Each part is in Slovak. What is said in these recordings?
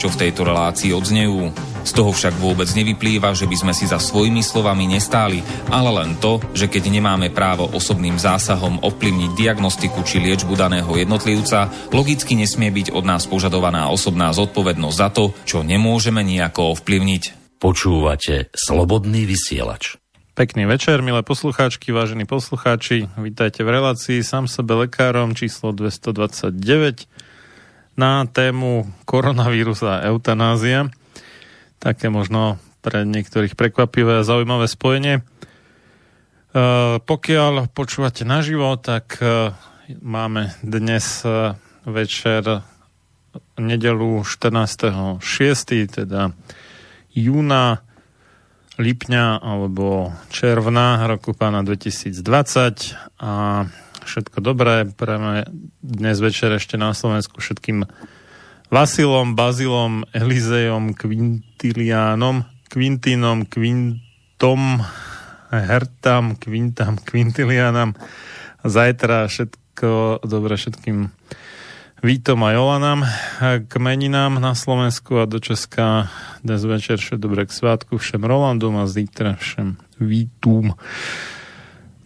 čo v tejto relácii odznejú. Z toho však vôbec nevyplýva, že by sme si za svojimi slovami nestáli, ale len to, že keď nemáme právo osobným zásahom ovplyvniť diagnostiku či liečbu daného jednotlivca, logicky nesmie byť od nás požadovaná osobná zodpovednosť za to, čo nemôžeme nejako ovplyvniť. Počúvate Slobodný vysielač. Pekný večer, milé poslucháčky, vážení poslucháči. Vítajte v relácii sám sebe lekárom číslo 229 na tému koronavírus a eutanázia. Také možno pre niektorých prekvapivé a zaujímavé spojenie. E, pokiaľ počúvate naživo, tak e, máme dnes e, večer nedelu 14.6., teda júna, lipňa alebo června roku pána 2020 a všetko dobré. Prejme dnes večer ešte na Slovensku všetkým Vasilom, Bazilom, Elizejom, Quintilianom, Quintinom, Quintom, Hertam, Quintam, Quintilianam. Zajtra všetko dobré všetkým Vítom a Jolanám k meninám na Slovensku a do Česka dnes večer všetko dobré k svátku všem Rolandom a zítra všem Vítum.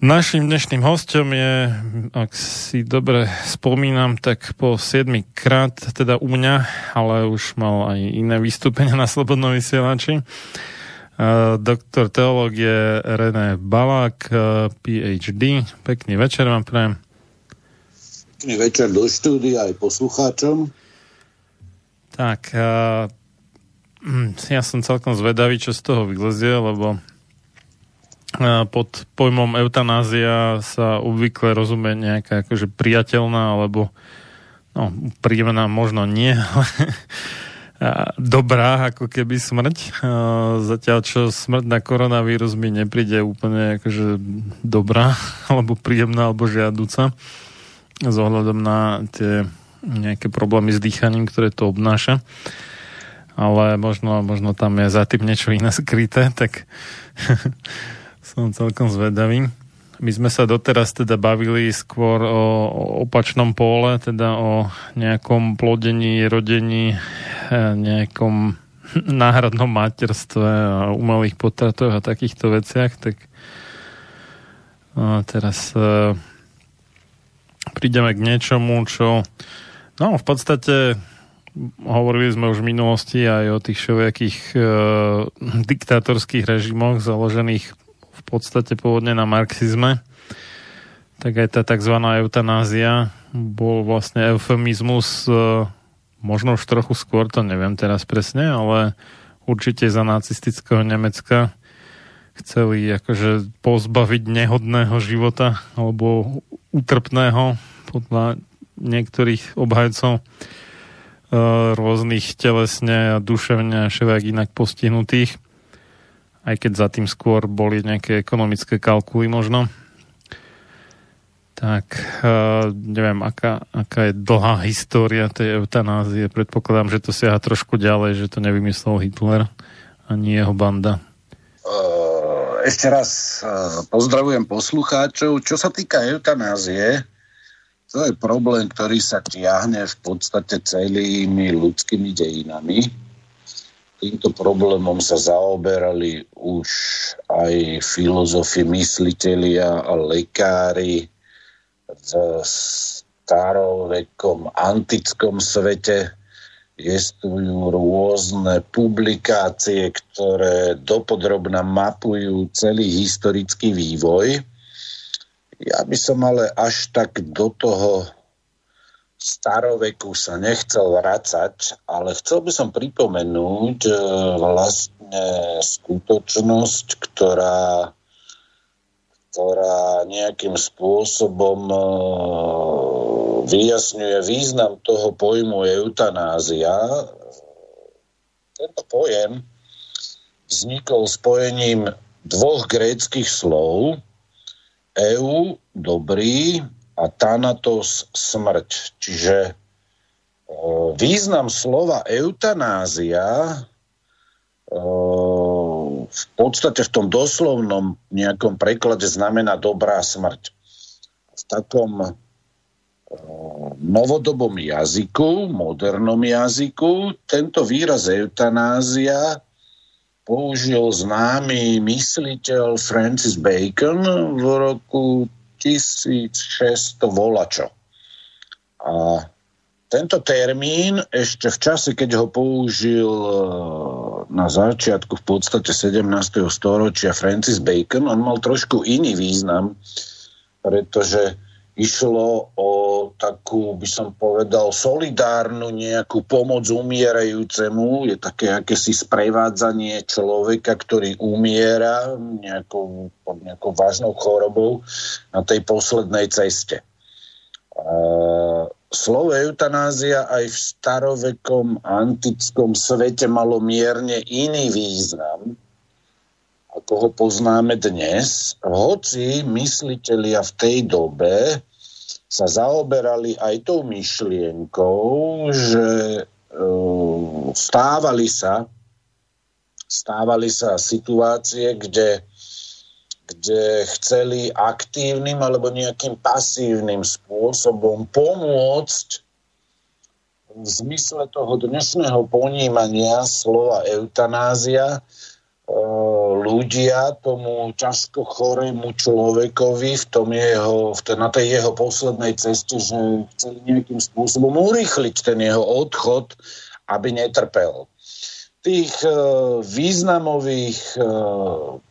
Našim dnešným hostom je, ak si dobre spomínam, tak po 7 krát, teda u mňa, ale už mal aj iné vystúpenia na Slobodnom vysielači, doktor teológie René Balák, PhD. Pekný večer vám prajem. Pekný večer do štúdia aj poslucháčom. Tak, hm, ja som celkom zvedavý, čo z toho vylezie, lebo pod pojmom eutanázia sa obvykle rozumie nejaká akože priateľná alebo no, príjemná možno nie, ale dobrá ako keby smrť. Zatiaľ, čo smrť na koronavírus mi nepríde úplne akože dobrá, alebo príjemná, alebo žiaduca s ohľadom na tie nejaké problémy s dýchaním, ktoré to obnáša. Ale možno, možno tam je za tým niečo iné skryté, tak som celkom zvedavý. My sme sa doteraz teda bavili skôr o, opačnom pole, teda o nejakom plodení, rodení, e, nejakom náhradnom materstve a umelých potratoch a takýchto veciach, tak a teraz e, prídeme k niečomu, čo no v podstate hovorili sme už v minulosti aj o tých všelijakých e, diktátorských režimoch založených v podstate pôvodne na marxizme, tak aj tá tzv. eutanázia bol vlastne eufemizmus e, možno už trochu skôr, to neviem teraz presne, ale určite za nacistického Nemecka chceli akože pozbaviť nehodného života alebo utrpného podľa niektorých obhajcov rôznych telesne a duševne a inak postihnutých, aj keď za tým skôr boli nejaké ekonomické kalkuly možno. Tak neviem, aká, aká je dlhá história tej eutanázie. Predpokladám, že to siaha trošku ďalej, že to nevymyslel Hitler ani jeho banda. Ešte raz pozdravujem poslucháčov. Čo sa týka eutanázie, to je problém, ktorý sa tiahne v podstate celými ľudskými dejinami. Týmto problémom sa zaoberali už aj filozofi, myslitelia a lekári v starovekom antickom svete. Existujú rôzne publikácie, ktoré dopodrobne mapujú celý historický vývoj ja by som ale až tak do toho staroveku sa nechcel vracať, ale chcel by som pripomenúť e, vlastne skutočnosť, ktorá, ktorá nejakým spôsobom e, vyjasňuje význam toho pojmu eutanázia. Tento pojem vznikol spojením dvoch gréckých slov, EU dobrý a Thanatos smrť. Čiže e, význam slova eutanázia e, v podstate v tom doslovnom nejakom preklade znamená dobrá smrť. V takom e, novodobom jazyku, modernom jazyku, tento výraz eutanázia použil známy mysliteľ Francis Bacon v roku 1600 volačo. A tento termín ešte v čase, keď ho použil e, na začiatku v podstate 17. storočia Francis Bacon, on mal trošku iný význam, pretože išlo o takú, by som povedal, solidárnu nejakú pomoc umierajúcemu. Je také akési sprevádzanie človeka, ktorý umiera nejakou, pod nejakou vážnou chorobou na tej poslednej ceste. Slovo eutanázia aj v starovekom antickom svete malo mierne iný význam, ako ho poznáme dnes, hoci myslitelia v tej dobe sa zaoberali aj tou myšlienkou, že uh, stávali sa stávali sa situácie, kde, kde chceli aktívnym alebo nejakým pasívnym spôsobom pomôcť v zmysle toho dnešného ponímania slova eutanázia ľudia tomu ťažko chorému človekovi v tom jeho, v ten, na tej jeho poslednej ceste, že chceli nejakým spôsobom urýchliť ten jeho odchod, aby netrpel. Tých uh, významových uh,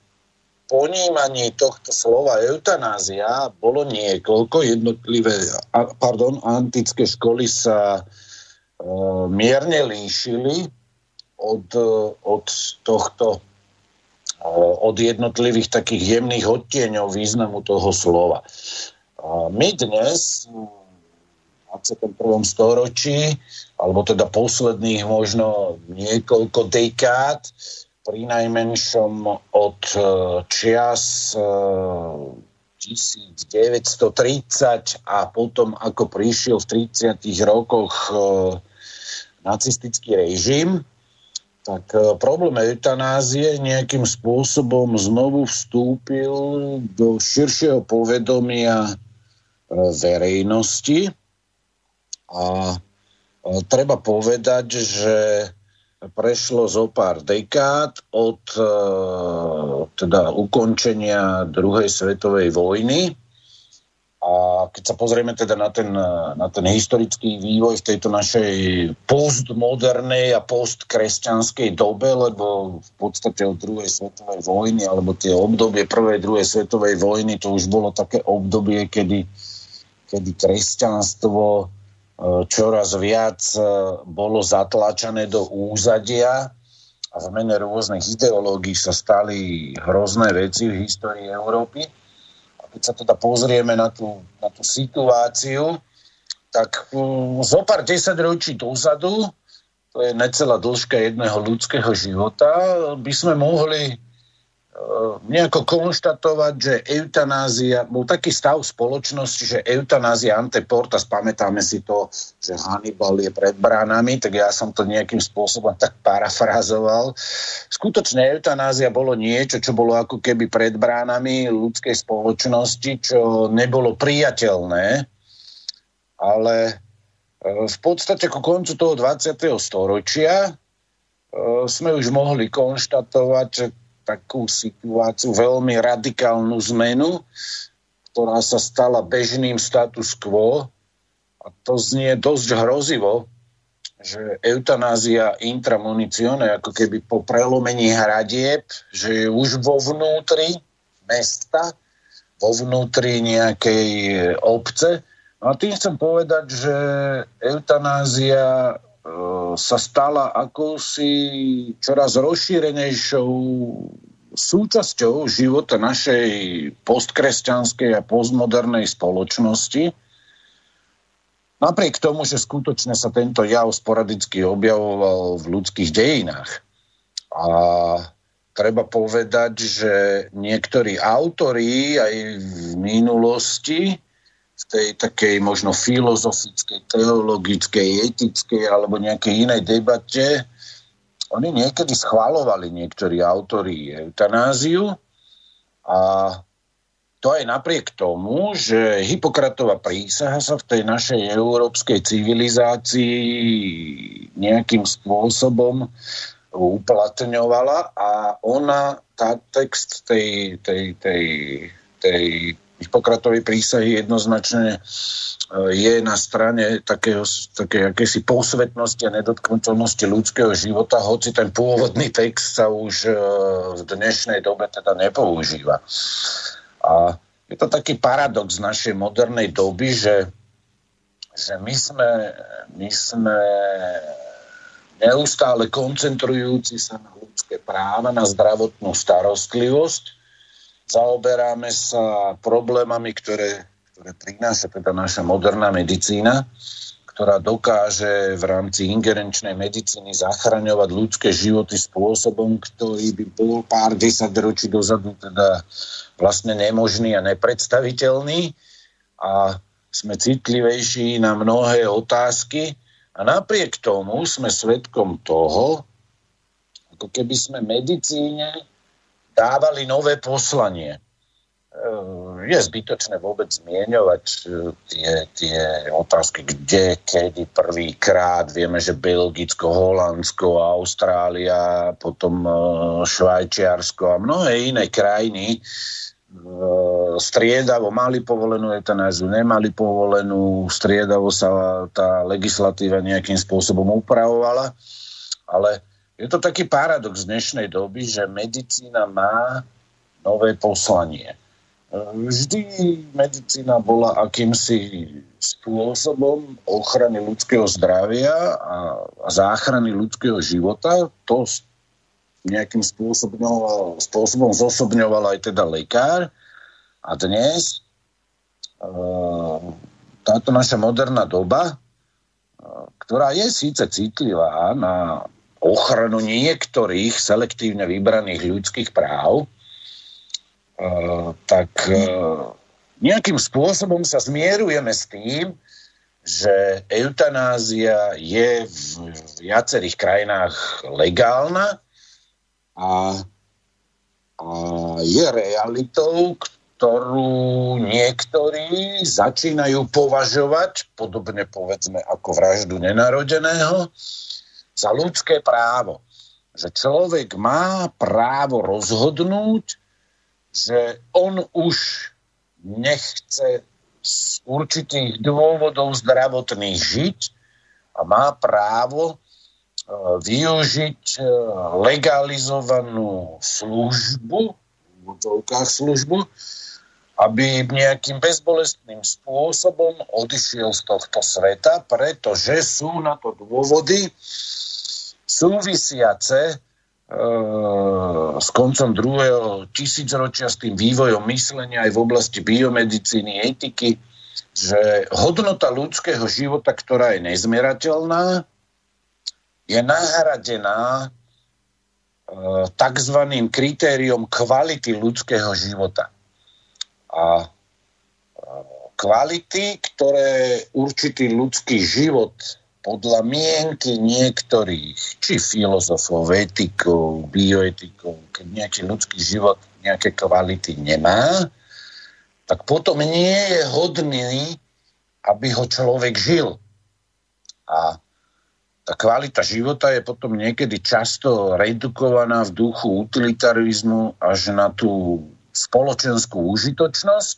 ponímaní tohto slova eutanázia bolo niekoľko. Jednotlivé pardon, antické školy sa uh, mierne líšili od, od tohto od jednotlivých takých jemných odtieňov významu toho slova. My dnes v 21. storočí, alebo teda posledných možno niekoľko dekád, pri najmenšom od e, čias 1930 e, a potom ako prišiel v 30. rokoch e, nacistický režim, tak e, problém eutanázie nejakým spôsobom znovu vstúpil do širšieho povedomia e, verejnosti. A e, treba povedať, že prešlo zo pár dekád od teda ukončenia druhej svetovej vojny A keď sa pozrieme teda na ten, na ten historický vývoj v tejto našej postmodernej a postkresťanskej dobe, lebo v podstate od druhej svetovej vojny, alebo tie obdobie prvej, druhej svetovej vojny, to už bolo také obdobie, kedy, kedy kresťanstvo e, čoraz viac e, bolo zatlačené do úzadia a v mene rôznych ideológií sa stali hrozné veci v histórii Európy keď sa teda pozrieme na tú, na tú situáciu, tak um, zo pár desať ročí dozadu, to je necelá dĺžka jedného ľudského života, by sme mohli nejako konštatovať, že eutanázia, bol taký stav spoločnosti, že eutanázia anteporta, spamätáme si to, že Hannibal je pred bránami, tak ja som to nejakým spôsobom tak parafrazoval. Skutočne eutanázia bolo niečo, čo bolo ako keby pred bránami ľudskej spoločnosti, čo nebolo priateľné, ale ehm, v podstate ku koncu toho 20. storočia ehm, sme už mohli konštatovať, že takú situáciu, veľmi radikálnu zmenu, ktorá sa stala bežným status quo a to znie dosť hrozivo, že eutanázia intramunicione, ako keby po prelomení hradieb, že je už vo vnútri mesta, vo vnútri nejakej obce. No a tým chcem povedať, že eutanázia sa stala akousi čoraz rozšírenejšou súčasťou života našej postkresťanskej a postmodernej spoločnosti. Napriek tomu, že skutočne sa tento jav sporadicky objavoval v ľudských dejinách. A treba povedať, že niektorí autori aj v minulosti tej takej možno filozofickej, teologickej, etickej alebo nejakej inej debate, oni niekedy schválovali niektorí autori eutanáziu a to aj napriek tomu, že Hipokratová prísaha sa v tej našej európskej civilizácii nejakým spôsobom uplatňovala a ona, tá text tej, tej, tej, tej Hipokratovej prísahy jednoznačne e, je na strane takého, také akési posvetnosti a nedotknutelnosti ľudského života, hoci ten pôvodný text sa už e, v dnešnej dobe teda nepoužíva. A je to taký paradox našej modernej doby, že, že my, sme, my sme neustále koncentrujúci sa na ľudské práva, na zdravotnú starostlivosť, zaoberáme sa problémami, ktoré, ktoré prináša teda naša moderná medicína, ktorá dokáže v rámci ingerenčnej medicíny zachraňovať ľudské životy spôsobom, ktorý by bol pár desaťročí dozadu teda vlastne nemožný a nepredstaviteľný. A sme citlivejší na mnohé otázky. A napriek tomu sme svedkom toho, ako keby sme medicíne dávali nové poslanie. E, je zbytočné vôbec zmieňovať e, tie, tie otázky, kde, kedy prvýkrát. Vieme, že Belgicko, Holandsko, Austrália, potom e, Švajčiarsko a mnohé iné krajiny striedavo mali povolenú eutanáziu, nemali povolenú, striedavo sa tá legislatíva nejakým spôsobom upravovala, ale je to taký paradox dnešnej doby, že medicína má nové poslanie. Vždy medicína bola akýmsi spôsobom ochrany ľudského zdravia a záchrany ľudského života. To nejakým spôsobom, spôsobom zosobňoval aj teda lekár. A dnes e, táto naša moderná doba, e, ktorá je síce citlivá na ochranu niektorých selektívne vybraných ľudských práv, uh, tak uh, nejakým spôsobom sa zmierujeme s tým, že eutanázia je v viacerých krajinách legálna a, a je realitou, ktorú niektorí začínajú považovať, podobne povedzme ako vraždu nenarodeného, za ľudské právo. Že človek má právo rozhodnúť, že on už nechce z určitých dôvodov zdravotných žiť a má právo využiť legalizovanú službu, v službu, aby nejakým bezbolestným spôsobom odišiel z tohto sveta, pretože sú na to dôvody súvisiace e, s koncom druhého tisícročia, s tým vývojom myslenia aj v oblasti biomedicíny, etiky, že hodnota ľudského života, ktorá je nezmerateľná, je nahradená e, takzvaným kritériom kvality ľudského života a kvality, ktoré určitý ľudský život podľa mienky niektorých, či filozofov, etikov, bioetikov, keď nejaký ľudský život nejaké kvality nemá, tak potom nie je hodný, aby ho človek žil. A tá kvalita života je potom niekedy často redukovaná v duchu utilitarizmu až na tú spoločenskú užitočnosť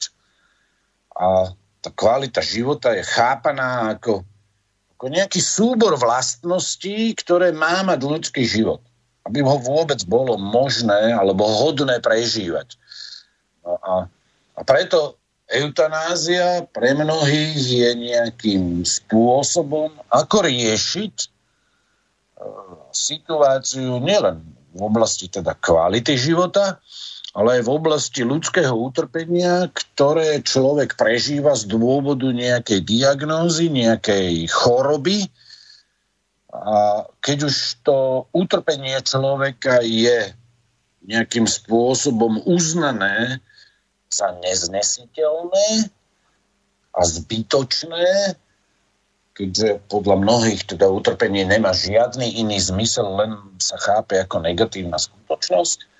a tá kvalita života je chápaná ako, ako nejaký súbor vlastností, ktoré má mať ľudský život. Aby ho vôbec bolo možné alebo hodné prežívať. No a, a preto eutanázia pre mnohých je nejakým spôsobom, ako riešiť e, situáciu nielen v oblasti teda kvality života, ale aj v oblasti ľudského utrpenia, ktoré človek prežíva z dôvodu nejakej diagnózy, nejakej choroby. A keď už to utrpenie človeka je nejakým spôsobom uznané za neznesiteľné a zbytočné, keďže podľa mnohých teda utrpenie nemá žiadny iný zmysel, len sa chápe ako negatívna skutočnosť,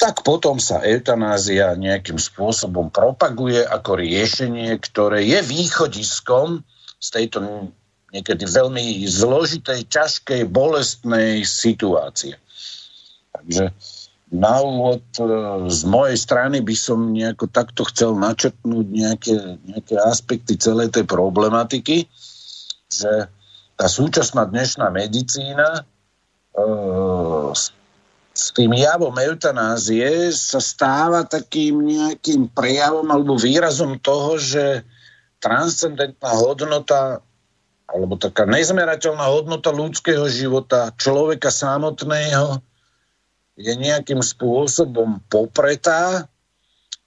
tak potom sa eutanázia nejakým spôsobom propaguje ako riešenie, ktoré je východiskom z tejto niekedy veľmi zložitej, ťažkej, bolestnej situácie. Takže na úvod e, z mojej strany by som nejako takto chcel načetnúť nejaké, nejaké aspekty celej tej problematiky, že tá súčasná dnešná medicína e, s tým javom eutanázie sa stáva takým nejakým prejavom alebo výrazom toho, že transcendentná hodnota alebo taká nezmerateľná hodnota ľudského života, človeka samotného je nejakým spôsobom popretá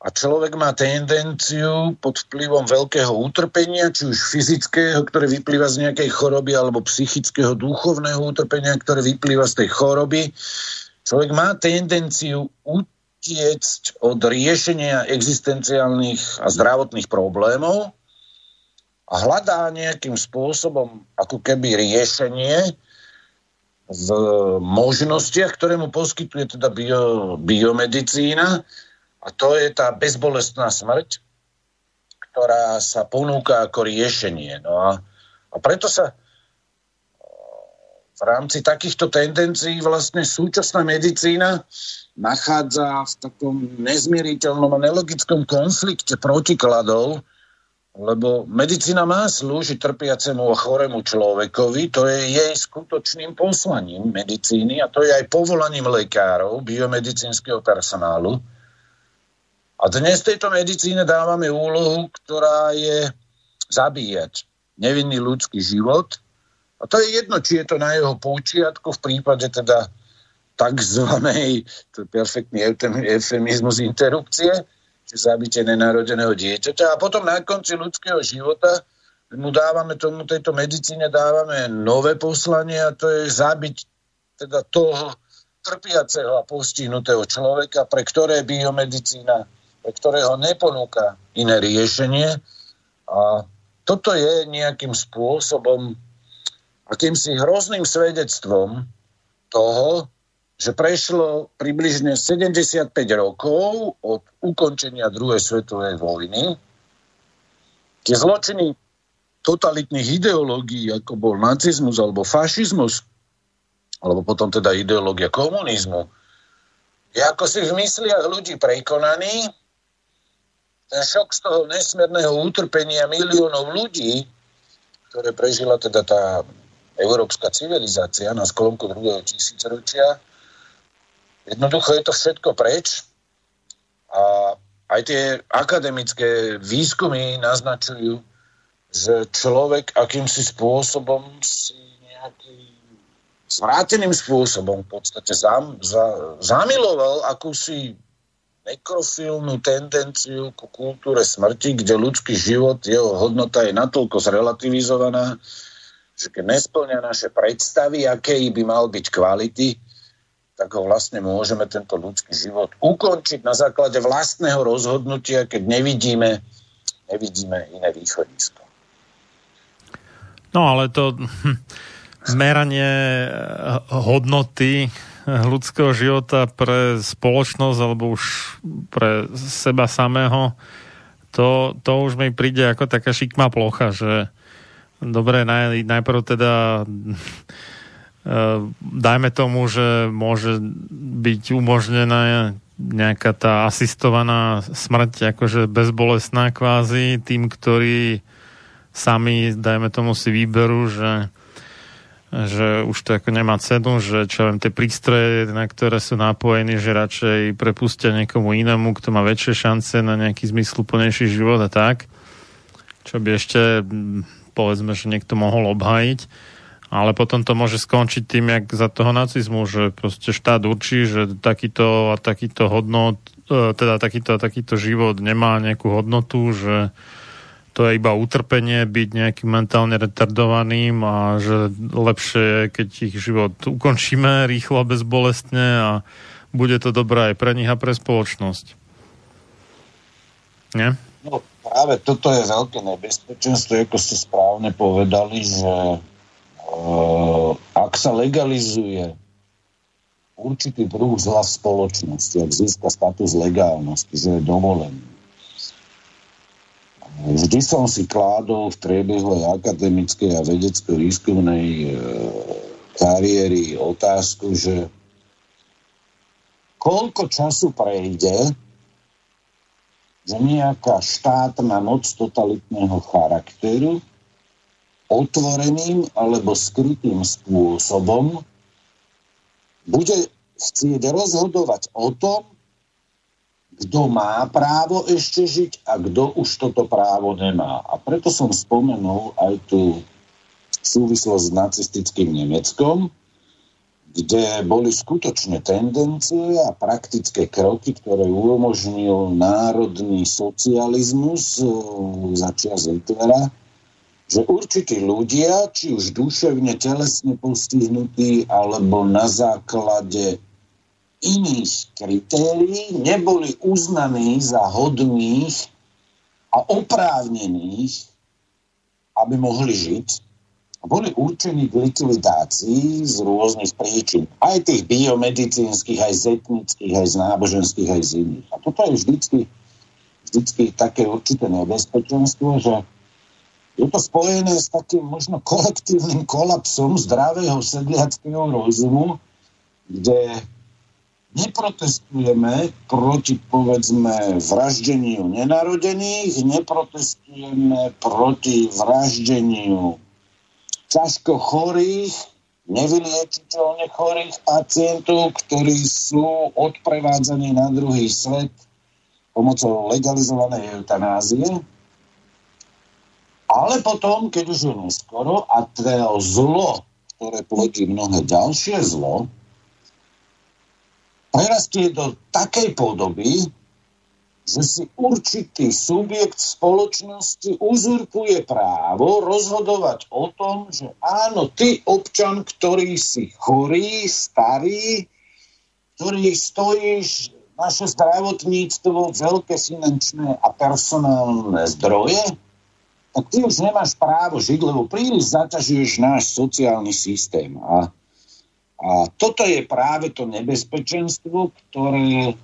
a človek má tendenciu pod vplyvom veľkého utrpenia, či už fyzického, ktoré vyplýva z nejakej choroby, alebo psychického, duchovného utrpenia, ktoré vyplýva z tej choroby, Človek má tendenciu utiecť od riešenia existenciálnych a zdravotných problémov a hľadá nejakým spôsobom ako keby riešenie v možnostiach, ktoré mu poskytuje teda bio, biomedicína a to je tá bezbolestná smrť, ktorá sa ponúka ako riešenie. No a, a preto sa v rámci takýchto tendencií vlastne súčasná medicína nachádza v takom nezmieriteľnom a nelogickom konflikte protikladov, lebo medicína má slúžiť trpiacemu a chorému človekovi, to je jej skutočným poslaním medicíny a to je aj povolaním lekárov, biomedicínskeho personálu. A dnes tejto medicíne dávame úlohu, ktorá je zabíjať nevinný ľudský život a to je jedno, či je to na jeho počiatku v prípade teda takzvanej, to je perfektný eufemizmus interrupcie, či zabite nenarodeného dieťaťa. A potom na konci ľudského života mu dávame tomu, tejto medicíne dávame nové poslanie a to je zabiť teda toho trpiaceho a postihnutého človeka, pre ktoré biomedicína, pre ktorého neponúka iné riešenie. A toto je nejakým spôsobom akýmsi hrozným svedectvom toho, že prešlo približne 75 rokov od ukončenia druhej svetovej vojny. Tie zločiny totalitných ideológií, ako bol nacizmus alebo fašizmus, alebo potom teda ideológia komunizmu, je ako si v mysliach ľudí prekonaný ten šok z toho nesmierneho utrpenia miliónov ľudí, ktoré prežila teda tá európska civilizácia na sklonku druhého tisícročia, jednoducho je to všetko preč a aj tie akademické výskumy naznačujú, že človek akýmsi spôsobom si nejaký zvráteným spôsobom v podstate zam, za, zamiloval akúsi nekrofilnú tendenciu ku kultúre smrti, kde ľudský život, jeho hodnota je natoľko zrelativizovaná, nesplňa naše predstavy, aké by mal byť kvality, tak ho vlastne môžeme tento ľudský život ukončiť na základe vlastného rozhodnutia, keď nevidíme, nevidíme iné východisko. No ale to hm, meranie hodnoty ľudského života pre spoločnosť alebo už pre seba samého, to, to už mi príde ako taká šikmá plocha, že dobre, naj, najprv teda eh, dajme tomu, že môže byť umožnená nejaká tá asistovaná smrť, akože bezbolestná kvázi, tým, ktorí sami, dajme tomu, si vyberú, že že už to ako nemá cenu, že čo len tie prístroje, na ktoré sú napojení, že radšej prepustia niekomu inému, kto má väčšie šance na nejaký zmysluplnejší život a tak. Čo by ešte, povedzme, že niekto mohol obhájiť. Ale potom to môže skončiť tým, jak za toho nacizmu, že proste štát určí, že takýto a takýto hodnot, e, teda takýto a takýto život nemá nejakú hodnotu, že to je iba utrpenie byť nejakým mentálne retardovaným a že lepšie je, keď ich život ukončíme rýchlo a bezbolestne a bude to dobré aj pre nich a pre spoločnosť. Nie? No práve toto je veľké nebezpečenstvo, ako ste správne povedali, že e, ak sa legalizuje určitý druh zla spoločnosti, ak získa status legálnosti, že je dovolený, Vždy som si kládol v priebehu akademickej a vedecko-výskumnej e, kariéry otázku, že koľko času prejde, nejaká štátna moc totalitného charakteru otvoreným alebo skrytým spôsobom bude chcieť rozhodovať o tom, kto má právo ešte žiť a kto už toto právo nemá. A preto som spomenul aj tú súvislosť s nacistickým Nemeckom, kde boli skutočne tendencie a praktické kroky, ktoré umožnil národný socializmus e, za čias Hitlera, že určití ľudia, či už duševne, telesne postihnutí, alebo na základe iných kritérií neboli uznaní za hodných a oprávnených, aby mohli žiť, boli určení k likvidácii z rôznych príčin. Aj tých biomedicínskych, aj z etnických, aj z náboženských, aj z iných. A toto je vždycky, vždycky také určité nebezpečenstvo, že je to spojené s takým možno kolektívnym kolapsom zdravého sedliackého rozumu, kde neprotestujeme proti, povedzme, vraždeniu nenarodených, neprotestujeme proti vraždeniu ťažko chorých, nevyliečiteľne chorých pacientov, ktorí sú odprevádzaní na druhý svet pomocou legalizovanej eutanázie. Ale potom, keď už je neskoro a to zlo, ktoré plodí mnohé ďalšie zlo, prerastie do takej podoby, že si určitý subjekt spoločnosti uzurpuje právo rozhodovať o tom, že áno, ty občan, ktorý si chorý, starý, ktorý stojíš naše zdravotníctvo, veľké finančné a personálne zdroje, tak ty už nemáš právo žiť, lebo príliš zaťažuješ náš sociálny systém. A a toto je práve to nebezpečenstvo, ktoré,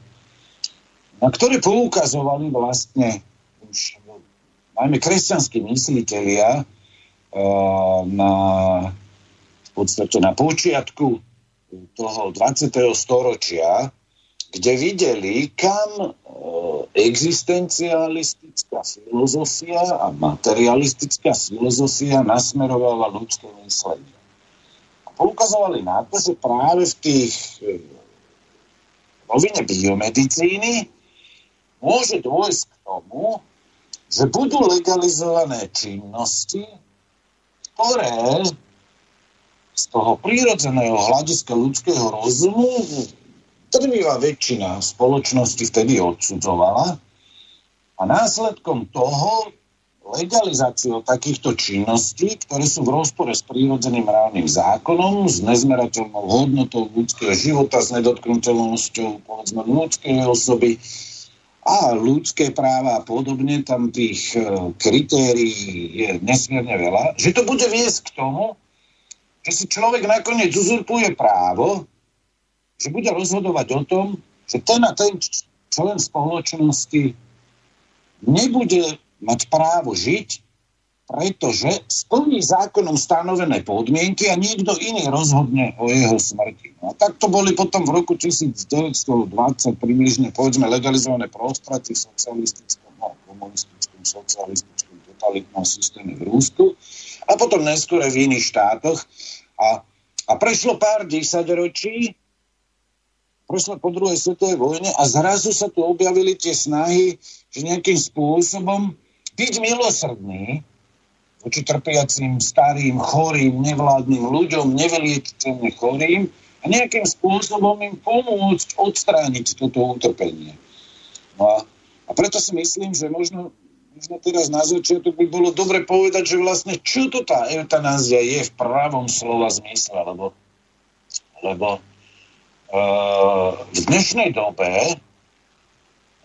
ktoré poukazovali vlastne už najmä kresťanskí mysliteľia uh, na, v podstate na počiatku toho 20. storočia, kde videli, kam existencialistická filozofia a materialistická filozofia nasmerovala ľudské myslenie. A poukazovali na to, že práve v tých rovine biomedicíny môže dôjsť k tomu, že budú legalizované činnosti, ktoré z toho prírodzeného hľadiska ľudského rozumu trvivá väčšina spoločnosti vtedy odsudzovala a následkom toho legalizáciou takýchto činností, ktoré sú v rozpore s prírodzeným právnym zákonom, s nezmerateľnou hodnotou ľudského života, s nedotknutelnosťou povedzme ľudskej osoby a ľudské práva a podobne, tam tých e, kritérií je nesmierne veľa, že to bude viesť k tomu, že si človek nakoniec uzurpuje právo, že bude rozhodovať o tom, že ten a ten člen spoločnosti nebude mať právo žiť, pretože splní zákonom stanovené podmienky a niekto iný rozhodne o jeho smrti. No, tak to boli potom v roku 1920 približne, povedzme, legalizované prostraty v socialistickom, no, komunistickom, socialistickom totalitnom systéme v Rúsku a potom neskôr v iných štátoch. A, a prešlo pár desaťročí, prešlo po druhej svetovej vojne a zrazu sa tu objavili tie snahy, že nejakým spôsobom byť milosrdný voči trpiacim, starým, chorým, nevládnym ľuďom, nevyliečiteľne chorým a nejakým spôsobom im pomôcť odstrániť toto utrpenie. No a, a preto si myslím, že možno, možno teraz na začiatok by bolo dobre povedať, že vlastne čo to tá eutanázia je v pravom slova zmysle, lebo, lebo uh, v dnešnej dobe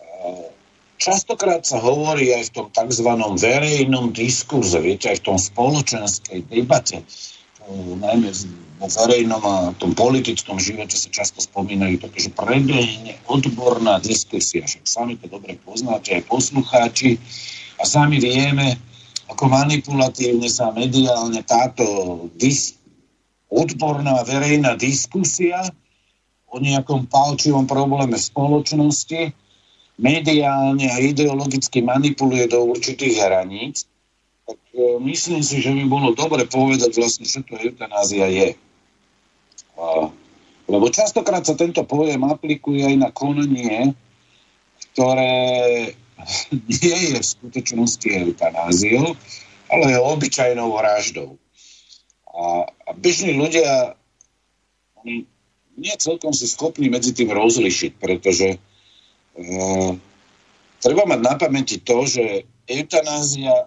uh, Častokrát sa hovorí aj v tom tzv. verejnom diskurze, viete, aj v tom spoločenskej debate, najmä vo verejnom a tom politickom živote sa často spomínajú také, že prebehne odborná diskusia. Však sami to dobre poznáte, aj poslucháči. A sami vieme, ako manipulatívne sa mediálne táto dis- odborná verejná diskusia o nejakom palčivom probléme spoločnosti mediálne a ideologicky manipuluje do určitých hraníc, tak e, myslím si, že by bolo dobre povedať vlastne, čo to eutanázia je. Lebo častokrát sa tento pojem aplikuje aj na konanie, ktoré nie je v skutočnosti eutanáziou, ale je obyčajnou vraždou. A, a bežní ľudia oni nie celkom sú schopní medzi tým rozlišiť, pretože treba mať na pamäti to, že eutanázia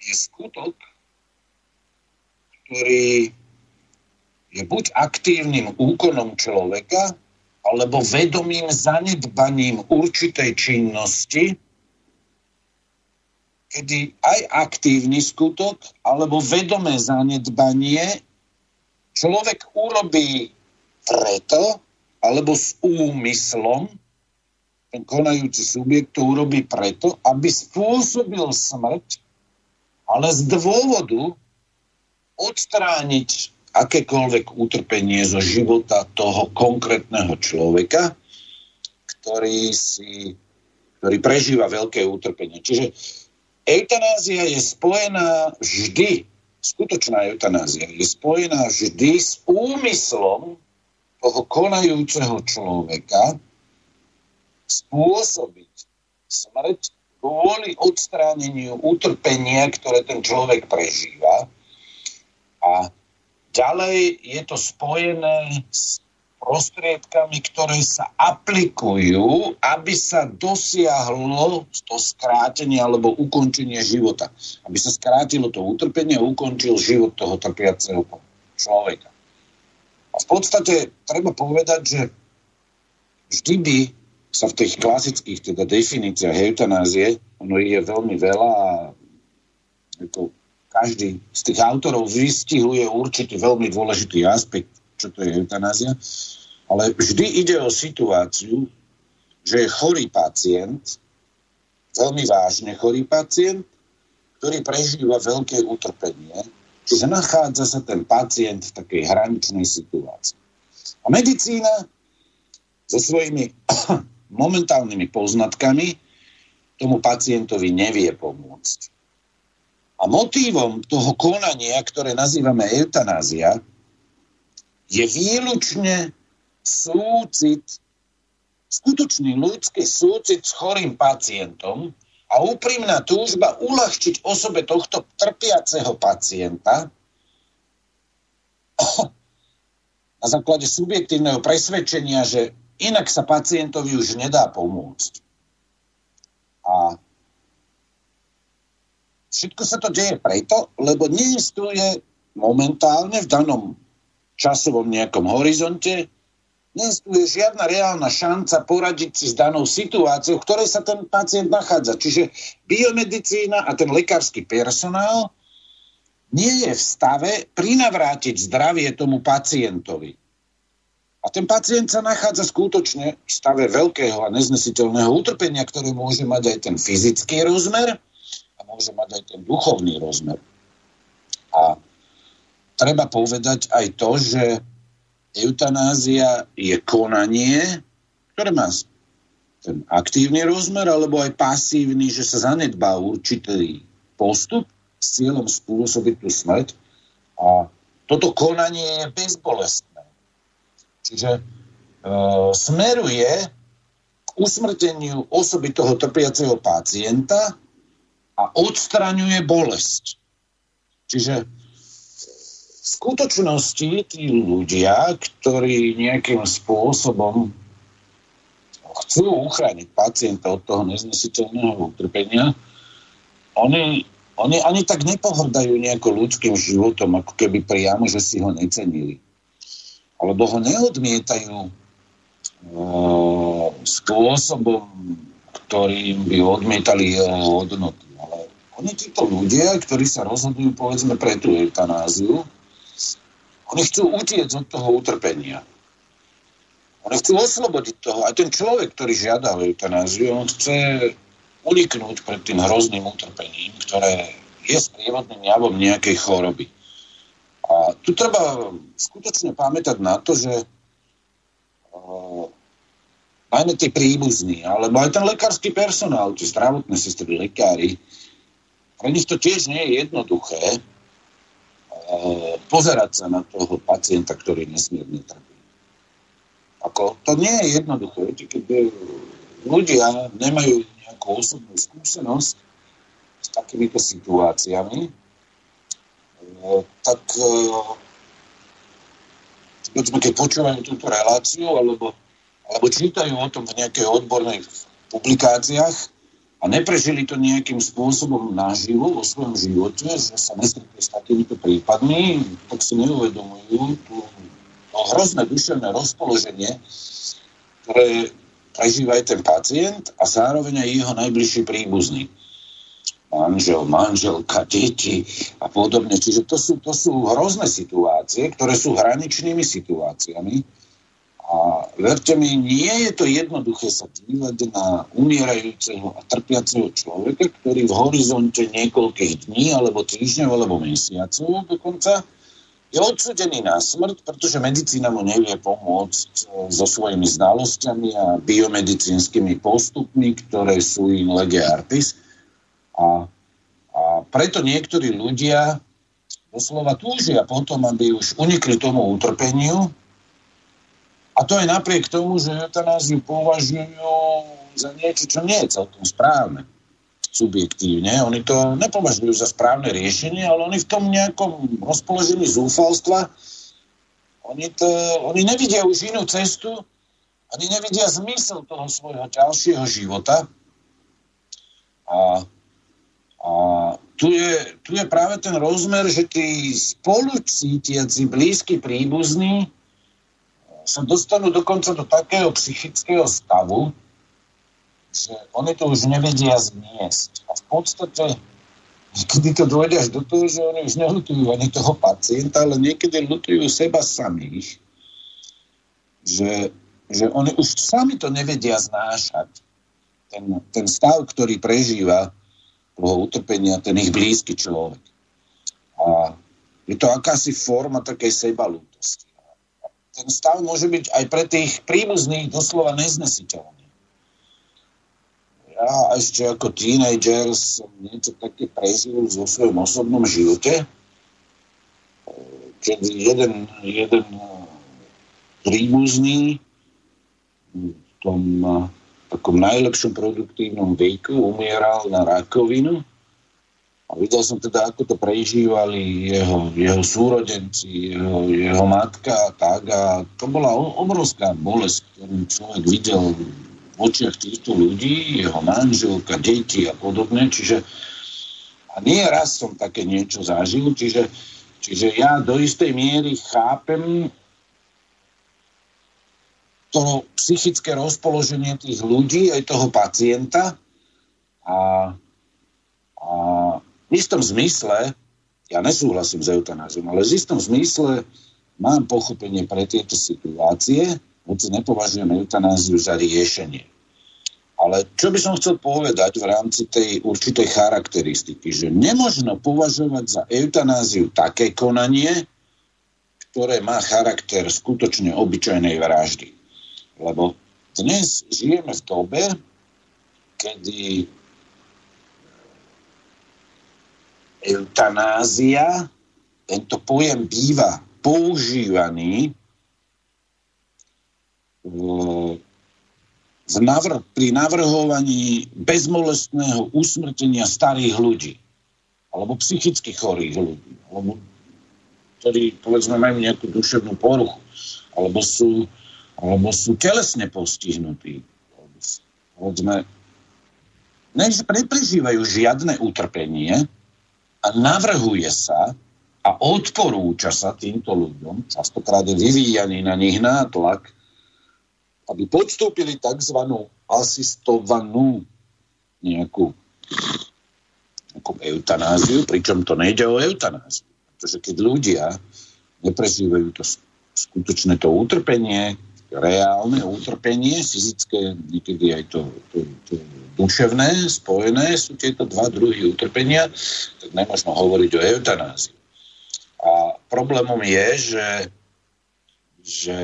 je skutok, ktorý je buď aktívnym úkonom človeka, alebo vedomým zanedbaním určitej činnosti, kedy aj aktívny skutok, alebo vedomé zanedbanie človek urobí preto, alebo s úmyslom ten konajúci subjekt to urobí preto, aby spôsobil smrť, ale z dôvodu odstrániť akékoľvek utrpenie zo života toho konkrétneho človeka, ktorý, si, ktorý prežíva veľké utrpenie. Čiže eutanázia je spojená vždy, skutočná eutanázia je spojená vždy s úmyslom toho konajúceho človeka spôsobiť smrť kvôli odstráneniu utrpenia, ktoré ten človek prežíva. A ďalej je to spojené s prostriedkami, ktoré sa aplikujú, aby sa dosiahlo to skrátenie alebo ukončenie života. Aby sa skrátilo to utrpenie a ukončil život toho trpiaceho človeka. A v podstate treba povedať, že vždy by sa v tých klasických teda definíciách eutanázie, ono je veľmi veľa a ako každý z tých autorov vystihuje určitý veľmi dôležitý aspekt, čo to je eutanázia, ale vždy ide o situáciu, že je chorý pacient, veľmi vážne chorý pacient, ktorý prežíva veľké utrpenie Čiže nachádza sa ten pacient v takej hraničnej situácii. A medicína so svojimi momentálnymi poznatkami tomu pacientovi nevie pomôcť. A motívom toho konania, ktoré nazývame eutanázia, je výlučne súcit, skutočný ľudský súcit s chorým pacientom a úprimná túžba uľahčiť osobe tohto trpiaceho pacienta na základe subjektívneho presvedčenia, že inak sa pacientovi už nedá pomôcť. A všetko sa to deje preto, lebo neistuje momentálne v danom časovom nejakom horizonte, neistuje žiadna reálna šanca poradiť si s danou situáciou, v ktorej sa ten pacient nachádza. Čiže biomedicína a ten lekársky personál nie je v stave prinavrátiť zdravie tomu pacientovi. A ten pacient sa nachádza skutočne v stave veľkého a neznesiteľného utrpenia, ktoré môže mať aj ten fyzický rozmer a môže mať aj ten duchovný rozmer. A treba povedať aj to, že eutanázia je konanie, ktoré má ten aktívny rozmer, alebo aj pasívny, že sa zanedbá určitý postup s cieľom spôsobiť tú smrť. A toto konanie je bezbolestné. Čiže e, smeruje k usmrteniu osoby toho trpiaceho pacienta a odstraňuje bolesť. Čiže skutočnosti tí ľudia, ktorí nejakým spôsobom chcú uchrániť pacienta od toho neznesiteľného utrpenia, oni oni ani tak nepohrdajú nejako ľudským životom, ako keby priamo, že si ho necenili. Alebo ho neodmietajú e, spôsobom, ktorým by odmietali jeho hodnoty. Ale oni títo ľudia, ktorí sa rozhodujú povedzme pre tú eutanáziu, oni chcú utiecť od toho utrpenia. Oni chcú oslobodiť toho. A ten človek, ktorý žiada eutanáziu, on chce uniknúť pred tým hrozným utrpením, ktoré je sprievodným javom nejakej choroby. A tu treba skutočne pamätať na to, že najmä tí príbuzní, alebo aj ten lekársky personál, tie zdravotné sestry, lekári, pre nich to tiež nie je jednoduché pozerať sa na toho pacienta, ktorý nesmierne trpí. Ako, to nie je jednoduché. Viete, keď ľudia nemajú nejakú osobnú skúsenosť s takýmito situáciami, e, tak e, keď počúvajú túto reláciu alebo, alebo čítajú o tom v nejakej odbornej publikáciách a neprežili to nejakým spôsobom naživo vo svojom živote, že sa nestretli s takýmito prípadmi, tak si neuvedomujú tú, to hrozné duševné rozpoloženie, ktoré prežíva aj ten pacient a zároveň aj jeho najbližší príbuzný. Manžel, manželka, deti a podobne. Čiže to sú, to sú hrozné situácie, ktoré sú hraničnými situáciami. Verte mi, nie je to jednoduché sa dívať na umierajúceho a trpiaceho človeka, ktorý v horizonte niekoľkých dní, alebo týždňov, alebo mesiacov dokonca je odsudený na smrť, pretože medicína mu nevie pomôcť e, so svojimi znalosťami a biomedicínskymi postupmi, ktoré sú in lege artis. A, a preto niektorí ľudia doslova túžia potom, aby už unikli tomu utrpeniu. A to je napriek tomu, že eutanáziu považujú za niečo, čo nie je celkom správne subjektívne. Oni to nepovažujú za správne riešenie, ale oni v tom nejakom rozpoložení zúfalstva, oni, to, oni nevidia už inú cestu, ani nevidia zmysel toho svojho ďalšieho života. A, a tu, je, tu je práve ten rozmer, že tí spolucítiaci blízky príbuzní sa dostanú dokonca do takého psychického stavu, že oni to už nevedia zniesť. A v podstate niekedy to dôjde až do toho, že oni už nelutujú ani toho pacienta, ale niekedy lutujú seba samých. Že, že oni už sami to nevedia znášať. Ten, ten stav, ktorý prežíva toho utrpenia ten ich blízky človek. A je to akási forma takej sebalútosti. Ten stav môže byť aj pre tých príbuzných doslova neznesiteľný. Ja ešte ako teenager som niečo také prežil vo svojom osobnom živote, keď jeden, jeden príbuzný v tom takom najlepšom produktívnom veku umieral na rakovinu a videl som teda, ako to prežívali jeho, jeho súrodenci, jeho, jeho matka a tak. A to bola obrovská bolesť, ktorú človek videl v očiach týchto ľudí, jeho manželka, deti a podobne. Čiže a nie raz som také niečo zažil, čiže, čiže ja do istej miery chápem to psychické rozpoloženie tých ľudí, aj toho pacienta a, a v istom zmysle, ja nesúhlasím s eutanáziou, ale v istom zmysle mám pochopenie pre tieto situácie, hoci nepovažujem eutanáziu za riešenie. Ale čo by som chcel povedať v rámci tej určitej charakteristiky, že nemožno považovať za eutanáziu také konanie, ktoré má charakter skutočne obyčajnej vraždy. Lebo dnes žijeme v dobe, kedy eutanázia, tento pojem býva používaný v navr- pri navrhovaní bezmolestného usmrtenia starých ľudí alebo psychicky chorých ľudí, alebo ktorí, povedzme, majú nejakú duševnú poruchu, alebo sú, alebo sú telesne postihnutí, povedzme, neprežívajú žiadne utrpenie, a navrhuje sa a odporúča sa týmto ľuďom, častokrát je vyvíjaný na nich nátlak, aby podstúpili tzv. asistovanú nejakú, nejakú eutanáziu, pričom to nejde o eutanáziu. Pretože keď ľudia neprežívajú to skutočné to utrpenie, reálne utrpenie, fyzické, niekedy aj to, to, to duševné, spojené sú tieto dva druhy utrpenia, tak nemôžno hovoriť o eutanázii. A problémom je, že, že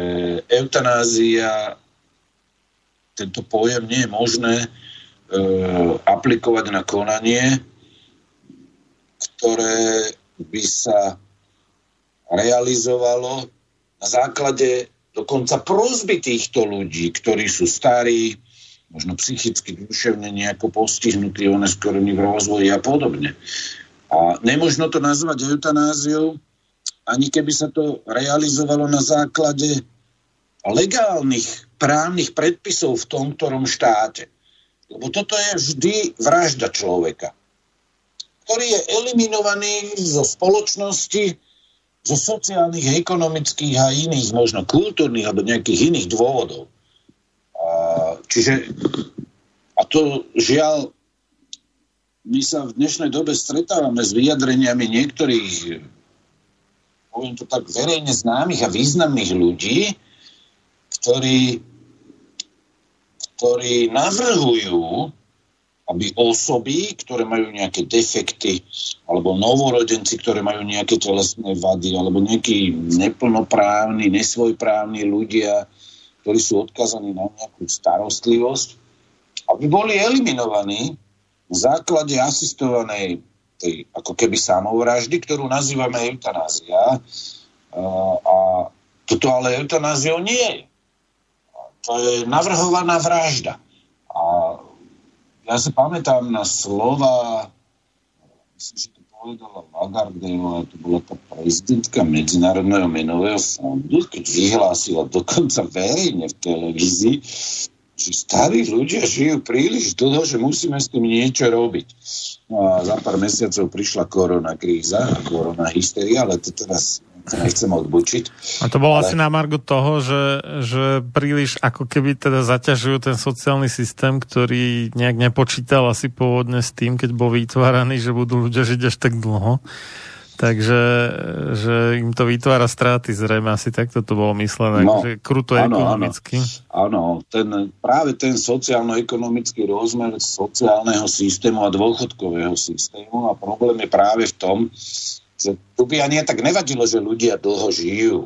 eutanázia, tento pojem nie je možné e, aplikovať na konanie, ktoré by sa realizovalo na základe dokonca prozby týchto ľudí, ktorí sú starí, možno psychicky, duševne nejako postihnutí, oneskorení v rozvoji a podobne. A nemožno to nazvať eutanáziou, ani keby sa to realizovalo na základe legálnych právnych predpisov v tom, ktorom štáte. Lebo toto je vždy vražda človeka, ktorý je eliminovaný zo spoločnosti zo sociálnych, ekonomických a iných, možno kultúrnych alebo nejakých iných dôvodov. A, čiže, a to žiaľ, my sa v dnešnej dobe stretávame s vyjadreniami niektorých, poviem to tak, verejne známych a významných ľudí, ktorí, ktorí navrhujú aby osoby, ktoré majú nejaké defekty, alebo novorodenci, ktoré majú nejaké telesné vady, alebo nejakí neplnoprávni, nesvojprávni ľudia, ktorí sú odkazaní na nejakú starostlivosť, aby boli eliminovaní v základe asistovanej tej, ako keby samovraždy, ktorú nazývame eutanázia. A toto ale eutanáziou nie je. To je navrhovaná vražda. Ja si pamätám na slova, myslím, že to povedala Lagardejová, to bola tá prezidentka Medzinárodného menového fondu, keď vyhlásila dokonca verejne v televízii, že starí ľudia žijú príliš dlho, že musíme s tým niečo robiť. No a za pár mesiacov prišla korona kríza, korona hysteria, ale to teraz nechcem odbučiť. A to bolo ale... asi na margo toho, že, že príliš ako keby teda zaťažujú ten sociálny systém, ktorý nejak nepočítal asi pôvodne s tým, keď bol vytváraný, že budú ľudia žiť až tak dlho. Takže že im to vytvára straty, zrejme asi takto to bolo myslené, no, že kruto áno, ekonomicky. Áno, ten, práve ten sociálno-ekonomický rozmer sociálneho systému a dôchodkového systému a problém je práve v tom, že tu by ani tak nevadilo, že ľudia dlho žijú.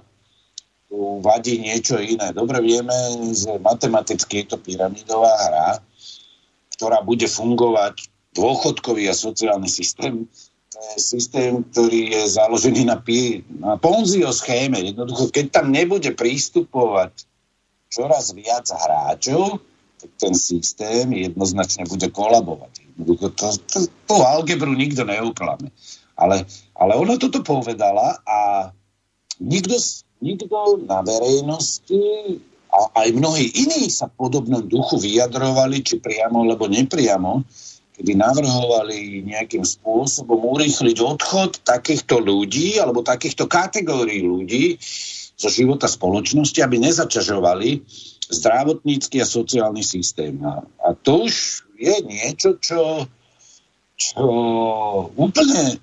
tu vadí niečo iné. Dobre vieme, že matematicky je to pyramidová hra, ktorá bude fungovať dôchodkový a sociálny systém. To je systém, ktorý je založený na, pi- na Ponzio schéme. Jednoducho, keď tam nebude prístupovať čoraz viac hráčov, tak ten systém jednoznačne bude kolabovať. Jednoducho, to algebru nikto neuklame. Ale, ale ona toto povedala a nikto, nikto na verejnosti a aj mnohí iní sa podobnom duchu vyjadrovali, či priamo alebo nepriamo, kedy navrhovali nejakým spôsobom urýchliť odchod takýchto ľudí alebo takýchto kategórií ľudí zo života spoločnosti, aby nezaťažovali zdravotnícky a sociálny systém. A, a to už je niečo, čo, čo úplne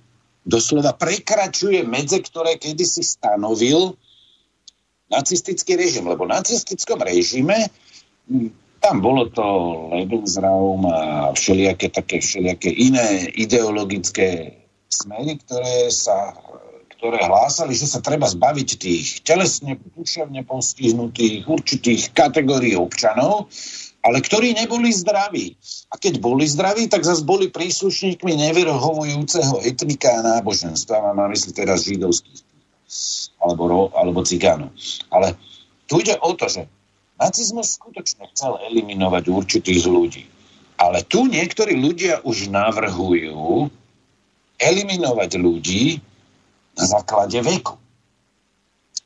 doslova prekračuje medze, ktoré kedysi stanovil nacistický režim. Lebo v nacistickom režime hm, tam bolo to Lebensraum a všelijaké také všelijaké iné ideologické smery, ktoré sa ktoré hlásali, že sa treba zbaviť tých telesne, duševne postihnutých určitých kategórií občanov, ale ktorí neboli zdraví. A keď boli zdraví, tak zase boli príslušníkmi nevyrohovujúceho etnika a náboženstva, mám na mysli teraz židovských alebo, alebo cigánov. Ale tu ide o to, že nacizmus skutočne chcel eliminovať určitých ľudí. Ale tu niektorí ľudia už navrhujú eliminovať ľudí na základe veku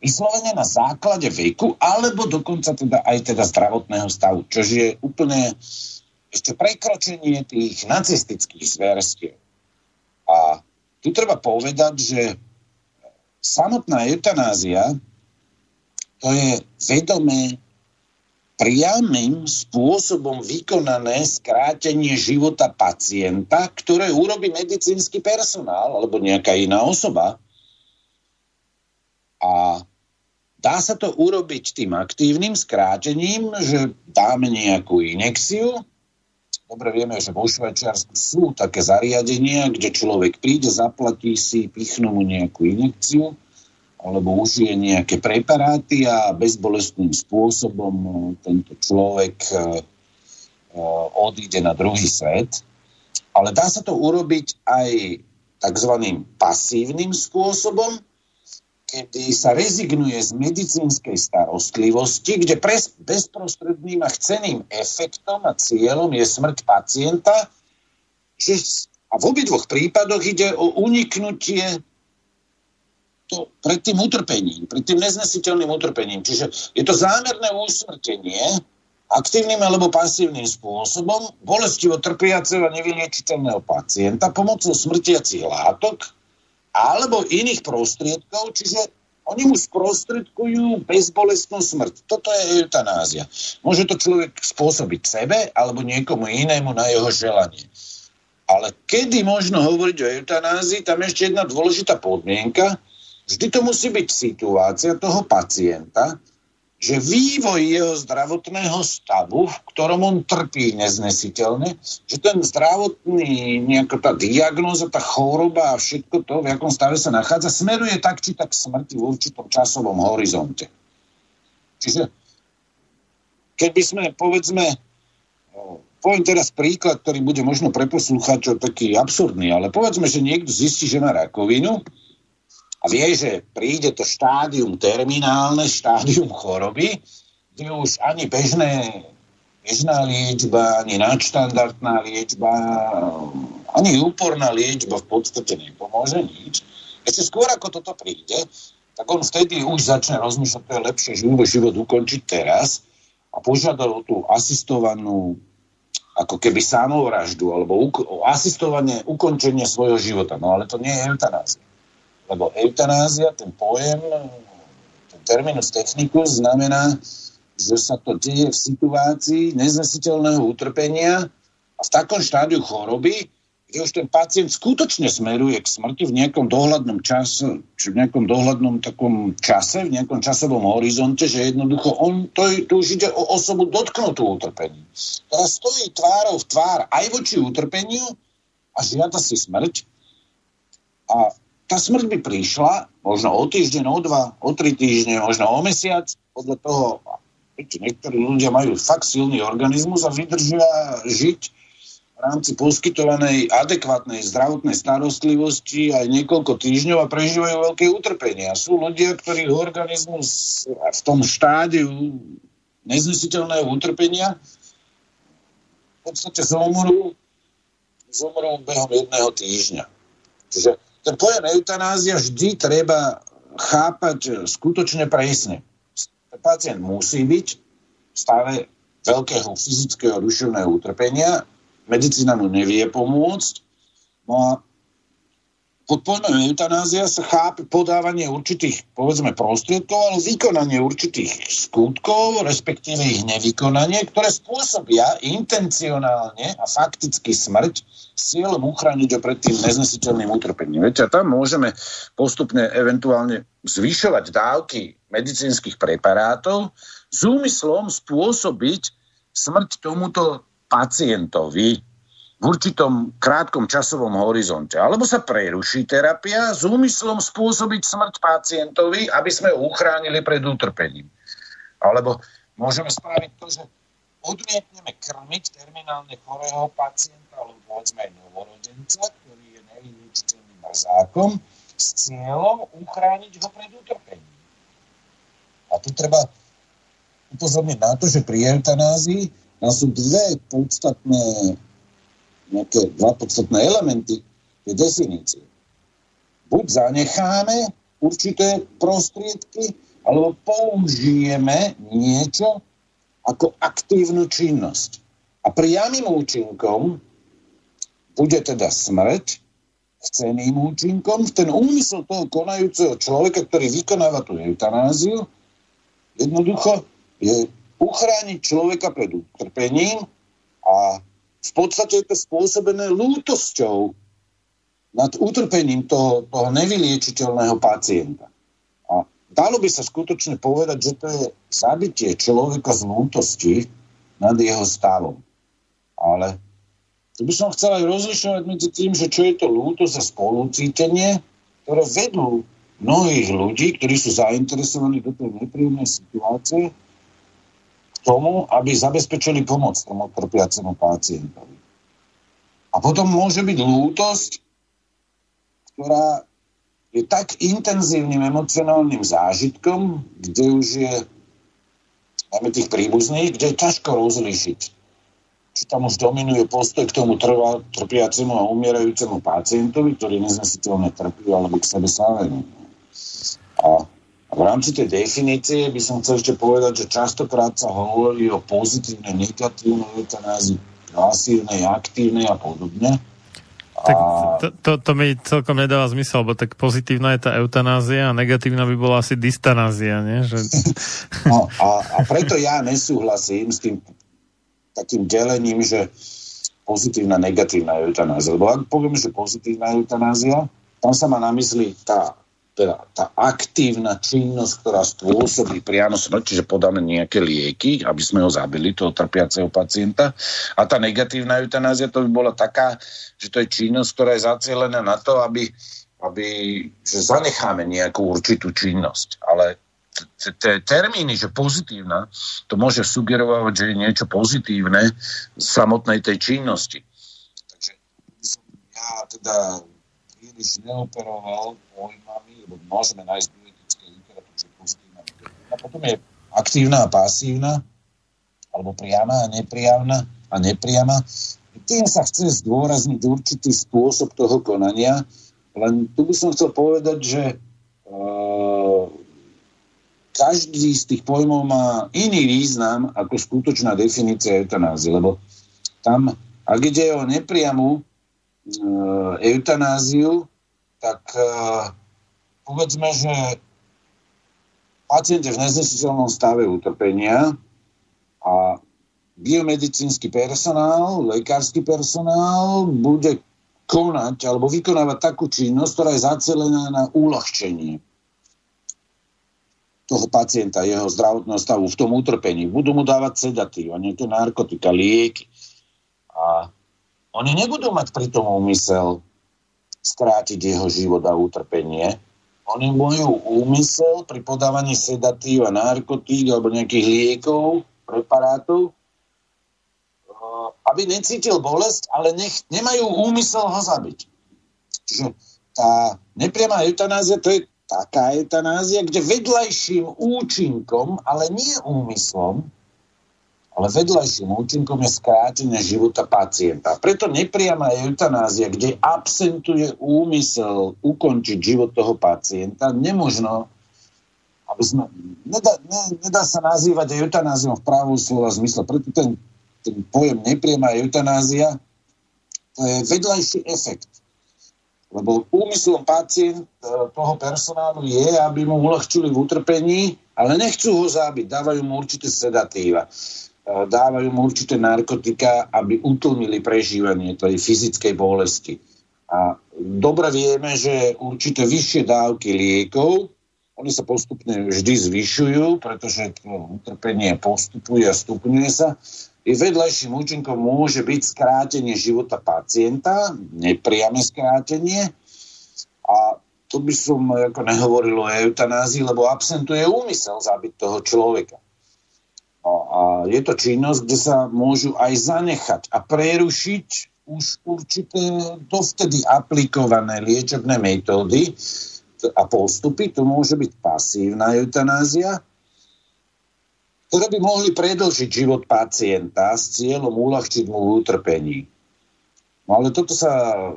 vyslovene na základe veku, alebo dokonca teda aj teda zdravotného stavu, čo je úplne ešte prekročenie tých nacistických zverstiev. A tu treba povedať, že samotná eutanázia to je vedomé priamým spôsobom vykonané skrátenie života pacienta, ktoré urobí medicínsky personál alebo nejaká iná osoba. A Dá sa to urobiť tým aktívnym skrátením, že dáme nejakú inekciu. Dobre vieme, že vo Švajčiarsku sú také zariadenia, kde človek príde, zaplatí si, pichnú mu nejakú inekciu alebo užije nejaké preparáty a bezbolestným spôsobom tento človek e, e, odíde na druhý svet. Ale dá sa to urobiť aj tzv. pasívnym spôsobom, kedy sa rezignuje z medicínskej starostlivosti, kde pres, bezprostredným a chceným efektom a cieľom je smrť pacienta, že, a v obidvoch prípadoch ide o uniknutie to, pred tým utrpením, pred tým neznesiteľným utrpením. Čiže je to zámerné usmrtenie aktívnym alebo pasívnym spôsobom bolestivo trpiaceho a nevyliečiteľného pacienta pomocou smrtiacich látok, alebo iných prostriedkov, čiže oni mu sprostredkujú bezbolestnú smrť. Toto je eutanázia. Môže to človek spôsobiť sebe alebo niekomu inému na jeho želanie. Ale kedy možno hovoriť o eutanázii, tam je ešte jedna dôležitá podmienka. Vždy to musí byť situácia toho pacienta, že vývoj jeho zdravotného stavu, v ktorom on trpí neznesiteľne, že ten zdravotný, nejaká tá diagnóza, tá choroba a všetko to, v akom stave sa nachádza, smeruje tak či tak smrti v určitom časovom horizonte. Čiže keby sme, povedzme, poviem teraz príklad, ktorý bude možno pre poslucháčov taký absurdný, ale povedzme, že niekto zistí, že má rakovinu a vie, že príde to štádium terminálne, štádium choroby, kde už ani bežné, bežná liečba, ani nadštandardná liečba, ani úporná liečba v podstate nepomôže nič. Ešte skôr ako toto príde, tak on vtedy už začne rozmýšľať, to je lepšie život, život ukončiť teraz a požiadať o tú asistovanú ako keby samovraždu alebo o asistovanie, ukončenie svojho života. No ale to nie je eutanázia. Lebo eutanázia, ten pojem, ten terminus technicus znamená, že sa to deje v situácii neznesiteľného utrpenia a v takom štádiu choroby, kde už ten pacient skutočne smeruje k smrti v nejakom dohľadnom čase, či v nejakom dohľadnom takom čase, v nejakom časovom horizonte, že jednoducho on, to, to už ide o osobu dotknutú utrpení. Teraz stojí tvárou v tvár aj voči utrpeniu a žiada si smrť a tá smrť by prišla možno o týždeň, o dva, o tri týždne, možno o mesiac, podľa toho, niektorí ľudia majú fakt silný organizmus a vydržia žiť v rámci poskytovanej adekvátnej zdravotnej starostlivosti aj niekoľko týždňov a prežívajú veľké utrpenia. Sú ľudia, ktorých organizmus v tom štádiu neznesiteľného utrpenia v podstate zomrú, zomrú behom jedného týždňa. Čiže ten pojem eutanázia vždy treba chápať skutočne presne. Pacient musí byť v stave veľkého fyzického duševného utrpenia, medicína mu nevie pomôcť, no a pod pojmom eutanázia sa chápe podávanie určitých, povedzme, prostriedkov, ale vykonanie určitých skutkov, respektíve ich nevykonanie, ktoré spôsobia intencionálne a fakticky smrť cieľom uchrániť ho pred tým neznesiteľným utrpením. Viete, a tam môžeme postupne eventuálne zvyšovať dávky medicínskych preparátov s úmyslom spôsobiť smrť tomuto pacientovi, v určitom krátkom časovom horizonte. Alebo sa preruší terapia s úmyslom spôsobiť smrť pacientovi, aby sme ho uchránili pred utrpením. Alebo môžeme spraviť to, že odmietneme krmiť terminálne chorého pacienta, alebo povedzme aj novorodenca, ktorý je nevyliečiteľným mrzákom, s cieľom uchrániť ho pred utrpením. A tu treba upozorniť na to, že pri eutanázii sú dve podstatné nejaké dva podstatné elementy tej definície. Buď zanecháme určité prostriedky, alebo použijeme niečo ako aktívnu činnosť. A priamým účinkom bude teda smrť, chceným účinkom, ten úmysel toho konajúceho človeka, ktorý vykonáva tú eutanáziu, jednoducho je uchrániť človeka pred utrpením a v podstate je to spôsobené lútosťou nad utrpením toho, toho nevyliečiteľného pacienta. A dalo by sa skutočne povedať, že to je zabitie človeka z lútosti nad jeho stavom. Ale tu by som chcel aj rozlišovať medzi tým, že čo je to lútosť a spolucítenie, ktoré vedú mnohých ľudí, ktorí sú zainteresovaní do tej nepríjemnej situácie, tomu, aby zabezpečili pomoc tomu trpiacemu pacientovi. A potom môže byť lútosť, ktorá je tak intenzívnym emocionálnym zážitkom, kde už je máme tých príbuzných, kde je ťažko rozlišiť, či tam už dominuje postoj k tomu trvá, trpiacemu a umierajúcemu pacientovi, ktorý neznesiteľne trpí, alebo k sebe samému. A a v rámci tej definície by som chcel ešte povedať, že častokrát sa hovorí o pozitívnej, negatívnej eutanázii, pasívnej, aktívnej a podobne. Tak to, to, to mi celkom nedáva zmysel, lebo tak pozitívna je tá eutanázia a negatívna by bola asi dystanázia, nie? Že... No, a, a preto ja nesúhlasím s tým takým delením, že pozitívna, negatívna eutanázia. Lebo ak poviem, že pozitívna eutanázia, tam sa má na mysli tá teda tá aktívna činnosť, ktorá spôsobí priamo smrť, čiže podáme nejaké lieky, aby sme ho zabili, toho trpiaceho pacienta. A tá negatívna eutanázia to by bola taká, že to je činnosť, ktorá je zacielená na to, aby, aby že zanecháme nejakú určitú činnosť. Ale tie termíny, že pozitívna, to môže sugerovať, že je niečo pozitívne z samotnej tej činnosti. Takže ja teda príliš neoperoval pojmami lebo môžeme nájsť bioetické literatúru, čo je pozitívna A potom je aktívna a pasívna, alebo priama a nepriama a nepriama. Tým sa chce zdôrazniť určitý spôsob toho konania, len tu by som chcel povedať, že uh, každý z tých pojmov má iný význam ako skutočná definícia eutanázie, lebo tam, ak ide o nepriamu uh, eutanáziu, tak uh, povedzme, že pacient je v neznesiteľnom stave utrpenia a biomedicínsky personál, lekársky personál bude konať alebo vykonávať takú činnosť, ktorá je zacelená na uľahčenie toho pacienta, jeho zdravotného stavu v tom utrpení. Budú mu dávať sedatív a nejaké narkotika, lieky. A oni nebudú mať pri tom úmysel skrátiť jeho život a utrpenie. Oni majú úmysel pri podávaní sedatív a narkotík alebo nejakých liekov, preparátov, eh, aby necítil bolesť, ale nech, nemajú úmysel ho zabiť. Čiže tá nepriama eutanázia, to je taká eutanázia, kde vedľajším účinkom, ale nie úmyslom, ale vedľajším účinkom je skrátenie života pacienta. Preto nepriama eutanázia, kde absentuje úmysel ukončiť život toho pacienta, nemožno, aby sme, nedá, ne, nedá sa nazývať eutanáziou v právom slova zmysle. Preto ten, ten pojem nepriama eutanázia, to je vedľajší efekt. Lebo úmyslom pacient e, toho personálu je, aby mu uľahčili v utrpení, ale nechcú ho zabiť, dávajú mu určité sedatíva dávajú mu určité narkotika, aby utlmili prežívanie tej fyzickej bolesti. A dobre vieme, že určité vyššie dávky liekov, oni sa postupne vždy zvyšujú, pretože to utrpenie postupuje a stupňuje sa. I vedľajším účinkom môže byť skrátenie života pacienta, nepriame skrátenie. A to by som ako nehovoril o eutanázii, lebo absentuje úmysel zabiť toho človeka. A je to činnosť, kde sa môžu aj zanechať a prerušiť už určité dovtedy aplikované liečebné metódy a postupy. To môže byť pasívna eutanázia, ktoré by mohli predlžiť život pacienta s cieľom uľahčiť mu utrpení. No ale toto sa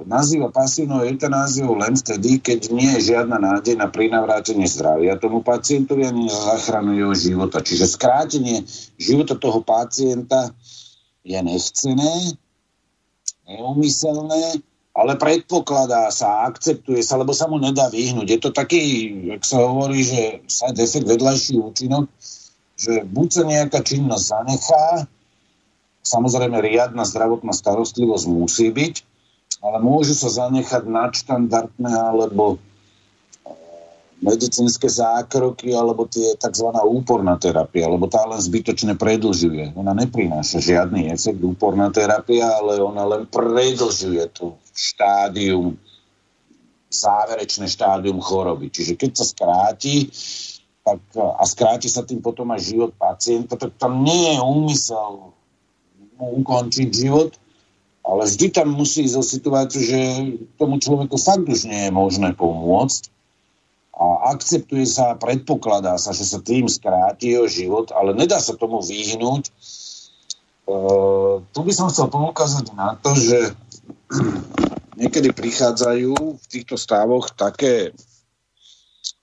nazýva pasívnou eutanáziou len vtedy, keď nie je žiadna nádej na prinavrátenie zdravia tomu pacientovi ani na záchranu jeho života. Čiže skrátenie života toho pacienta je nechcené, neumyselné, ale predpokladá sa, akceptuje sa, lebo sa mu nedá vyhnúť. Je to taký, jak sa hovorí, že sa defekt vedľajší účinok, že buď sa nejaká činnosť zanechá, Samozrejme, riadna zdravotná starostlivosť musí byť, ale môžu sa zanechať nadštandardné alebo e, medicínske zákroky alebo tie tzv. úporná terapia, lebo tá len zbytočne predlžuje. Ona neprináša žiadny efekt úporná terapia, ale ona len predlžuje to štádium, záverečné štádium choroby. Čiže keď sa skráti, tak, a skráti sa tým potom aj život pacienta, tak tam nie je úmysel ukončiť život, ale vždy tam musí ísť o situáciu, že tomu človeku fakt už nie je možné pomôcť a akceptuje sa, predpokladá sa, že sa tým skráti jeho život, ale nedá sa tomu vyhnúť. E, tu by som chcel poukázať na to, že niekedy prichádzajú v týchto stavoch také,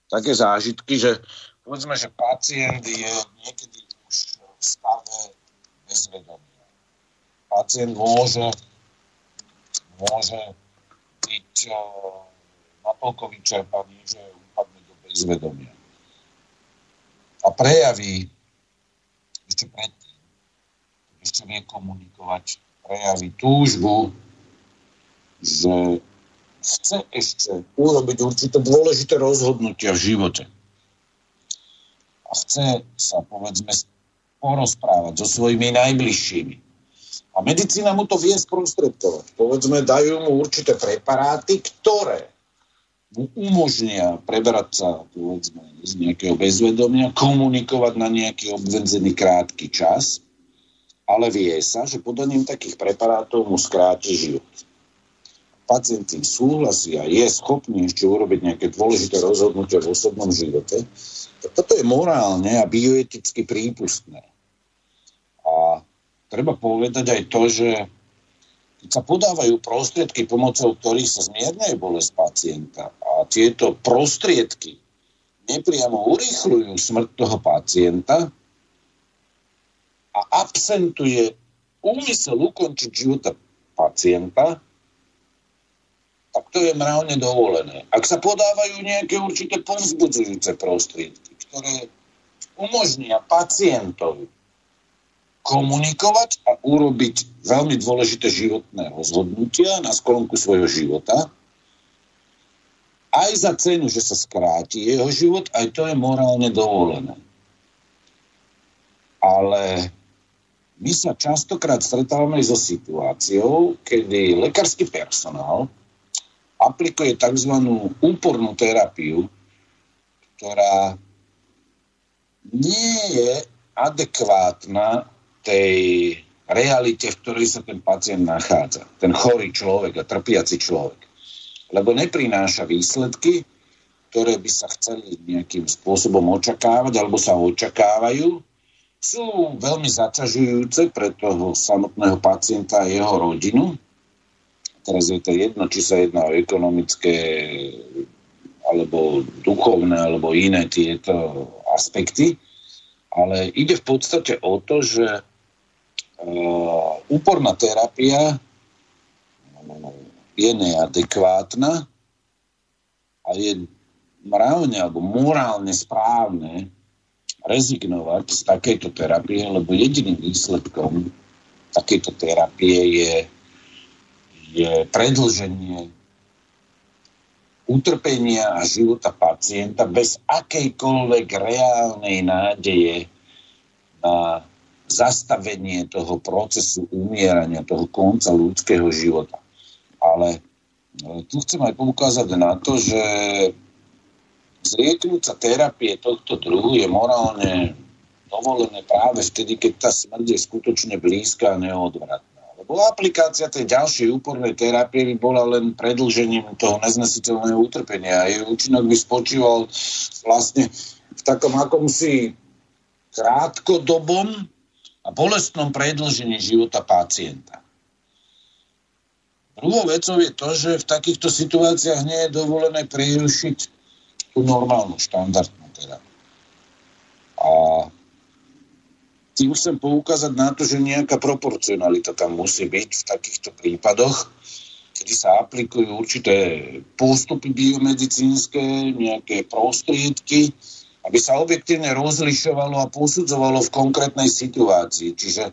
také zážitky, že povedzme, že pacient je niekedy už v stave bezvedomia pacient môže, môže byť natoľko vyčerpaný, že upadne do bezvedomia. A prejaví ešte predtým, ešte vie komunikovať, prejaví túžbu, že chce ešte urobiť určité dôležité rozhodnutia v živote. A chce sa, povedzme, porozprávať so svojimi najbližšími a medicína mu to vie sprostredkovať. Povedzme, dajú mu určité preparáty, ktoré mu umožnia preberať sa povedzme, z nejakého bezvedomia, komunikovať na nejaký obvedzený krátky čas, ale vie sa, že podaním takých preparátov mu skráti život. Pacient tým súhlasí a je schopný ešte urobiť nejaké dôležité rozhodnutie v osobnom živote. Toto je morálne a bioeticky prípustné. Treba povedať aj to, že keď sa podávajú prostriedky, pomocou ktorých sa zmierňuje bolesť pacienta a tieto prostriedky nepriamo urýchľujú smrť toho pacienta a absentuje úmysel ukončiť života pacienta, tak to je mravne dovolené. Ak sa podávajú nejaké určité povzbudzujúce prostriedky, ktoré umožnia pacientovi komunikovať a urobiť veľmi dôležité životné rozhodnutia na sklonku svojho života, aj za cenu, že sa skráti jeho život, aj to je morálne dovolené. Ale my sa častokrát stretávame so situáciou, kedy lekársky personál aplikuje tzv. úpornú terapiu, ktorá nie je adekvátna tej realite, v ktorej sa ten pacient nachádza. Ten chorý človek a trpiaci človek. Lebo neprináša výsledky, ktoré by sa chceli nejakým spôsobom očakávať alebo sa očakávajú, sú veľmi zaťažujúce pre toho samotného pacienta a jeho rodinu. Teraz je to jedno, či sa jedná o ekonomické alebo duchovné alebo iné tieto aspekty, ale ide v podstate o to, že úporná terapia je neadekvátna a je mravne alebo morálne správne rezignovať z takejto terapie, lebo jediným výsledkom takejto terapie je, je predlženie utrpenia a života pacienta bez akejkoľvek reálnej nádeje na zastavenie toho procesu umierania, toho konca ľudského života. Ale e, tu chcem aj poukázať na to, že zrieknúť sa terapie tohto druhu je morálne dovolené práve vtedy, keď tá smrť je skutočne blízka a neodvratná. Lebo aplikácia tej ďalšej úpornej terapie by bola len predlžením toho neznesiteľného utrpenia. Jej účinok by spočíval vlastne v takom akomsi krátkodobom a bolestnom predlžení života pacienta. Druhou vecou je to, že v takýchto situáciách nie je dovolené prerušiť tú normálnu, štandardnú teda. A tým chcem poukázať na to, že nejaká proporcionalita tam musí byť v takýchto prípadoch, kedy sa aplikujú určité postupy biomedicínske, nejaké prostriedky, aby sa objektívne rozlišovalo a posudzovalo v konkrétnej situácii. Čiže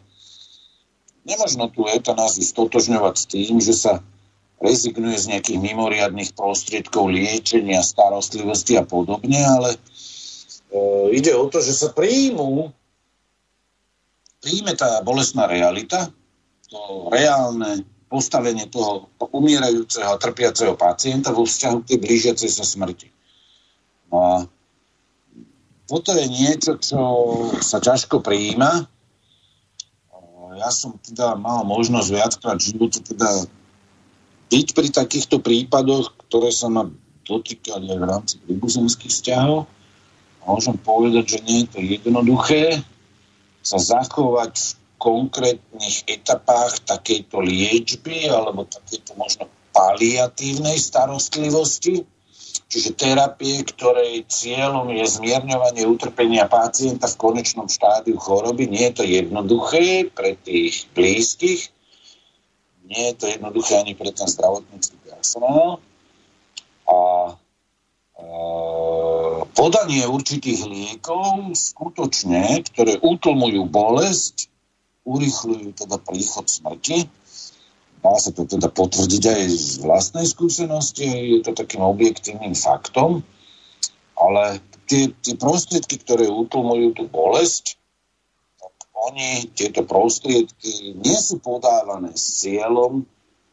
nemožno tu etanáziu stotožňovať s tým, že sa rezignuje z nejakých mimoriadných prostriedkov liečenia, starostlivosti a podobne, ale e, ide o to, že sa príjmu, príjme tá bolestná realita, to reálne postavenie toho umierajúceho a trpiaceho pacienta vo vzťahu k tej blížiacej sa smrti. No a toto je niečo, čo sa ťažko prijíma. Ja som teda mal možnosť viackrát v živote teda byť pri takýchto prípadoch, ktoré sa ma dotýkali aj v rámci príbuzenských vzťahov, môžem povedať, že nie je to jednoduché sa zachovať v konkrétnych etapách takejto liečby alebo takejto možno paliatívnej starostlivosti, čiže terapie, ktorej cieľom je zmierňovanie utrpenia pacienta v konečnom štádiu choroby. Nie je to jednoduché pre tých blízkych, nie je to jednoduché ani pre ten zdravotnícky personál. A e, podanie určitých liekov skutočne, ktoré utlmujú bolesť, urychľujú teda príchod smrti. Dá sa to teda potvrdiť aj z vlastnej skúsenosti, je to takým objektívnym faktom, ale tie, tie prostriedky, ktoré utlmujú tú bolesť, oni, tieto prostriedky, nie sú podávané s cieľom,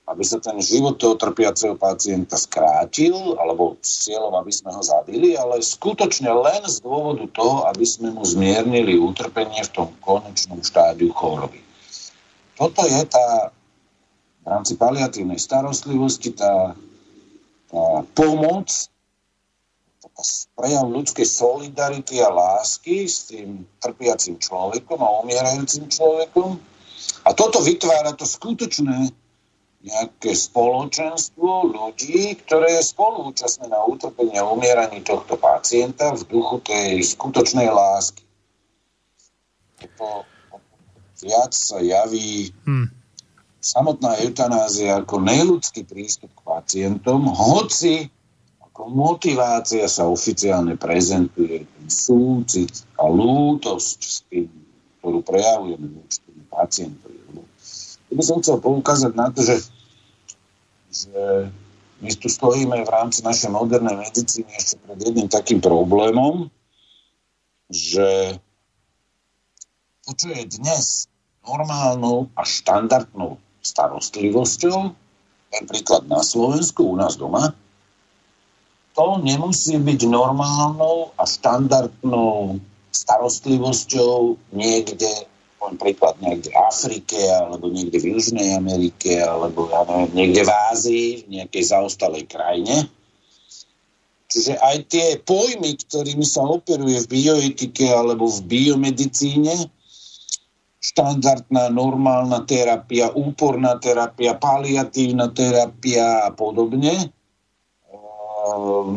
aby sa ten život toho trpiaceho pacienta skrátil, alebo s cieľom, aby sme ho zabili, ale skutočne len z dôvodu toho, aby sme mu zmiernili utrpenie v tom konečnom štádiu choroby. Toto je tá v rámci paliatívnej starostlivosti tá, tá pomoc, prejav ľudskej solidarity a lásky s tým trpiacim človekom a umierajúcim človekom. A toto vytvára to skutočné nejaké spoločenstvo ľudí, ktoré je spolúčastné na utrpení a umieraní tohto pacienta v duchu tej skutočnej lásky. Toto viac sa javí hmm. Samotná eutanázia ako neludský prístup k pacientom, hoci ako motivácia sa oficiálne prezentuje ten súcit a lútosť, ktorú prejavujeme voči tým pacientovi. by som chcel poukázať na to, že, že my tu stojíme v rámci našej modernej medicíny ešte pred jedným takým problémom, že to, čo je dnes normálnou a štandardnou starostlivosťou, ten príklad na Slovensku, u nás doma, to nemusí byť normálnou a štandardnou starostlivosťou niekde, poviem príklad, niekde v Afrike, alebo niekde v Južnej Amerike, alebo ja neviem, niekde v Ázii, v nejakej zaostalej krajine. Čiže aj tie pojmy, ktorými sa operuje v bioetike alebo v biomedicíne, štandardná, normálna terapia, úporná terapia, paliatívna terapia a podobne,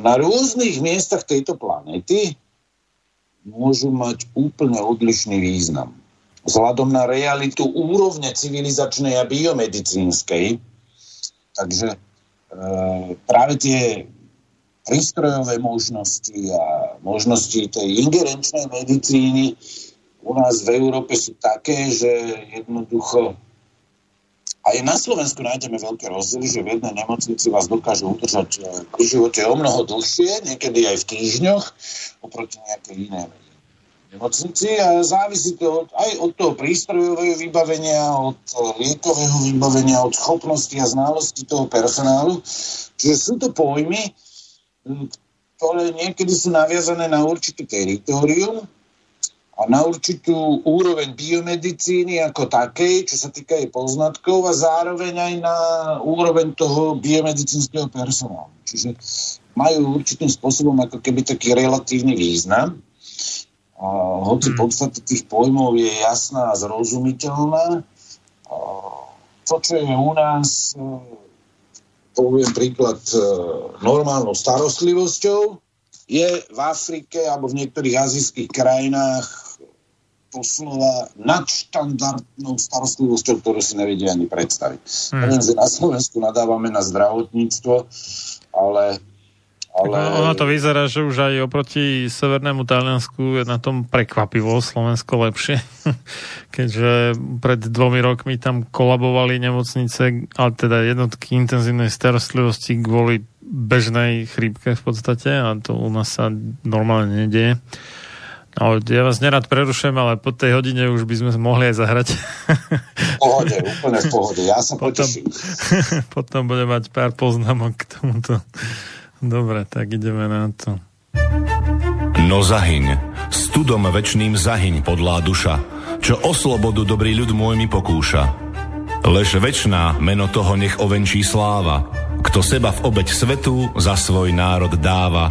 na rôznych miestach tejto planety môžu mať úplne odlišný význam. Vzhľadom na realitu úrovne civilizačnej a biomedicínskej, takže e, práve tie prístrojové možnosti a možnosti tej ingerenčnej medicíny u nás v Európe sú také, že jednoducho aj na Slovensku nájdeme veľké rozdiely, že v jednej nemocnici vás dokážu udržať eh, pri živote o mnoho dlhšie, niekedy aj v týždňoch, oproti nejakej inej nemocnici a závisí to od, aj od toho prístrojového vybavenia, od eh, liekového vybavenia, od schopnosti a znalosti toho personálu. Čiže sú to pojmy, hm, ktoré niekedy sú naviazané na určitý teritorium a na určitú úroveň biomedicíny ako takej, čo sa týka jej poznatkov a zároveň aj na úroveň toho biomedicínskeho personálu. Čiže majú určitým spôsobom ako keby taký relatívny význam. A hoci hmm. podstate tých pojmov je jasná a zrozumiteľná, a to, čo je u nás, e, poviem príklad, e, normálnou starostlivosťou, je v Afrike alebo v niektorých azijských krajinách doslova nadštandardnou starostlivosťou, ktorú si nevedia ani predstaviť. Hmm. Neviem, že na Slovensku nadávame na zdravotníctvo, ale ale... No, ono to vyzerá, že už aj oproti severnému Taliansku je na tom prekvapivo Slovensko lepšie. Keďže pred dvomi rokmi tam kolabovali nemocnice, ale teda jednotky intenzívnej starostlivosti kvôli bežnej chrípke v podstate a to u nás sa normálne nedieje. No, ja vás nerad prerušujem, ale po tej hodine už by sme mohli aj zahrať. V pohode, úplne v pohode. Ja sa potom, poteším. Potom budem mať pár poznámok k tomuto. Dobre, tak ideme na to. No zahyň, studom večným zahyň podlá duša, čo o slobodu dobrý ľud môj mi pokúša. Lež večná meno toho nech ovenčí sláva, kto seba v obeď svetu za svoj národ dáva,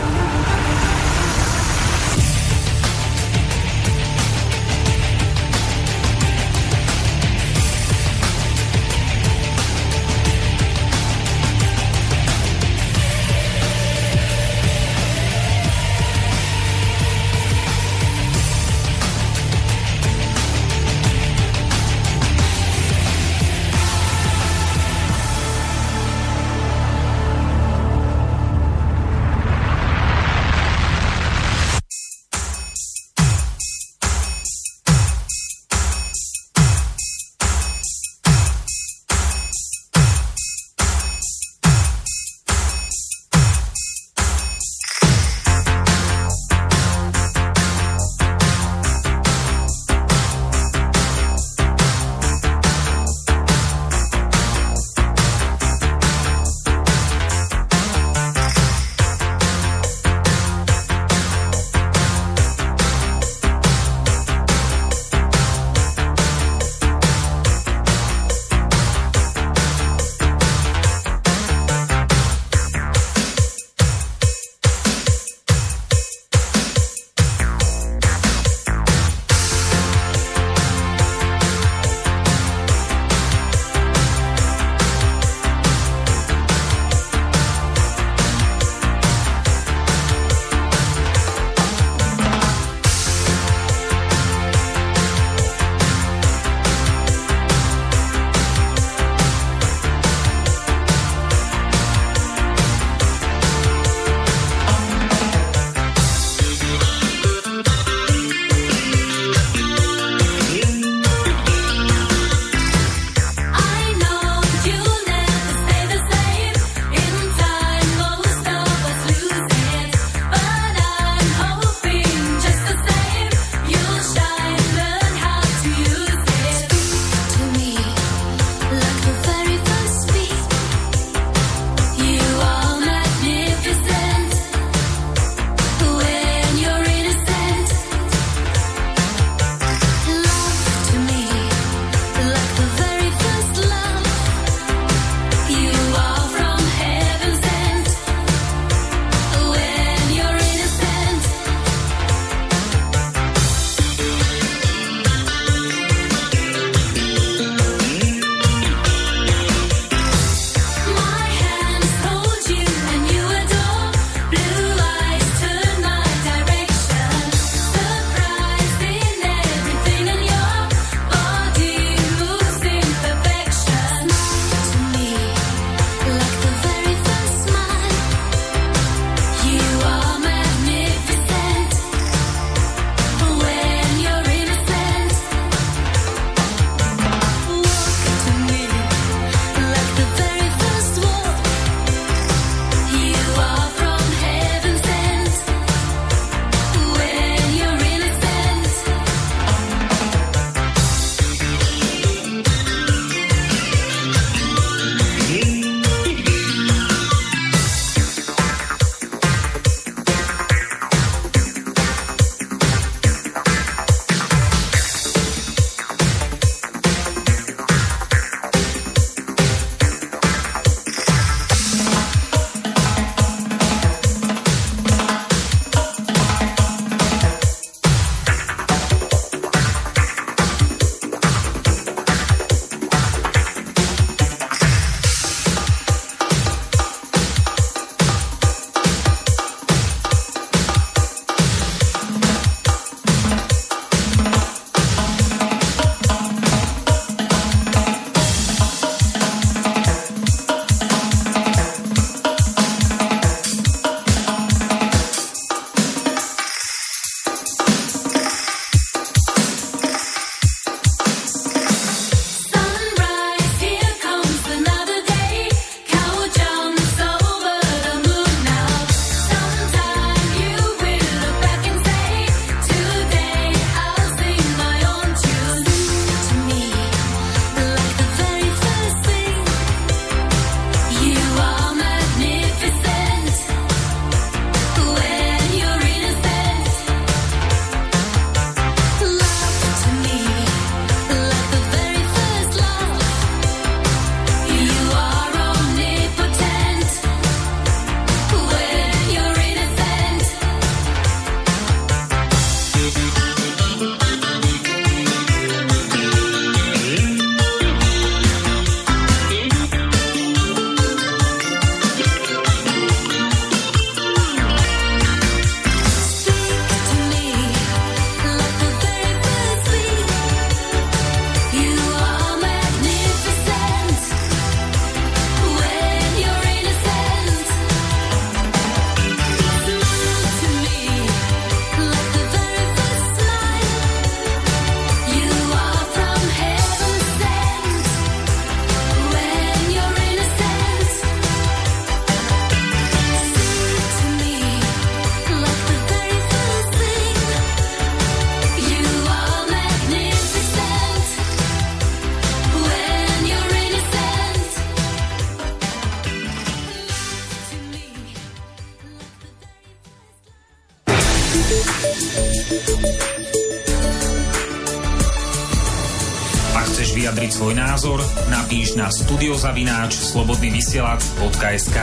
Na studiozavináč slobodnyvysielac.sk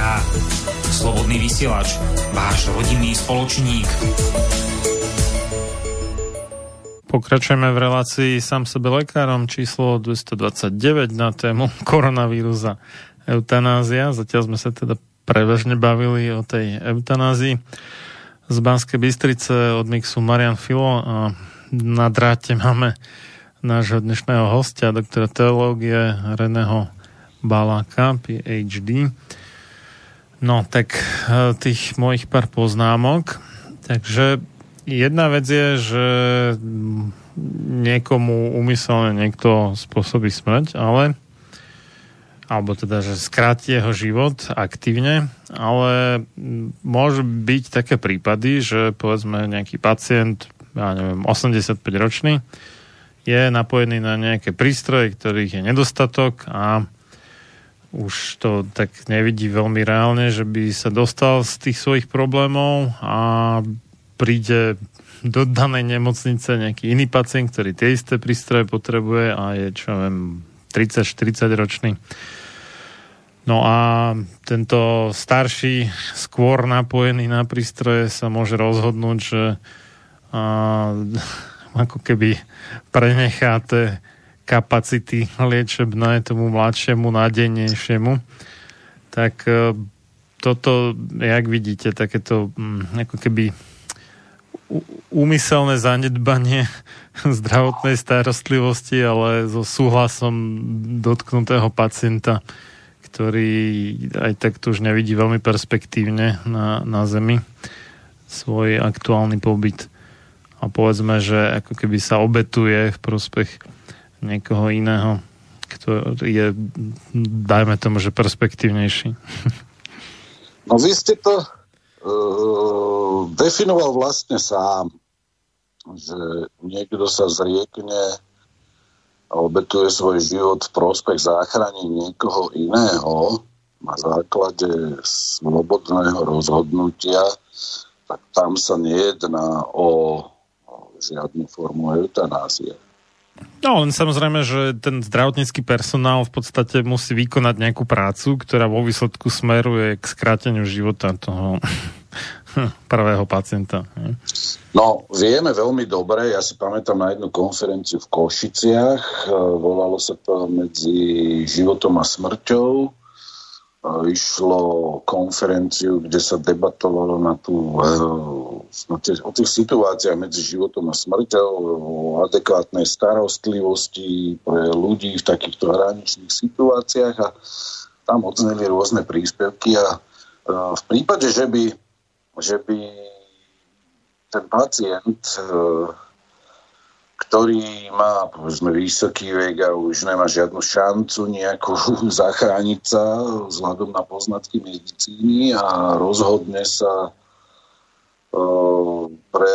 Slobodný vysielač, váš rodinný spoločník. Pokračujeme v relácii sám sebe lekárom číslo 229 na tému koronavírus a eutanázia. Zatiaľ sme sa teda prevažne bavili o tej eutanázii. Z Banskej Bystrice od Mixu Marian Filo a na dráte máme nášho dnešného hostia, doktora teológie Reného Baláka, PhD. No, tak e, tých mojich pár poznámok. Takže jedna vec je, že niekomu umyselne niekto spôsobí smrť, ale alebo teda, že skráti jeho život aktívne, ale môžu byť také prípady, že povedzme nejaký pacient, ja neviem, 85 ročný, je napojený na nejaké prístroje, ktorých je nedostatok a už to tak nevidí veľmi reálne, že by sa dostal z tých svojich problémov a príde do danej nemocnice nejaký iný pacient, ktorý tie isté prístroje potrebuje a je, čo viem, 30-40 ročný. No a tento starší, skôr napojený na prístroje sa môže rozhodnúť, že a, ako keby prenechá tie kapacity liečebné tomu mladšiemu, nádejnejšiemu. Tak e, toto, jak vidíte, takéto mm, ako keby úmyselné zanedbanie zdravotnej starostlivosti, ale so súhlasom dotknutého pacienta, ktorý aj tak tu už nevidí veľmi perspektívne na, na Zemi svoj aktuálny pobyt a povedzme, že ako keby sa obetuje v prospech niekoho iného, kto je, dajme tomu, že perspektívnejší. No vy ste to uh, definoval vlastne sám, že niekto sa zriekne a obetuje svoj život v prospech záchrany niekoho iného na základe slobodného rozhodnutia, tak tam sa nejedná o žiadnu formu eutanázie. No, len samozrejme, že ten zdravotnícky personál v podstate musí vykonať nejakú prácu, ktorá vo výsledku smeruje k skráteniu života toho prvého pacienta. No, vieme veľmi dobre, ja si pamätám na jednu konferenciu v Košiciach, volalo sa to medzi životom a smrťou išlo konferenciu, kde sa debatovalo na tú, eh, o tých situáciách medzi životom a smrťou, o adekvátnej starostlivosti pre ľudí v takýchto hraničných situáciách a tam odzneli rôzne príspevky a eh, v prípade, že by, že by ten pacient eh, ktorý má povedzme vysoký vek a už nemá žiadnu šancu nejako zachrániť sa vzhľadom na poznatky medicíny a rozhodne sa pre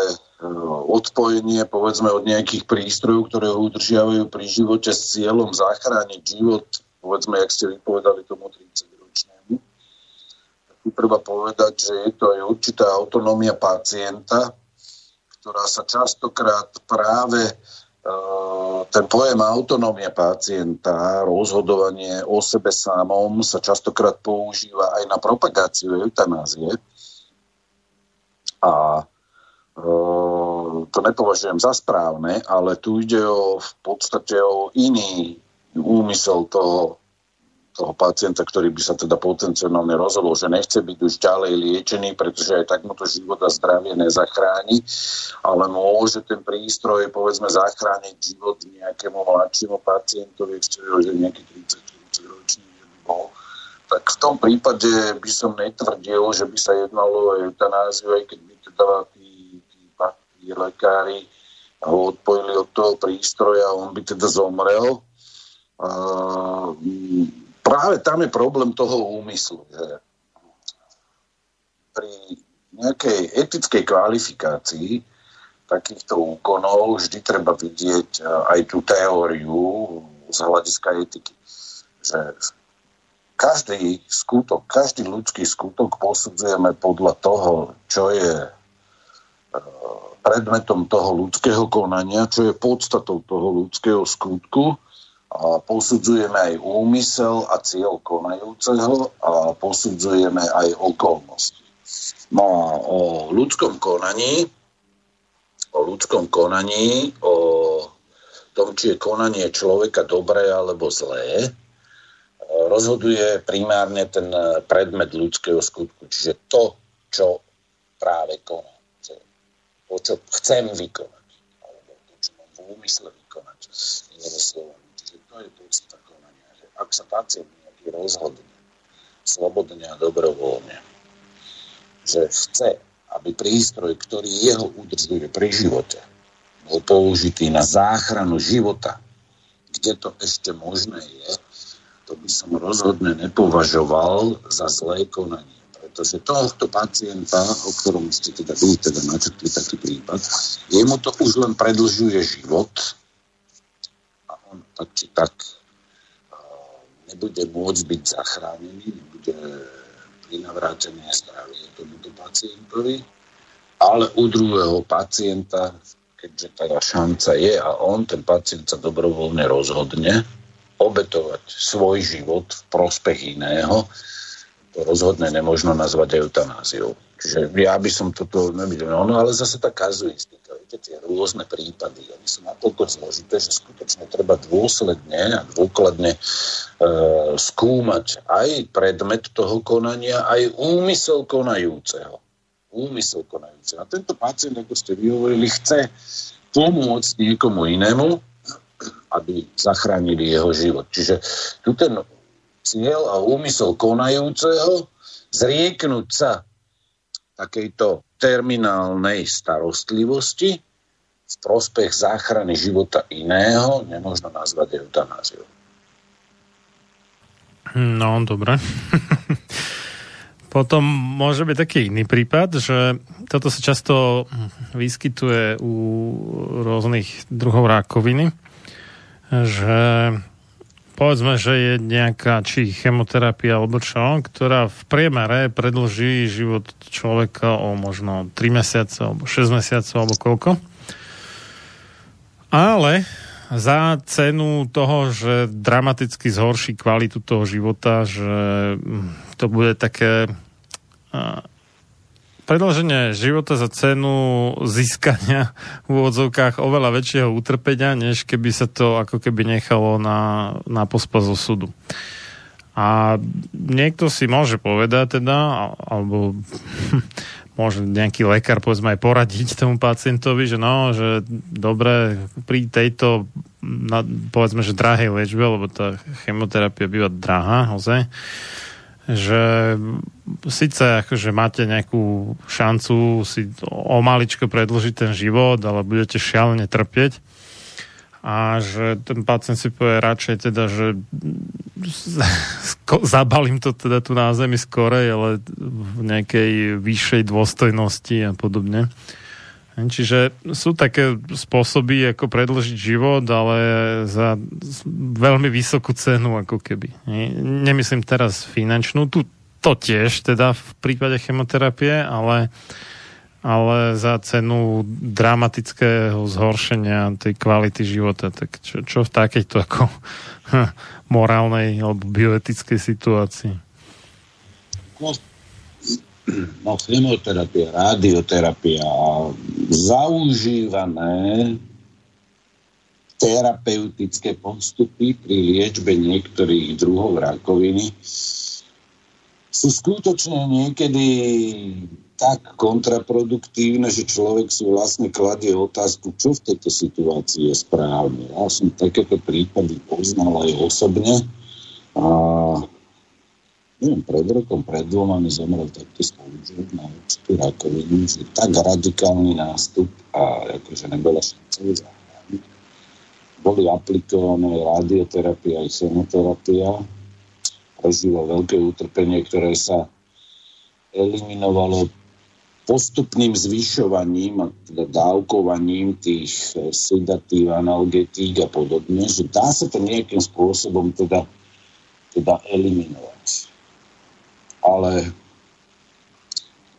odpojenie povedzme od nejakých prístrojov, ktoré ho udržiavajú pri živote s cieľom zachrániť život, povedzme, jak ste vypovedali tomu 30-ročnému. Tu treba povedať, že je to aj určitá autonómia pacienta, ktorá sa častokrát práve e, ten pojem autonómia pacienta, rozhodovanie o sebe samom sa častokrát používa aj na propagáciu eutanázie. A e, to nepovažujem za správne, ale tu ide o, v podstate o iný úmysel toho toho pacienta, ktorý by sa teda potenciálne rozhodol, že nechce byť už ďalej liečený, pretože aj tak mu to život a zdravie nezachráni, ale môže ten prístroj povedzme zachrániť život nejakému mladšiemu pacientovi, že nejaký 30-40 ročný by bol. Tak v tom prípade by som netvrdil, že by sa jednalo o eutanáziu, aj keď by teda tí, tí, tí lekári ho odpojili od toho prístroja on by teda zomrel. Uh, práve tam je problém toho úmyslu, že pri nejakej etickej kvalifikácii takýchto úkonov vždy treba vidieť e, aj tú teóriu z hľadiska etiky. Že každý skutok, každý ľudský skutok posudzujeme podľa toho, čo je e, predmetom toho ľudského konania, čo je podstatou toho ľudského skutku posudzujeme aj úmysel a cieľ konajúceho a posudzujeme aj okolnosti. No a o ľudskom konaní, o ľudskom konaní, o tom, či je konanie človeka dobré alebo zlé, rozhoduje primárne ten predmet ľudského skutku. Čiže to, čo práve koná. To, čo chcem vykonať. Alebo to, čo mám v úmysle vykonať. Inými slovami. To je podstata konania. Že ak sa pacient nejaký rozhodne, slobodne a dobrovoľne, že chce, aby prístroj, ktorý jeho udržuje pri živote, bol použitý na záchranu života, kde to ešte možné je, to by som rozhodne nepovažoval za zlé konanie. Pretože tohto pacienta, o ktorom ste teda vy teda načrtli taký prípad, jemu to už len predlžuje život tak či tak nebude môcť byť zachránený, nebude prinavrátené zdravie tomuto pacientovi, ale u druhého pacienta, keďže teda šanca je a on, ten pacient sa dobrovoľne rozhodne, obetovať svoj život v prospech iného, to rozhodne nemožno nazvať eutanáziou. Čiže ja by som toto nevidel. No, no ale zase tá kazuistika, viete, tie rôzne prípady, oni sú natoľko zložité, že skutočne treba dôsledne a dôkladne e, skúmať aj predmet toho konania, aj úmysel konajúceho. Úmysel konajúceho. A tento pacient, ako ste vyhovorili, chce pomôcť niekomu inému, aby zachránili jeho život. Čiže tu ten cieľ a úmysel konajúceho zrieknúť sa takejto terminálnej starostlivosti v prospech záchrany života iného nemôžno nazvať eutanáziou. No, dobre. Potom môže byť taký iný prípad, že toto sa často vyskytuje u rôznych druhov rákoviny, že povedzme, že je nejaká či chemoterapia alebo čo, ktorá v priemere predlží život človeka o možno 3 mesiace alebo 6 mesiacov alebo koľko. Ale za cenu toho, že dramaticky zhorší kvalitu toho života, že to bude také predlženie života za cenu získania v úvodzovkách oveľa väčšieho utrpenia, než keby sa to ako keby nechalo na, na pospas súdu. A niekto si môže povedať teda, alebo môže nejaký lekár povedzme aj poradiť tomu pacientovi, že no, že dobre, pri tejto povedzme, že drahej liečbe, lebo tá chemoterapia býva drahá, ozaj, že síce akože máte nejakú šancu si o maličko predlžiť ten život, ale budete šialene trpieť a že ten pacient si povie radšej teda, že zabalím to teda tu na zemi skorej, ale v nejakej vyššej dôstojnosti a podobne. Čiže sú také spôsoby, ako predlžiť život, ale za veľmi vysokú cenu, ako keby. Nemyslím teraz finančnú, tu to tiež teda v prípade chemoterapie, ale, ale za cenu dramatického zhoršenia tej kvality života. Tak čo, čo v takejto ako morálnej alebo bioetickej situácii? No, no, chemoterapia, radioterapia, zaužívané terapeutické postupy pri liečbe niektorých druhov rakoviny sú skutočne niekedy tak kontraproduktívne, že človek si vlastne kladie otázku, čo v tejto situácii je správne. Ja som takéto prípady poznal aj osobne a neviem, pred rokom, pred dvoma mi zomrel takto spolužiak na určitú rakovinu, že tak radikálny nástup a akože nebola šanca zachrániť. Boli aplikované radioterapia a chemoterapia, prežilo veľké utrpenie, ktoré sa eliminovalo postupným zvyšovaním a teda dávkovaním tých eh, sedatív, analgetík a podobne, že dá sa to nejakým spôsobom teda, teda eliminovať ale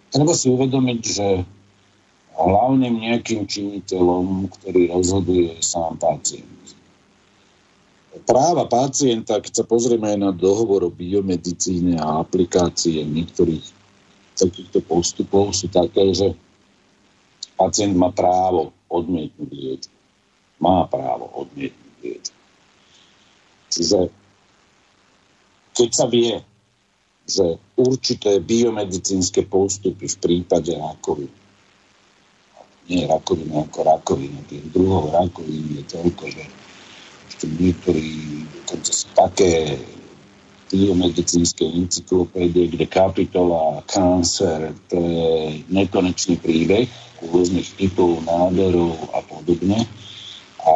treba si uvedomiť, že hlavným nejakým činiteľom, ktorý rozhoduje, je sám pacient. práva pacienta, keď sa pozrieme aj na dohovor o biomedicíne a aplikácie niektorých takýchto postupov sú také, že pacient má právo odmietnúť liečbu. Má právo odmietnúť liečbu. Čiže keď sa vie, že určité biomedicínske postupy v prípade rakoviny, nie rakoviny ako rakoviny, tých druhov rakoviny je toľko, že ešte niektorí dokonca sú také biomedicínske encyklopédie, kde kapitola cancer, to je nekonečný príbeh rôznych typov nádorov a podobne. A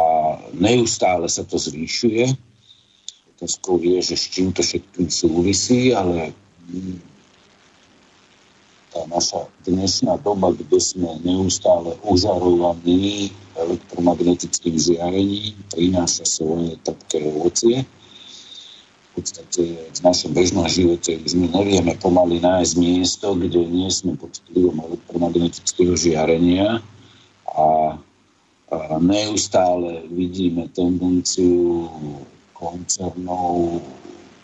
neustále sa to zvýšuje. Otázkou je, že s čím to všetkým súvisí, ale tá naša dnešná doba, kde sme neustále ožarovaní elektromagnetickým žiarením, prináša svoje trpké ovocie. V podstate v našom bežnom živote už my nevieme pomaly nájsť miesto, kde nie sme pod vplyvom elektromagnetického žiarenia a, a neustále vidíme tendenciu koncernov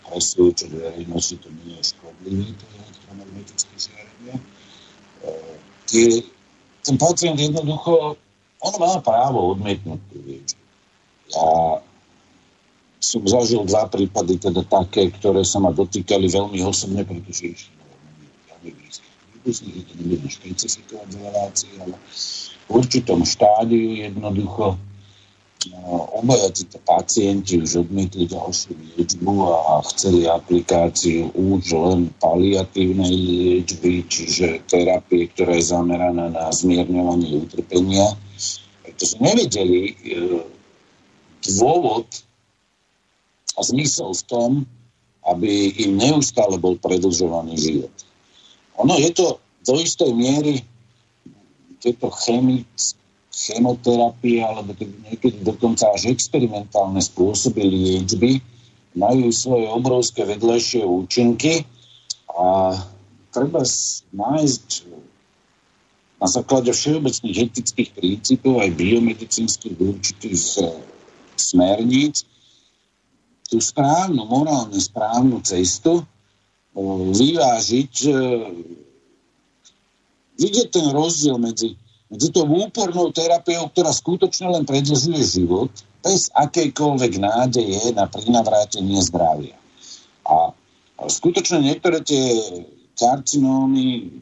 presvedčiť verejnosti, to nie je škodlivé, to elektromagnetické žiarenie. Tie, ten pacient jednoducho, on má právo odmietnúť tú liečbu. Ja som zažil dva prípady, teda také, ktoré sa ma dotýkali veľmi osobne, pretože išli veľmi blízkych príbuzných, to nebudem špecifikovať v relácii, ale v určitom štádiu jednoducho No, obaja títo pacienti už odmietli ďalšiu liečbu a chceli aplikáciu už len paliatívnej liečby, čiže terapie, ktorá je zameraná na zmierňovanie utrpenia. Pretože nevedeli e, dôvod a zmysel v tom, aby im neustále bol predlžovaný život. Ono je to do istej miery tieto chemické chemoterapie alebo niekedy dokonca až experimentálne spôsoby liečby majú svoje obrovské vedlejšie účinky a treba nájsť na základe všeobecných etických princípov aj biomedicínskych určitých smerníc tú správnu, morálne správnu cestu eh, vyvážiť eh, vidieť ten rozdiel medzi medzi tou úpornou terapiou, ktorá skutočne len predlžuje život, bez akejkoľvek nádeje na prinavrátenie zdravia. A skutočne niektoré tie karcinómy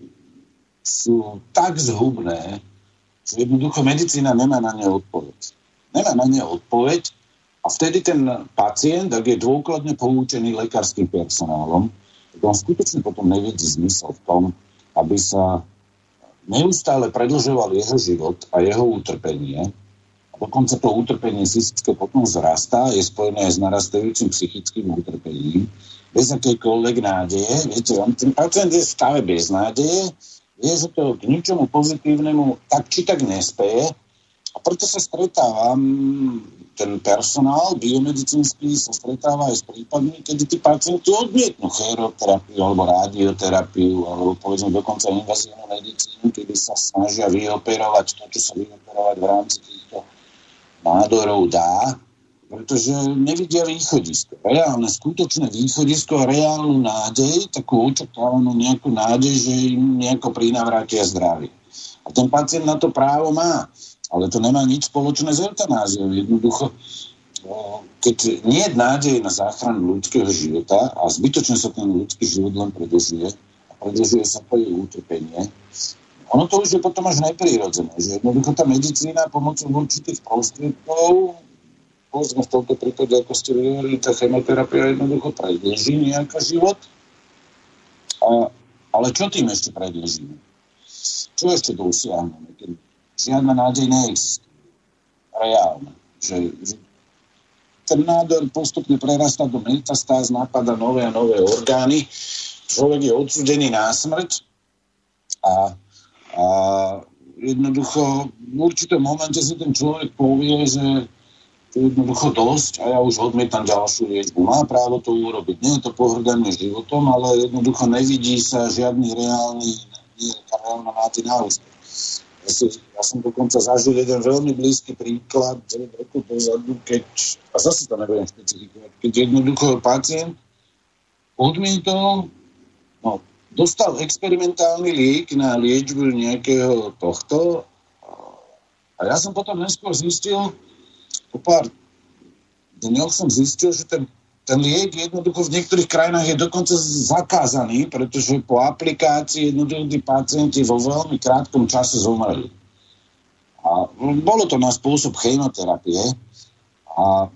sú tak zhubné, že jednoducho medicína nemá na ne odpoveď. Nemá na ne odpoveď a vtedy ten pacient, ak je dôkladne poučený lekárským personálom, tak on skutočne potom nevidí zmysel v tom, aby sa neustále predlžoval jeho život a jeho utrpenie. A dokonca to utrpenie fyzické potom zrastá, je spojené aj s narastajúcim psychickým utrpením, bez akejkoľvek nádeje. Viete, on, ten pacient je v stave bez nádeje, vie, že to k ničomu pozitívnemu tak či tak nespeje a preto sa stretávam, ten personál biomedicínsky sa stretáva aj s prípadmi, kedy tí pacienti odmietnú chéroterapiu alebo radioterapiu alebo povedzme dokonca invazívnu medicínu, kedy sa snažia vyoperovať to, čo sa vyoperovať v rámci týchto nádorov dá, pretože nevidia východisko. Reálne, skutočné východisko a reálnu nádej, takú očakávanú nejakú nádej, že im nejako prinavrátia zdravie. A ten pacient na to právo má. Ale to nemá nič spoločné s eutanáziou. Jednoducho, keď nie je nádej na záchranu ľudského života a zbytočne sa ten ľudský život len predlžuje a predlžuje sa to jej utrpenie, ono to už je potom až neprirodzené, že jednoducho tá medicína pomocou určitých prostriedkov, povedzme v tomto prípade, ako ste vyhovorili, tá chemoterapia jednoducho predlží nejaký život. A, ale čo tým ešte predlžíme? Čo ešte dosiahneme? Keď žiadna nádej neexistuje. Reálne. Že, že ten nádor postupne prerastá do metastáz, napada nové a nové orgány. Človek je odsudený na smrť a, a jednoducho v určitom momente si ten človek povie, že to je jednoducho dosť a ja už odmietam ďalšiu liečbu. Má právo to urobiť. Nie je to pohrdanie životom, ale jednoducho nevidí sa žiadny reálny, reálna nádej na úspech. Ja, som dokonca zažil jeden veľmi blízky príklad 9 rokov dozadu, keď, a zase to nebudem špecifikovať, keď jednoducho pacient odmietol, no, dostal experimentálny liek na liečbu nejakého tohto a ja som potom neskôr zistil, po pár dňoch som zistil, že ten ten liek jednoducho v niektorých krajinách je dokonca zakázaný, pretože po aplikácii jednoducho tí pacienti vo veľmi krátkom čase zomreli. A bolo to na spôsob chemoterapie a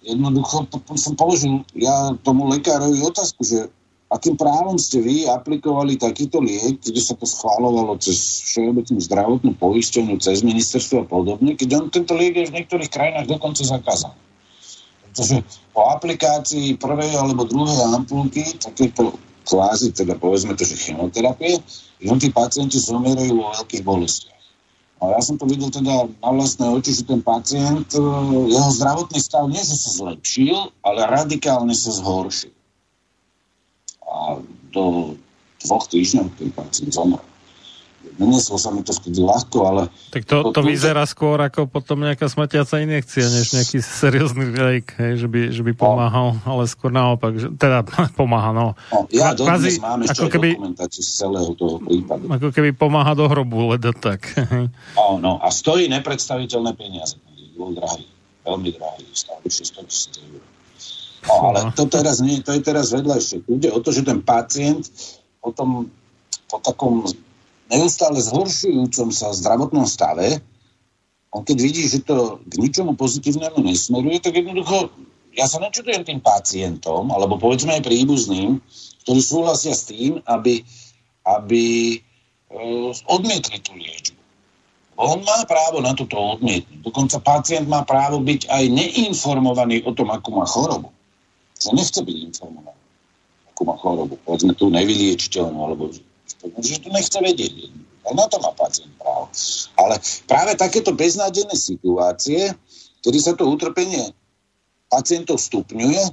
jednoducho potom som položil ja tomu lekárovi otázku, že akým právom ste vy aplikovali takýto liek, kde sa to schválovalo cez všeobecnú zdravotnú poisťovňu, cez ministerstvo a podobne, keď on tento liek je v niektorých krajinách dokonca zakázaný. Pretože po aplikácii prvej alebo druhej ampulky, takéto kvázi, teda povedzme to, že chemoterapie, že tí pacienti zomierajú vo veľkých bolestiach. A ja som to videl teda na vlastné oči, že ten pacient, e, jeho zdravotný stav nie, že sa zlepšil, ale radikálne sa zhoršil. A do dvoch týždňov ten pacient zomrel nenieslo sa mi to vtedy ľahko, ale... Tak to, to vyzerá skôr ako potom nejaká smatiaca injekcia, než nejaký seriózny liek, hej, že, by, že by pomáhal, no. ale skôr naopak, že, teda pomáha, no. no ja dodnes mám ešte ako keby, dokumentáciu z celého toho prípadu. Ako keby pomáha do hrobu, leda tak. no, no, a stojí nepredstaviteľné peniaze. Bol drahý, veľmi drahý, stále 600 tisíc eur. No, ale to teraz nie, to je teraz vedľajšie. Ide o to, že ten pacient potom po takom neustále zhoršujúcom sa zdravotnom stave, on keď vidí, že to k ničomu pozitívnemu nesmeruje, tak jednoducho, ja sa nečudujem tým pacientom, alebo povedzme aj príbuzným, ktorí súhlasia s tým, aby, aby e, odmietli tú liečbu. On má právo na toto odmietnúť. Dokonca pacient má právo byť aj neinformovaný o tom, akú má chorobu. Že nechce byť informovaný, akú má chorobu. Povedzme tú nevyliečiteľnú, alebo že to nechce vedieť. A na to má pacient právo. Ale práve takéto beznádené situácie, kedy sa to utrpenie pacientov stupňuje,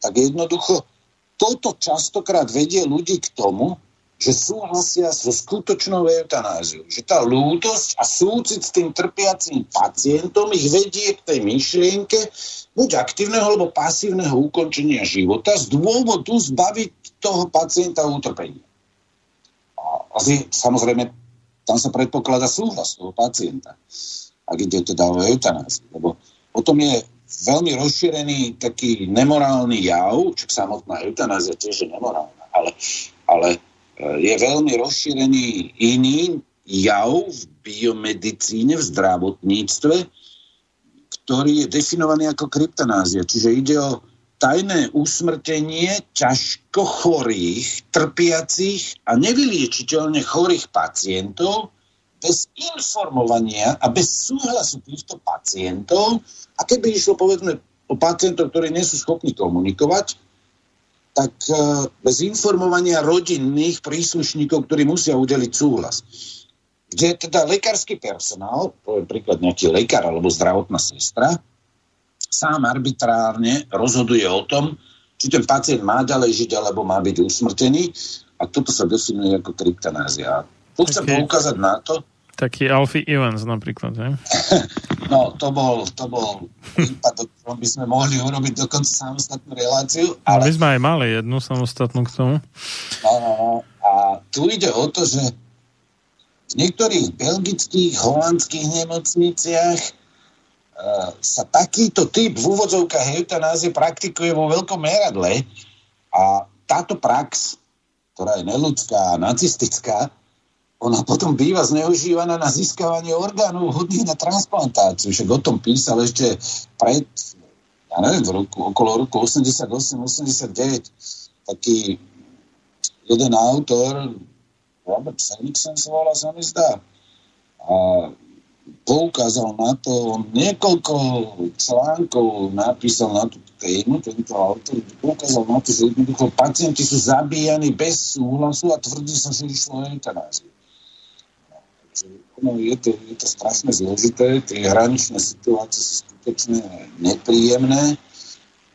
tak jednoducho toto častokrát vedie ľudí k tomu, že súhlasia so skutočnou eutanáziou. Že tá lútosť a súcit s tým trpiacím pacientom ich vedie k tej myšlienke buď aktívneho alebo pasívneho ukončenia života z dôvodu zbaviť toho pacienta utrpenia asi samozrejme tam sa predpokladá súhlas toho pacienta, ak ide teda o eutanáziu. Lebo potom je veľmi rozšírený taký nemorálny jav, čo samotná eutanázia tiež je nemorálna, ale, ale e, je veľmi rozšírený iný jav v biomedicíne, v zdravotníctve, ktorý je definovaný ako kryptanázia. Čiže ide o tajné usmrtenie ťažko chorých, trpiacich a nevyliečiteľne chorých pacientov bez informovania a bez súhlasu týchto pacientov a keby išlo povedzme o pacientov, ktorí nie sú schopní komunikovať, tak e, bez informovania rodinných príslušníkov, ktorí musia udeliť súhlas. Kde teda lekársky personál, poviem príklad nejaký lekár alebo zdravotná sestra, sám arbitrárne rozhoduje o tom, či ten pacient má ďalej žiť, alebo má byť usmrtený. A toto sa definuje ako kryptanázia. Tu chcem okay. poukázať na to, taký Alfie Evans napríklad, ne? No, to bol, to bol prípad, o ktorom by sme mohli urobiť dokonca samostatnú reláciu. No, ale... No, my sme aj mali jednu samostatnú k tomu. No, no, no. A tu ide o to, že v niektorých belgických, holandských nemocniciach sa takýto typ v úvodzovkách eutanázie praktikuje vo veľkom meradle a táto prax, ktorá je neludská a nacistická, ona potom býva zneužívaná na získavanie orgánov hodných na transplantáciu. Však o tom písal ešte pred, ja neviem, v roku, okolo roku 88-89 taký jeden autor, Robert Felixen sa volá, sa mi zdá. A poukázal na to, niekoľko článkov napísal na tú tému, tento autor, poukázal na to, že jednoducho pacienti sú zabíjani bez súhlasu a tvrdí sa, že išlo o eutanáziu. No, je, to, je to strašne zložité, tie hraničné situácie sú skutočne nepríjemné.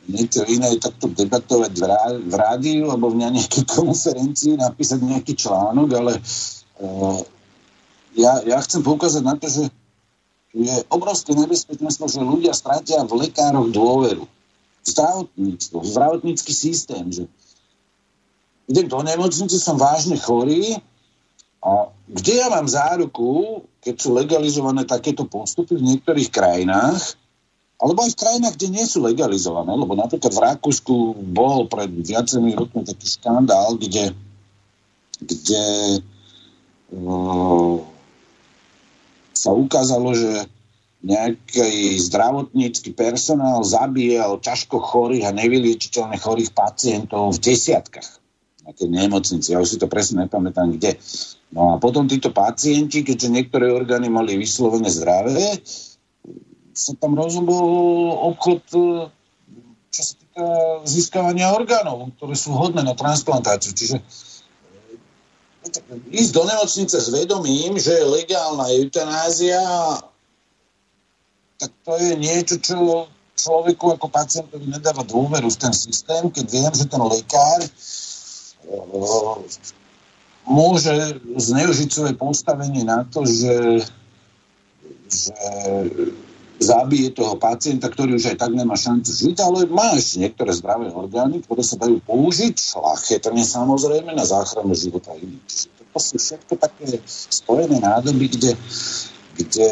Niečo iné je takto debatovať v, rá, v rádiu alebo v nejakej konferencii, napísať nejaký článok, ale uh, ja, ja chcem poukázať na to, že je obrovské nebezpečenstvo, že ľudia stratia v lekároch dôveru. Zdravotníctvo, zdravotnícky systém, že idem do nemocnice, som vážne chorý a kde ja mám záruku, keď sú legalizované takéto postupy v niektorých krajinách, alebo aj v krajinách, kde nie sú legalizované, lebo napríklad v Rakúsku bol pred viacerými rokmi taký škandál, kde, kde uh, sa ukázalo, že nejaký zdravotnícky personál zabíjal ťažko chorých a nevyliečiteľne chorých pacientov v desiatkách na tej nemocnici. Ja už si to presne nepamätám, kde. No a potom títo pacienti, keďže niektoré orgány mali vyslovene zdravé, sa tam rozhodol obchod, e, čo sa týka získavania orgánov, ktoré sú hodné na transplantáciu. Čiže ísť do nemocnice s vedomím, že je legálna eutanázia, tak to je niečo, čo človeku ako pacientovi nedáva dôveru v ten systém, keď viem, že ten lekár eh, môže zneužiť svoje postavenie na to, že, že zabije toho pacienta, ktorý už aj tak nemá šancu žiť, ale má ešte niektoré zdravé orgány, ktoré sa dajú použiť, šlachetne samozrejme, na záchranu života iných. To sú všetko také spojené nádoby, kde, kde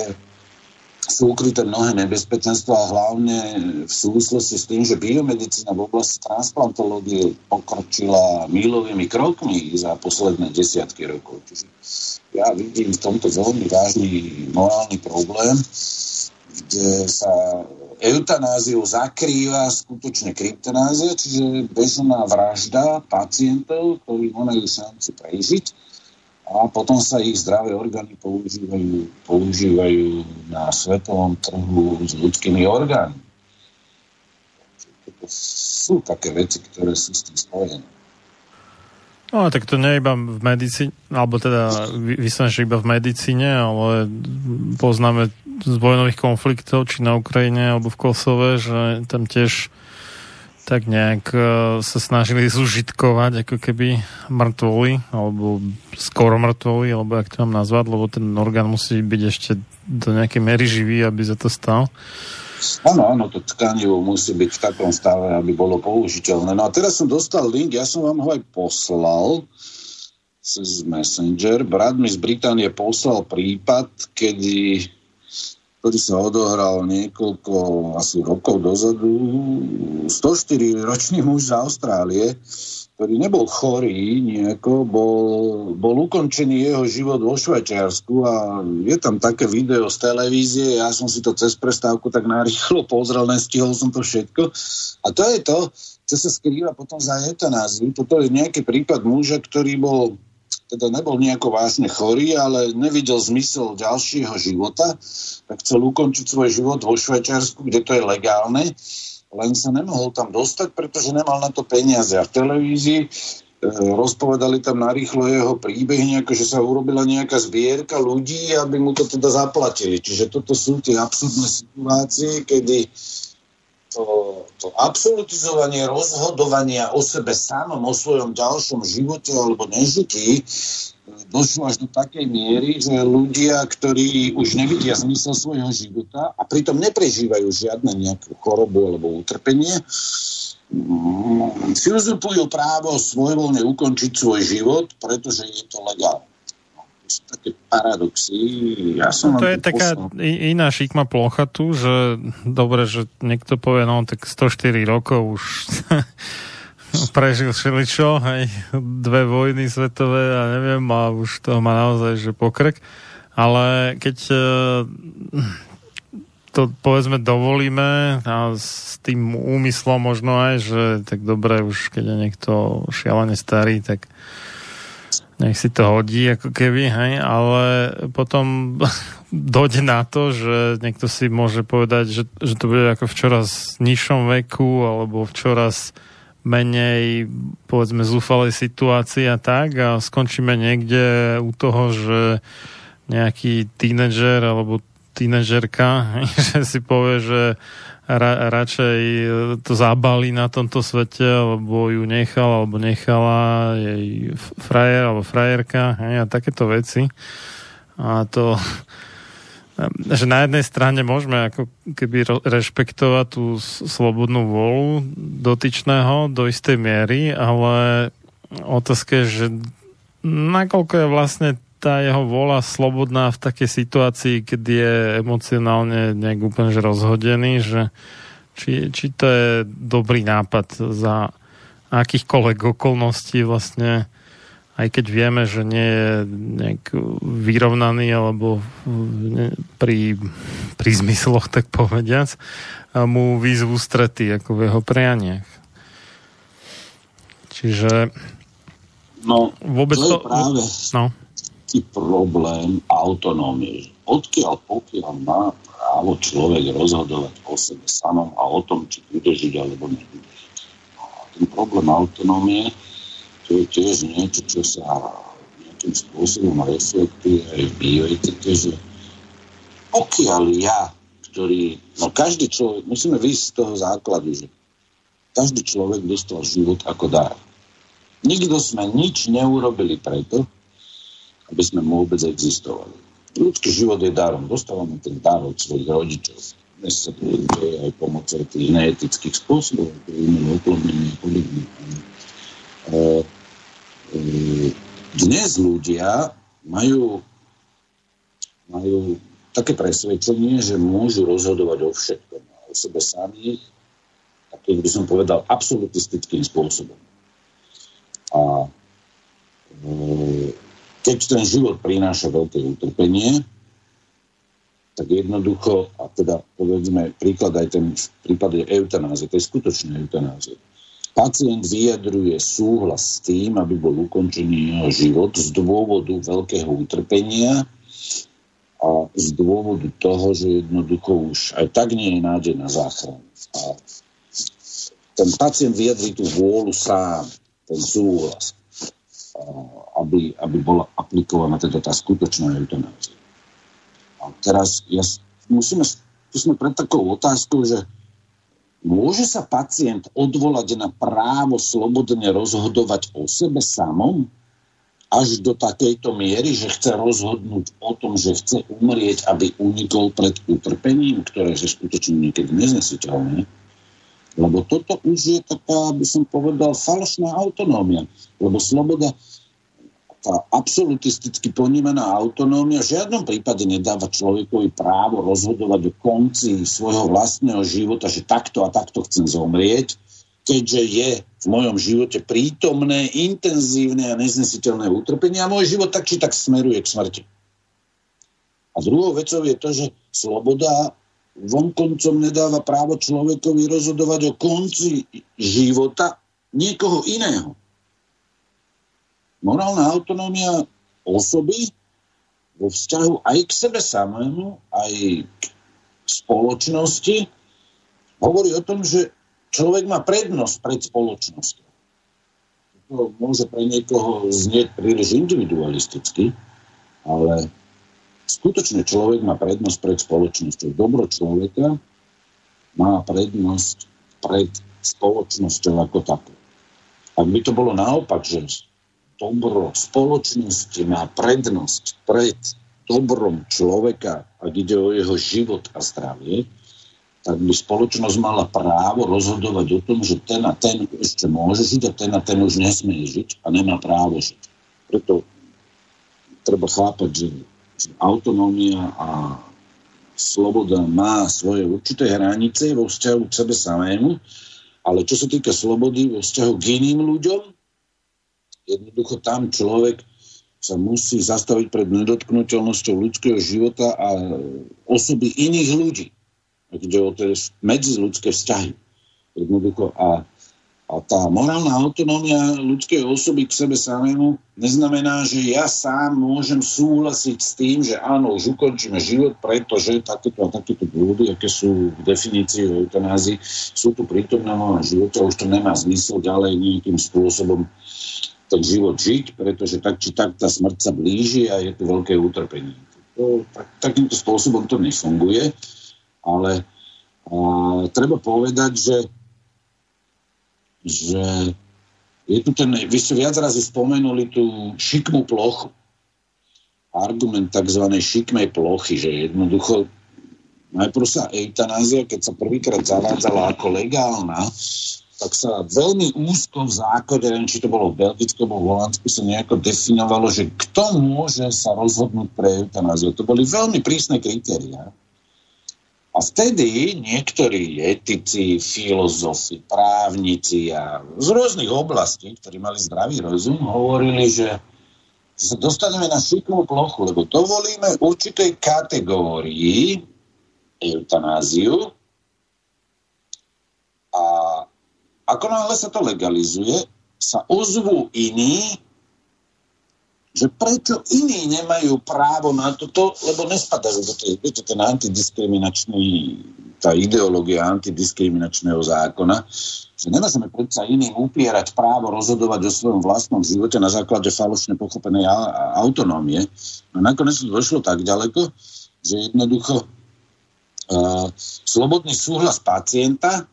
sú ukryté mnohé nebezpečenstva hlavne v súvislosti s tým, že biomedicína v oblasti transplantológie pokročila mílovými krokmi za posledné desiatky rokov. Čiže ja vidím v tomto veľmi vážny morálny problém kde sa eutanáziu zakrýva skutočne kryptonázia, čiže bežná vražda pacientov, ktorí nemajú šancu prežiť a potom sa ich zdravé orgány používajú, používajú na svetovom trhu s ľudskými orgánmi. To sú také veci, ktoré sú s tým spojené. No, tak to nie iba v medicíne, alebo teda vyslovene, že iba v medicíne, ale poznáme z vojnových konfliktov, či na Ukrajine, alebo v Kosove, že tam tiež tak nejak uh, sa snažili zužitkovať ako keby mŕtvoly, alebo skoro mŕtvoly, alebo jak to mám nazvať, lebo ten orgán musí byť ešte do nejakej mery živý, aby za to stal. Áno, áno, to tkanivo musí byť v takom stave, aby bolo použiteľné. No a teraz som dostal link, ja som vám ho aj poslal cez Messenger. Brat mi z Británie poslal prípad, kedy ktorý sa odohral niekoľko asi rokov dozadu. 104-ročný muž z Austrálie, ktorý nebol chorý nejako, bol, bol ukončený jeho život vo Švajčiarsku a je tam také video z televízie, ja som si to cez prestávku tak narýchlo pozrel, nestihol som to všetko. A to je to, čo sa skrýva potom za eutanáziu. Toto je nejaký prípad muža, ktorý bol teda nebol nejako vážne chorý, ale nevidel zmysel ďalšieho života, tak chcel ukončiť svoj život vo Švajčiarsku, kde to je legálne len sa nemohol tam dostať, pretože nemal na to peniaze. A v televízii e, rozpovedali tam narýchlo jeho príbeh, nejako, že sa urobila nejaká zbierka ľudí, aby mu to teda zaplatili. Čiže toto sú tie absurdné situácie, kedy to, to absolutizovanie rozhodovania o sebe samom, o svojom ďalšom živote alebo nežití došlo až do takej miery, že ľudia, ktorí už nevidia zmysel svojho života a pritom neprežívajú žiadne nejakú chorobu alebo utrpenie, mm, si uzurpujú právo svojvoľne ukončiť svoj život, pretože je to legálne. Sú také paradoxy. Ja som no to je taká poslal. iná šikma plocha tu, že dobre, že niekto povie, no tak 104 rokov už prežil všeličo, aj dve vojny svetové a neviem, a už to má naozaj, že pokrek. Ale keď e, to povedzme dovolíme a s tým úmyslom možno aj, že tak dobre, už keď je niekto šialene starý, tak nech si to hodí, ako keby, hej, ale potom dojde na to, že niekto si môže povedať, že, že to bude ako v čoraz nižšom veku alebo v čoraz menej povedzme zúfalej situácii a tak. A skončíme niekde u toho, že nejaký tínedžer alebo tínedžerka, že si povie, že ra, radšej to zabalí na tomto svete, alebo ju nechal, alebo nechala jej frajer alebo frajerka hej, a takéto veci. A to, že na jednej strane môžeme ako keby rešpektovať tú slobodnú volu dotyčného do istej miery, ale otázka je, že nakoľko je vlastne tá jeho vola slobodná v takej situácii, keď je emocionálne nejak úplne že rozhodený, že či, či to je dobrý nápad za akýchkoľvek okolností vlastne aj keď vieme, že nie je nejak vyrovnaný alebo pri, pri zmysloch, tak povediac, mu výzvu strety ako v jeho prianiach. Čiže no, vôbec to... To práve no. Problém autonómie. Odkiaľ pokiaľ má právo človek rozhodovať o sebe samom a o tom, či bude žiť alebo nebude. A ten problém autonómie to je tiež niečo, čo sa nejakým spôsobom reflektuje aj v bioetike, že pokiaľ ja, ktorý, no každý človek, musíme výjsť z toho základu, že každý človek dostal život ako dar. Nikto sme nič neurobili preto, aby sme vôbec existovali. Ľudský život je darom. Dostávame ten dar od svojich rodičov. Dnes sa to aj pomocou tých neetických spôsobov, a podobne. E, e, dnes ľudia majú, majú také presvedčenie, že môžu rozhodovať o všetkom, o sebe samých, takým by som povedal, absolutistickým spôsobom. A e, keď ten život prináša veľké utrpenie, tak jednoducho, a teda povedzme príklad aj ten v prípade eutanázie, to je skutočná eutanázie Pacient vyjadruje súhlas s tým, aby bol ukončený jeho život z dôvodu veľkého utrpenia a z dôvodu toho, že jednoducho už aj tak nie je nádej na záchranu. A ten pacient vyjadrí tú vôľu sám, ten súhlas, aby, aby bola aplikovaná teda tá skutočná eutanázia. A teraz ja, musíme, tu sme pred takou otázkou, že Môže sa pacient odvolať na právo slobodne rozhodovať o sebe samom? Až do takejto miery, že chce rozhodnúť o tom, že chce umrieť, aby unikol pred utrpením, ktoré je skutočne niekedy neznesiteľné. Lebo toto už je taká, by som povedal, falošná autonómia. Lebo sloboda tá absolutisticky ponímaná autonómia v žiadnom prípade nedáva človekovi právo rozhodovať o konci svojho vlastného života, že takto a takto chcem zomrieť, keďže je v mojom živote prítomné, intenzívne a neznesiteľné utrpenie a môj život tak či tak smeruje k smrti. A druhou vecou je to, že sloboda vonkoncom nedáva právo človekovi rozhodovať o konci života niekoho iného morálna autonómia osoby vo vzťahu aj k sebe samému, aj k spoločnosti, hovorí o tom, že človek má prednosť pred spoločnosťou. To môže pre niekoho znieť príliš individualisticky, ale skutočne človek má prednosť pred spoločnosťou. Dobro človeka má prednosť pred spoločnosťou ako takú. Ak by to bolo naopak, že dobro spoločnosti má prednosť pred dobrom človeka, ak ide o jeho život a zdravie, tak by spoločnosť mala právo rozhodovať o tom, že ten a ten ešte môže žiť a ten a ten už nesmie žiť a nemá právo žiť. Preto treba chápať, že autonómia a sloboda má svoje určité hranice vo vzťahu k sebe samému, ale čo sa týka slobody vo vzťahu k iným ľuďom, Jednoducho tam človek sa musí zastaviť pred nedotknutelnosťou ľudského života a osoby iných ľudí. Kde o tie medziludské vzťahy. Jednoducho a a tá morálna autonómia ľudskej osoby k sebe samému neznamená, že ja sám môžem súhlasiť s tým, že áno, už ukončíme život, pretože takéto a takéto dôvody, aké sú v definícii o eutanázii, sú tu prítomné v živote, už to nemá zmysel ďalej nejakým spôsobom ten život žiť, pretože tak či tak tá smrť sa blíži a je tu veľké utrpenie. To, tak, takýmto spôsobom to nefunguje, ale a, treba povedať, že, že je tu ten, vy ste viac razy spomenuli tú šikmú plochu. argument tzv. šikmej plochy, že jednoducho najprv sa eutanázia, keď sa prvýkrát zavádzala ako legálna, tak sa veľmi úzko v zákode, neviem, či to bolo v Belgicku alebo v Holandsku, sa nejako definovalo, že kto môže sa rozhodnúť pre eutanáziu. To boli veľmi prísne kritériá. A vtedy niektorí etici, filozofi, právnici a z rôznych oblastí, ktorí mali zdravý rozum, hovorili, že sa dostaneme na šikmú plochu, lebo dovolíme určitej kategórii eutanáziu. A ako náhle sa to legalizuje, sa ozvú iní, že prečo iní nemajú právo na toto, lebo nespadajú do tej, viete, ten antidiskriminačný, tá ideológia antidiskriminačného zákona, že nemôžeme predsa iným upierať právo rozhodovať o svojom vlastnom živote na základe falošne pochopenej autonómie. A nakoniec to došlo tak ďaleko, že jednoducho uh, slobodný súhlas pacienta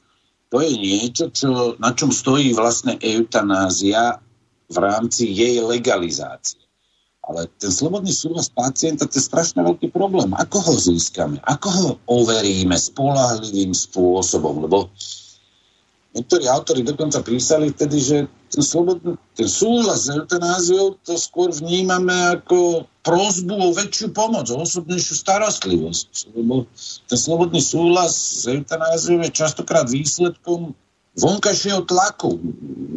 to je niečo, čo, na čom stojí vlastne eutanázia v rámci jej legalizácie. Ale ten slobodný súhlas pacienta to je strašne veľký problém. Ako ho získame? Ako ho overíme spolahlivým spôsobom? Lebo niektorí autori dokonca písali vtedy, že ten, slobodný, ten súhlas s eutanáziou to skôr vnímame ako prozbu o väčšiu pomoc, o osobnejšiu starostlivosť. Lebo ten slobodný súhlas s eutanáziou je častokrát výsledkom vonkajšieho tlaku.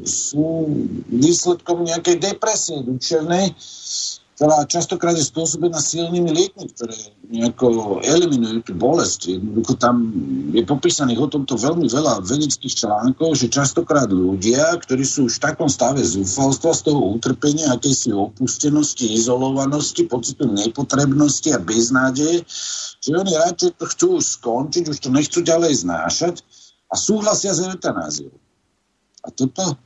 Sú výsledkom nejakej depresie duševnej, ktorá častokrát je spôsobená silnými liekmi, ktoré nejako eliminujú tú bolesť. Jednoducho tam je popísaných o tomto veľmi veľa vedeckých článkov, že častokrát ľudia, ktorí sú už v takom stave zúfalstva, z toho utrpenia, akejsi opustenosti, izolovanosti, pocitu nepotrebnosti a beznádeje, že oni radšej to chcú už skončiť, už to nechcú ďalej znášať a súhlasia s eutanáziou. A toto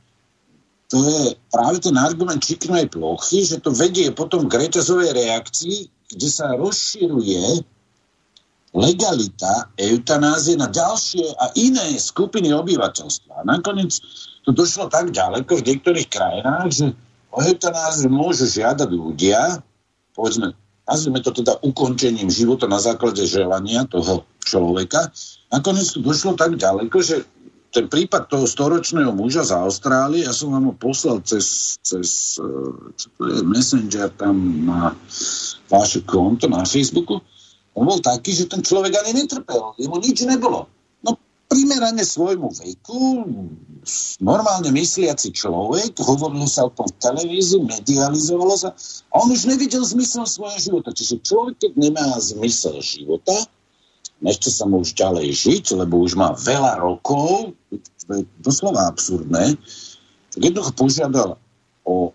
to je práve ten argument čiknej plochy, že to vedie potom k reťazovej reakcii, kde sa rozširuje legalita eutanázie na ďalšie a iné skupiny obyvateľstva. A nakoniec to došlo tak ďaleko v niektorých krajinách, že o eutanáziu môžu žiadať ľudia, povedzme, nazvime to teda ukončením života na základe želania toho človeka. Nakoniec to došlo tak ďaleko, že ten prípad toho storočného muža z Austrálie, ja som vám ho poslal cez, cez eh, čo Messenger tam na vaše konto na Facebooku, on bol taký, že ten človek ani netrpel, jemu nič nebolo. No primerane svojmu veku, normálne mysliaci človek, hovorilo sa o tom v televízii, medializovalo sa, a on už nevidel zmysel svojho života. Čiže človek, keď nemá zmysel života, nechce sa mu už ďalej žiť, lebo už má veľa rokov, to je doslova absurdné, tak jednoducho požiadal o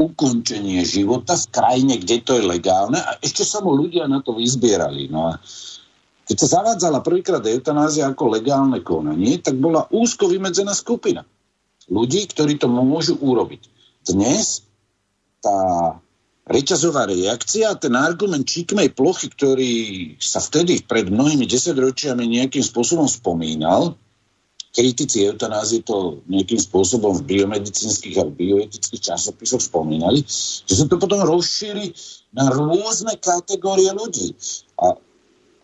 ukončenie života v krajine, kde to je legálne a ešte sa mu ľudia na to vyzbierali. No a keď sa zavádzala prvýkrát eutanázia ako legálne konanie, tak bola úzko vymedzená skupina ľudí, ktorí to môžu urobiť. Dnes tá reťazová reakcia a ten argument číkmej plochy, ktorý sa vtedy pred mnohými desaťročiami nejakým spôsobom spomínal, kritici eutanázie to nejakým spôsobom v biomedicínskych a bioetických časopisoch spomínali, že sa to potom rozšíri na rôzne kategórie ľudí. A,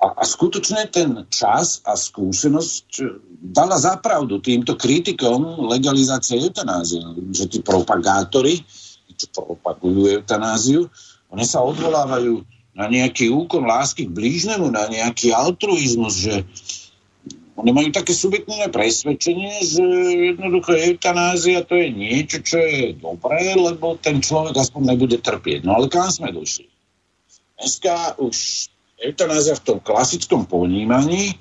a, a skutočne ten čas a skúsenosť dala zapravdu týmto kritikom legalizácie eutanázie, že tí propagátori čo propagujú eutanáziu, oni sa odvolávajú na nejaký úkon lásky k blížnemu, na nejaký altruizmus, že oni majú také subjektívne presvedčenie, že jednoducho eutanázia to je niečo, čo je dobré, lebo ten človek aspoň nebude trpieť. No ale kam sme došli? Dneska už eutanázia v tom klasickom ponímaní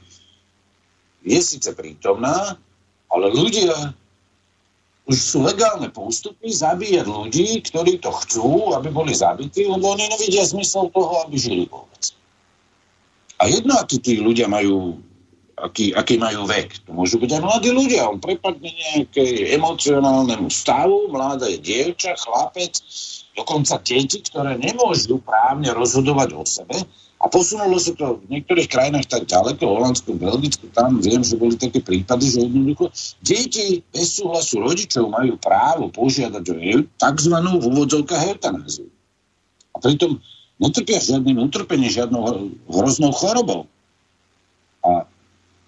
je síce prítomná, ale ľudia už sú legálne postupy zabíjať ľudí, ktorí to chcú, aby boli zabití, lebo oni nevidia zmysel toho, aby žili vôbec. A jedno, akí tí ľudia majú, aký, aký majú vek. To môžu byť aj mladí ľudia. On prepadne nejaké emocionálnemu stavu, mladé dievča, chlapec, dokonca deti, ktoré nemôžu právne rozhodovať o sebe, a posunulo sa to v niektorých krajinách tak ďaleko, Holandsku, Belgicku, tam viem, že boli také prípady, že jednoducho deti bez súhlasu rodičov majú právo požiadať o tzv. v úvodzovkách eutanáziu. A pritom netrpia žiadnym utrpením, žiadnou hroznou chorobou. A,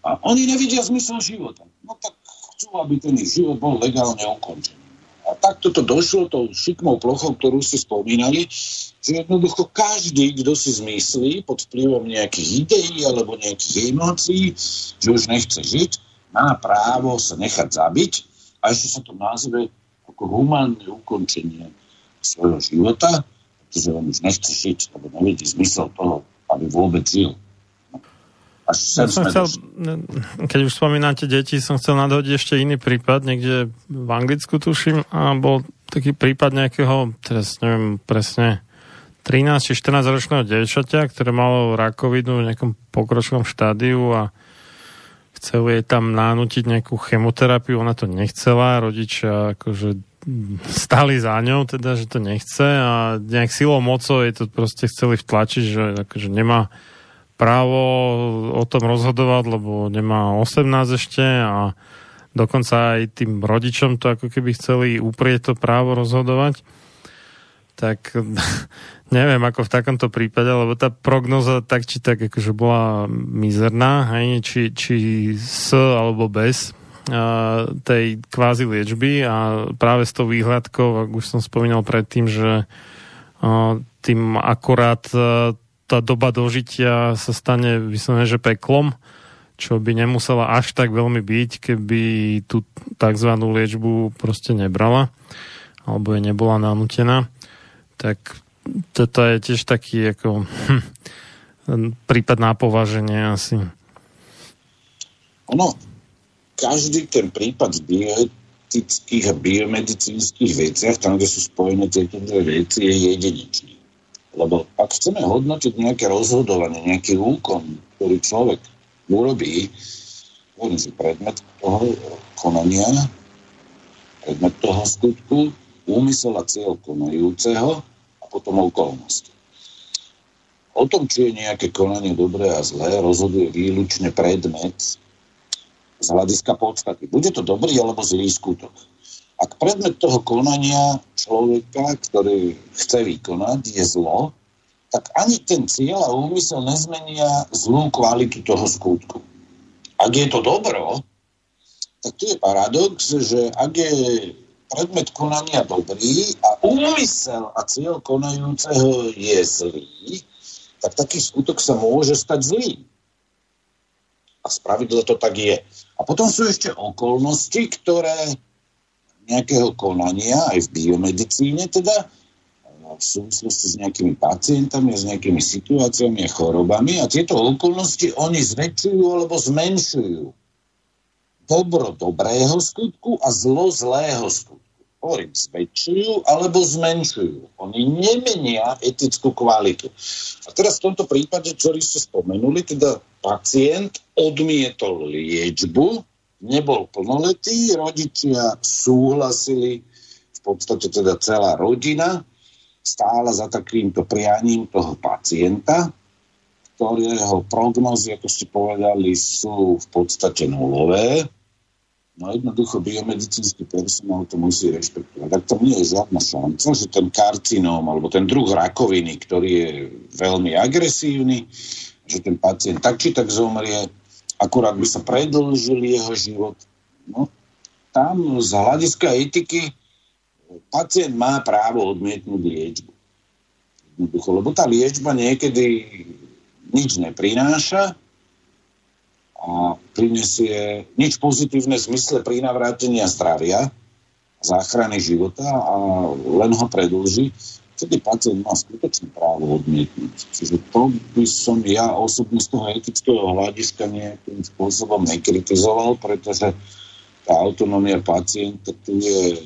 a oni nevidia zmysel života. No tak chcú, aby ten ich život bol legálne ukončený. A takto to došlo tou šikmou plochou, ktorú ste spomínali, že jednoducho každý, kto si zmyslí pod vplyvom nejakých ideí alebo nejakých emócií, že už nechce žiť, má právo sa nechať zabiť a ešte sa to nazve ako humánne ukončenie svojho života, pretože on už nechce žiť, lebo nevidí zmysel toho, aby vôbec žil. Ja som chcel, keď už spomínate deti, som chcel nadhodiť ešte iný prípad, niekde v Anglicku tuším, a bol taký prípad nejakého, teraz neviem presne, 13 či 14 ročného devčaťa, ktoré malo rakovinu v nejakom pokročnom štádiu a chcel jej tam nánutiť nejakú chemoterapiu, ona to nechcela, rodičia akože stali za ňou, teda, že to nechce a nejak silou mocou jej to proste chceli vtlačiť, že akože nemá právo o tom rozhodovať, lebo nemá 18 ešte a dokonca aj tým rodičom to ako keby chceli uprieť to právo rozhodovať. Tak neviem, ako v takomto prípade, lebo tá prognoza tak či tak akože bola mizerná, hej, či, či s alebo bez tej kvázi liečby a práve s tou výhľadkou, ak už som spomínal predtým, že tým akorát tá doba dožitia sa stane vyslovene, že peklom, čo by nemusela až tak veľmi byť, keby tú tzv. liečbu proste nebrala alebo je nebola nanútená. Tak toto je tiež taký ako hm, prípad na považenie asi. Ono, každý ten prípad v bioetických a biomedicínskych veciach, tam, kde sú spojené tieto dve veci, je jedinečný. Lebo ak chceme hodnotiť nejaké rozhodovanie, nejaký úkon, ktorý človek urobí, hovorím si predmet toho konania, predmet toho skutku, úmysel a cieľ konajúceho a potom okolnosti. O tom, či je nejaké konanie dobré a zlé, rozhoduje výlučne predmet z hľadiska podstaty. Bude to dobrý alebo zlý skutok. Ak predmet toho konania človeka, ktorý chce vykonať, je zlo, tak ani ten cieľ a úmysel nezmenia zlú kvalitu toho skutku. Ak je to dobro, tak tu je paradox, že ak je predmet konania dobrý a úmysel a cieľ konajúceho je zlý, tak taký skutok sa môže stať zlý. A spravidlo to tak je. A potom sú ešte okolnosti, ktoré nejakého konania, aj v biomedicíne teda, v súvislosti s nejakými pacientami, s nejakými situáciami a chorobami a tieto okolnosti oni zväčšujú alebo zmenšujú dobro dobrého skutku a zlo zlého skutku. Hovorím, zväčšujú alebo zmenšujú. Oni nemenia etickú kvalitu. A teraz v tomto prípade, ktorý ste spomenuli, teda pacient odmietol liečbu, nebol plnoletý, rodičia súhlasili, v podstate teda celá rodina stála za takýmto prianím toho pacienta, ktorého prognozy, ako ste povedali, sú v podstate nulové. No jednoducho biomedicínsky personál to musí rešpektovať. Tak to nie je žiadna šanca, že ten karcinóm alebo ten druh rakoviny, ktorý je veľmi agresívny, že ten pacient tak či tak zomrie, akurát by sa predlžil jeho život. No, tam z hľadiska etiky pacient má právo odmietnúť liečbu. Jednoducho, lebo tá liečba niekedy nič neprináša a prinesie nič pozitívne v zmysle prinavrátenia zdravia, záchrany života a len ho predlží vtedy pacient má skutočné právo odmietnúť. Čiže to by som ja osobne z toho etického hľadiska nejakým spôsobom nekritizoval, pretože tá autonómia pacienta tu je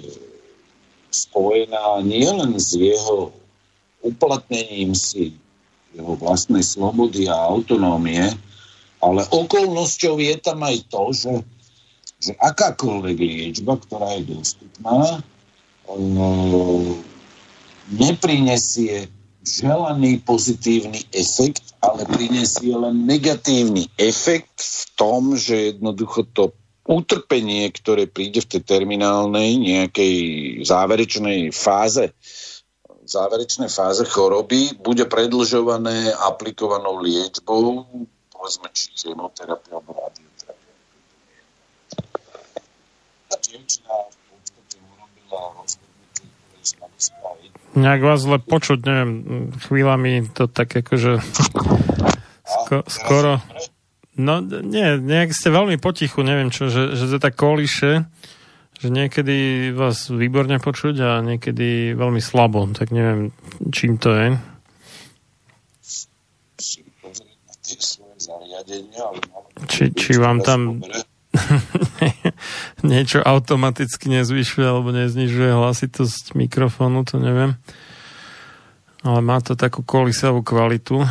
spojená nielen s jeho uplatnením si jeho vlastnej slobody a autonómie, ale okolnosťou je tam aj to, že, že akákoľvek liečba, ktorá je dostupná, neprinesie želaný pozitívny efekt, ale prinesie len negatívny efekt v tom, že jednoducho to utrpenie, ktoré príde v tej terminálnej nejakej záverečnej fáze záverečnej fáze choroby, bude predlžované aplikovanou liečbou, povedzme, či chemoterapia alebo radioterapia. Tá dievčina v podstate urobila rozhodnutie, ktoré sa Nejak vás zle počuť, neviem, chvíľami to tak akože sko- skoro... No nie, nejak ste veľmi potichu, neviem čo, že, že to tak kolíše že niekedy vás výborne počuť a niekedy veľmi slabo, tak neviem, čím to je. Či, či vám tam niečo automaticky nezvyšuje alebo neznižuje hlasitosť mikrofónu, to neviem. Ale má to takú kolisavú kvalitu.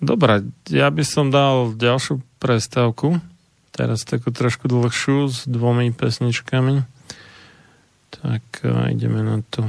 Dobre, ja by som dal ďalšiu prestávku. Teraz takú trošku dlhšiu s dvomi pesničkami. Tak ideme na to.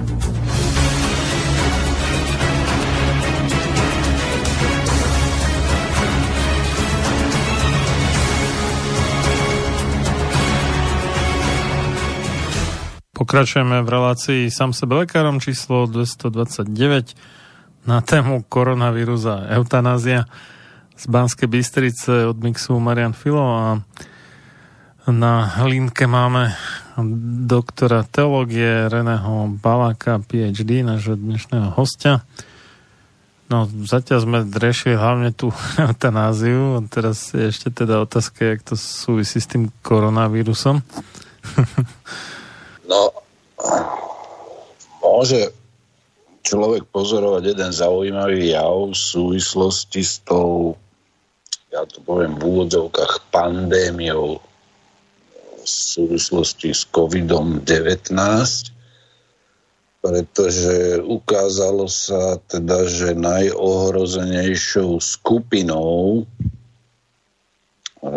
Pokračujeme v relácii sám sebe lekárom číslo 229 na tému koronavírus a eutanázia z Banskej Bystrice od mixu Marian Filo a na linke máme doktora teológie Reného Balaka, PhD, nášho dnešného hostia. No, zatiaľ sme drešili hlavne tú eutanáziu teraz je ešte teda otázka, jak to súvisí s tým koronavírusom. No, môže človek pozorovať jeden zaujímavý jav v súvislosti s tou ja to poviem v úvodzovkách, pandémiou v súvislosti s COVID-19, pretože ukázalo sa teda, že najohrozenejšou skupinou e,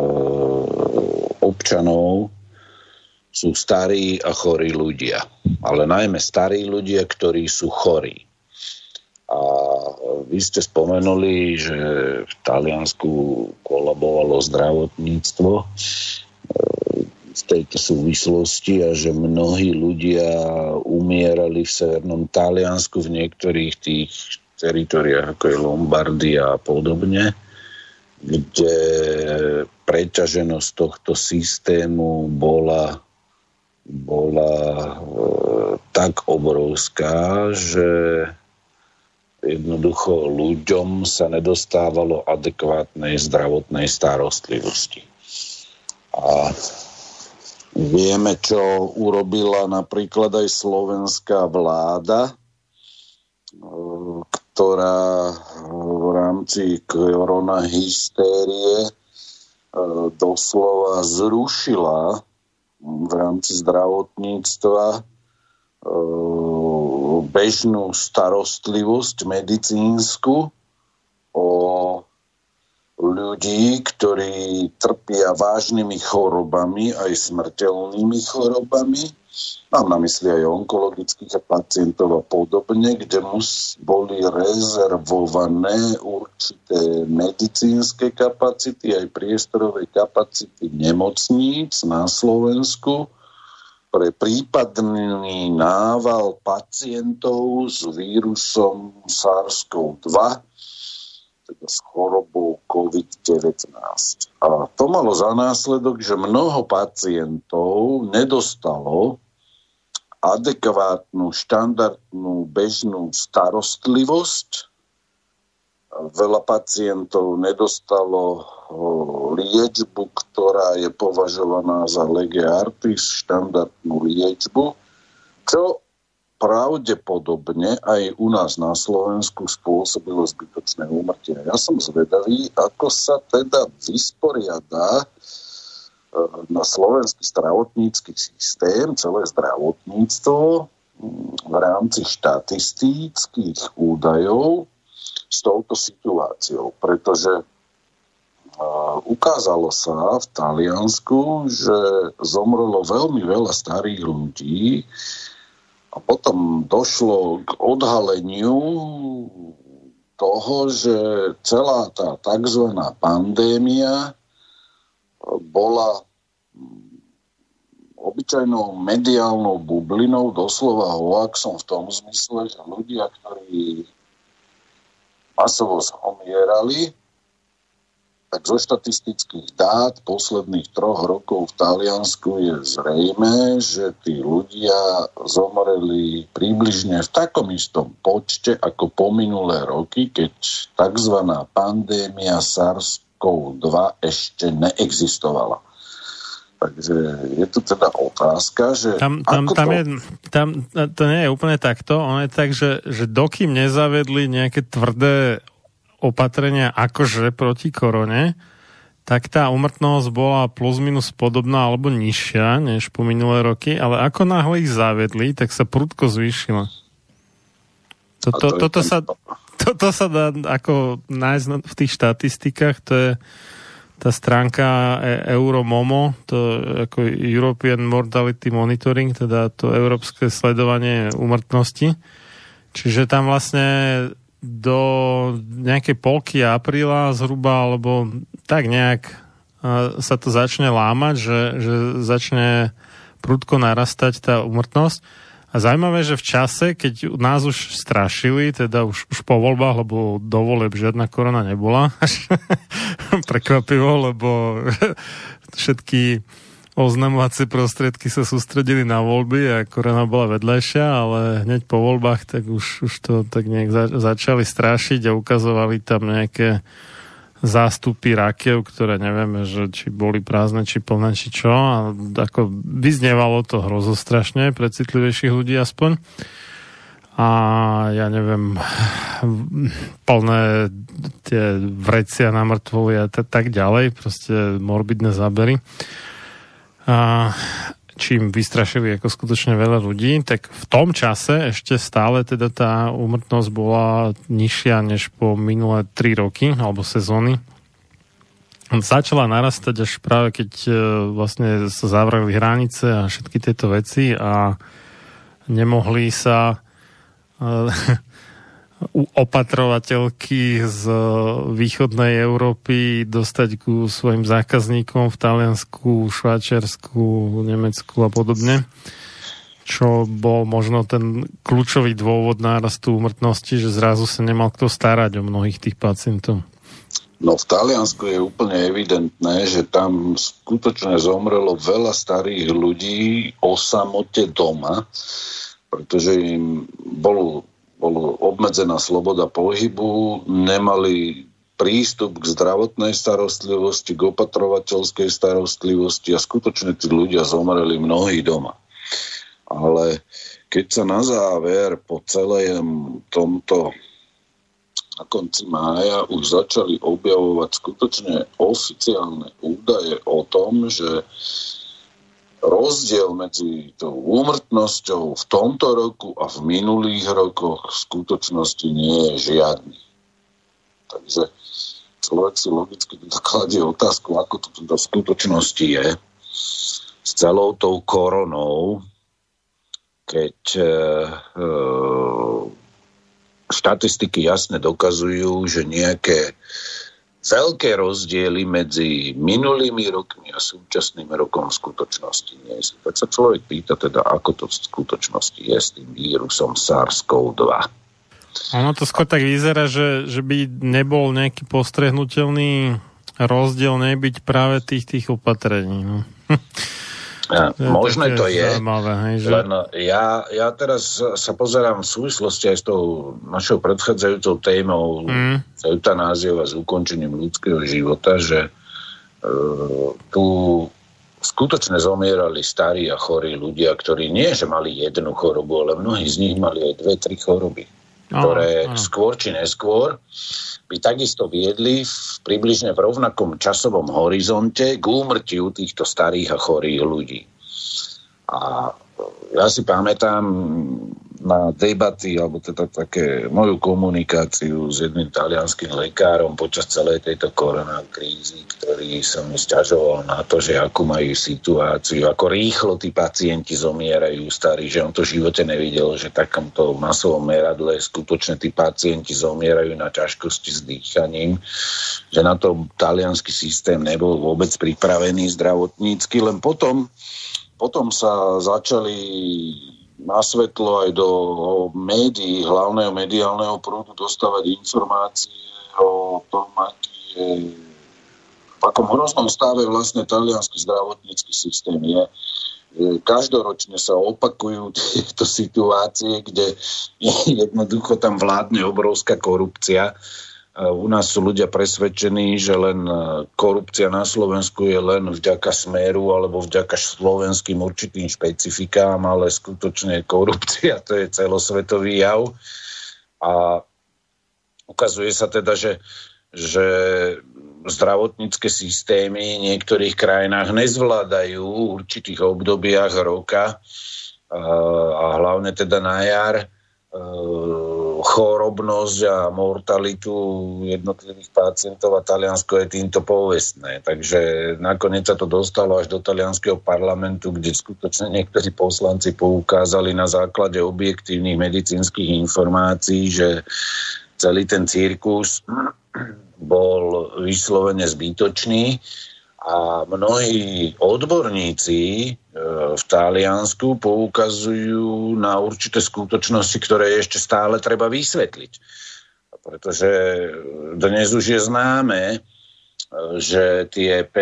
občanov sú starí a chorí ľudia. Ale najmä starí ľudia, ktorí sú chorí. A vy ste spomenuli, že v Taliansku kolabovalo zdravotníctvo v tejto súvislosti a že mnohí ľudia umierali v severnom Taliansku v niektorých tých teritoriách, ako je Lombardia a podobne, kde preťaženosť tohto systému bola, bola e, tak obrovská, že jednoducho ľuďom sa nedostávalo adekvátnej zdravotnej starostlivosti. A vieme, čo urobila napríklad aj slovenská vláda, ktorá v rámci korona hystérie e, doslova zrušila v rámci zdravotníctva e, bežnú starostlivosť medicínsku o ľudí, ktorí trpia vážnymi chorobami, aj smrteľnými chorobami. Mám na mysli aj onkologických pacientov a podobne, kde mus, boli rezervované určité medicínske kapacity, aj priestorové kapacity nemocníc na Slovensku pre prípadný nával pacientov s vírusom SARS-CoV-2, teda s chorobou COVID-19. A to malo za následok, že mnoho pacientov nedostalo adekvátnu, štandardnú, bežnú starostlivosť veľa pacientov nedostalo liečbu, ktorá je považovaná za lege artis, štandardnú liečbu, čo pravdepodobne aj u nás na Slovensku spôsobilo zbytočné úmrtie. Ja som zvedavý, ako sa teda vysporiada e, na slovenský zdravotnícky systém, celé zdravotníctvo v rámci štatistických údajov s touto situáciou, pretože uh, ukázalo sa v Taliansku, že zomrelo veľmi veľa starých ľudí a potom došlo k odhaleniu toho, že celá tá tzv. pandémia bola obyčajnou mediálnou bublinou, doslova hoaxom v tom zmysle, že ľudia, ktorí masovo zomierali, tak zo štatistických dát posledných troch rokov v Taliansku je zrejme, že tí ľudia zomreli približne v takom istom počte ako po minulé roky, keď tzv. pandémia SARS-CoV-2 ešte neexistovala. Takže je tu teda otázka, že... Tam, tam, tam, to... je, tam to nie je úplne takto, ono je tak, že, že dokým nezavedli nejaké tvrdé opatrenia akože proti korone, tak tá umrtnosť bola plus minus podobná alebo nižšia než po minulé roky, ale ako náhle ich zavedli, tak sa prudko zvýšila. Toto, to toto, sa, toto sa dá ako nájsť v tých štatistikách, to je tá stránka e- Euromomo, to ako European Mortality Monitoring, teda to európske sledovanie úmrtnosti. Čiže tam vlastne do nejakej polky apríla zhruba, alebo tak nejak sa to začne lámať, že, že začne prudko narastať tá úmrtnosť. A zaujímavé, že v čase, keď nás už strašili, teda už, už po voľbách, lebo do voleb žiadna korona nebola, prekvapivo, lebo všetky oznamovacie prostriedky sa sústredili na voľby a korona bola vedľajšia, ale hneď po voľbách tak už, už to tak nejak za, začali strašiť a ukazovali tam nejaké zástupy rakiev, ktoré nevieme, že či boli prázdne, či plné, či čo. A ako vyznievalo to hrozostrašne pre citlivejších ľudí aspoň. a ja neviem, plné tie vrecia na mŕtvoli a t- tak ďalej, proste morbidné zábery. A čím vystrašili ako skutočne veľa ľudí, tak v tom čase ešte stále teda tá úmrtnosť bola nižšia než po minulé 3 roky alebo sezóny. Začala narastať až práve keď e, vlastne sa zavrali hranice a všetky tieto veci a nemohli sa opatrovateľky z východnej Európy dostať ku svojim zákazníkom v Taliansku, Švajčiarsku, Nemecku a podobne. Čo bol možno ten kľúčový dôvod nárastu úmrtnosti, že zrazu sa nemal kto starať o mnohých tých pacientov. No v Taliansku je úplne evidentné, že tam skutočne zomrelo veľa starých ľudí o samote doma pretože im bol, bol obmedzená sloboda pohybu, nemali prístup k zdravotnej starostlivosti, k opatrovateľskej starostlivosti a skutočne tí ľudia zomreli mnohí doma. Ale keď sa na záver po celém tomto na konci mája už začali objavovať skutočne oficiálne údaje o tom, že rozdiel medzi tou úmrtnosťou v tomto roku a v minulých rokoch v skutočnosti nie je žiadny. Takže človek si logicky kladie otázku, ako to teda v skutočnosti je s celou tou koronou, keď e, e, štatistiky jasne dokazujú, že nejaké veľké rozdiely medzi minulými rokmi a súčasným rokom v skutočnosti nie sú. Tak sa človek pýta teda, ako to v skutočnosti je s tým vírusom SARS-CoV-2. Ono to skôr tak vyzerá, že, že by nebol nejaký postrehnutelný rozdiel nebyť práve tých tých opatrení. No. Ja, možné to je, zaujímavé, hej, že... len ja, ja teraz sa pozerám v súvislosti aj s tou našou predchádzajúcou témou mm. s eutanáziou a s ukončením ľudského života, že uh, tu skutočne zomierali starí a chorí ľudia, ktorí nie, že mali jednu chorobu, ale mnohí z nich mali aj dve, tri choroby, ktoré oh, oh. skôr či neskôr by takisto viedli v približne v rovnakom časovom horizonte k úmrtiu týchto starých a chorých ľudí. A ja si pamätám na debaty, alebo teda také moju komunikáciu s jedným talianským lekárom počas celej tejto koronakrízy, ktorý som mi stiažoval na to, že akú majú situáciu, ako rýchlo tí pacienti zomierajú starí, že on to v živote nevidel, že takomto masovom meradle skutočne tí pacienti zomierajú na ťažkosti s dýchaním, že na to talianský systém nebol vôbec pripravený zdravotnícky, len potom potom sa začali na svetlo aj do médií, hlavného mediálneho prúdu dostávať informácie o tom, aký je, v akom hroznom stave vlastne talianský zdravotnícky systém je. Každoročne sa opakujú tieto situácie, kde jednoducho tam vládne obrovská korupcia u nás sú ľudia presvedčení, že len e, korupcia na Slovensku je len vďaka smeru alebo vďaka slovenským určitým špecifikám, ale skutočne korupcia to je celosvetový jav. A ukazuje sa teda, že, že zdravotnícke systémy v niektorých krajinách nezvládajú v určitých obdobiach roka a hlavne teda na jar chorobnosť a mortalitu jednotlivých pacientov a Taliansko je týmto povestné. Takže nakoniec sa to dostalo až do talianského parlamentu, kde skutočne niektorí poslanci poukázali na základe objektívnych medicínskych informácií, že celý ten cirkus bol vyslovene zbytočný a mnohí odborníci v Taliansku poukazujú na určité skutočnosti, ktoré ešte stále treba vysvetliť. Pretože dnes už je známe, že tie P,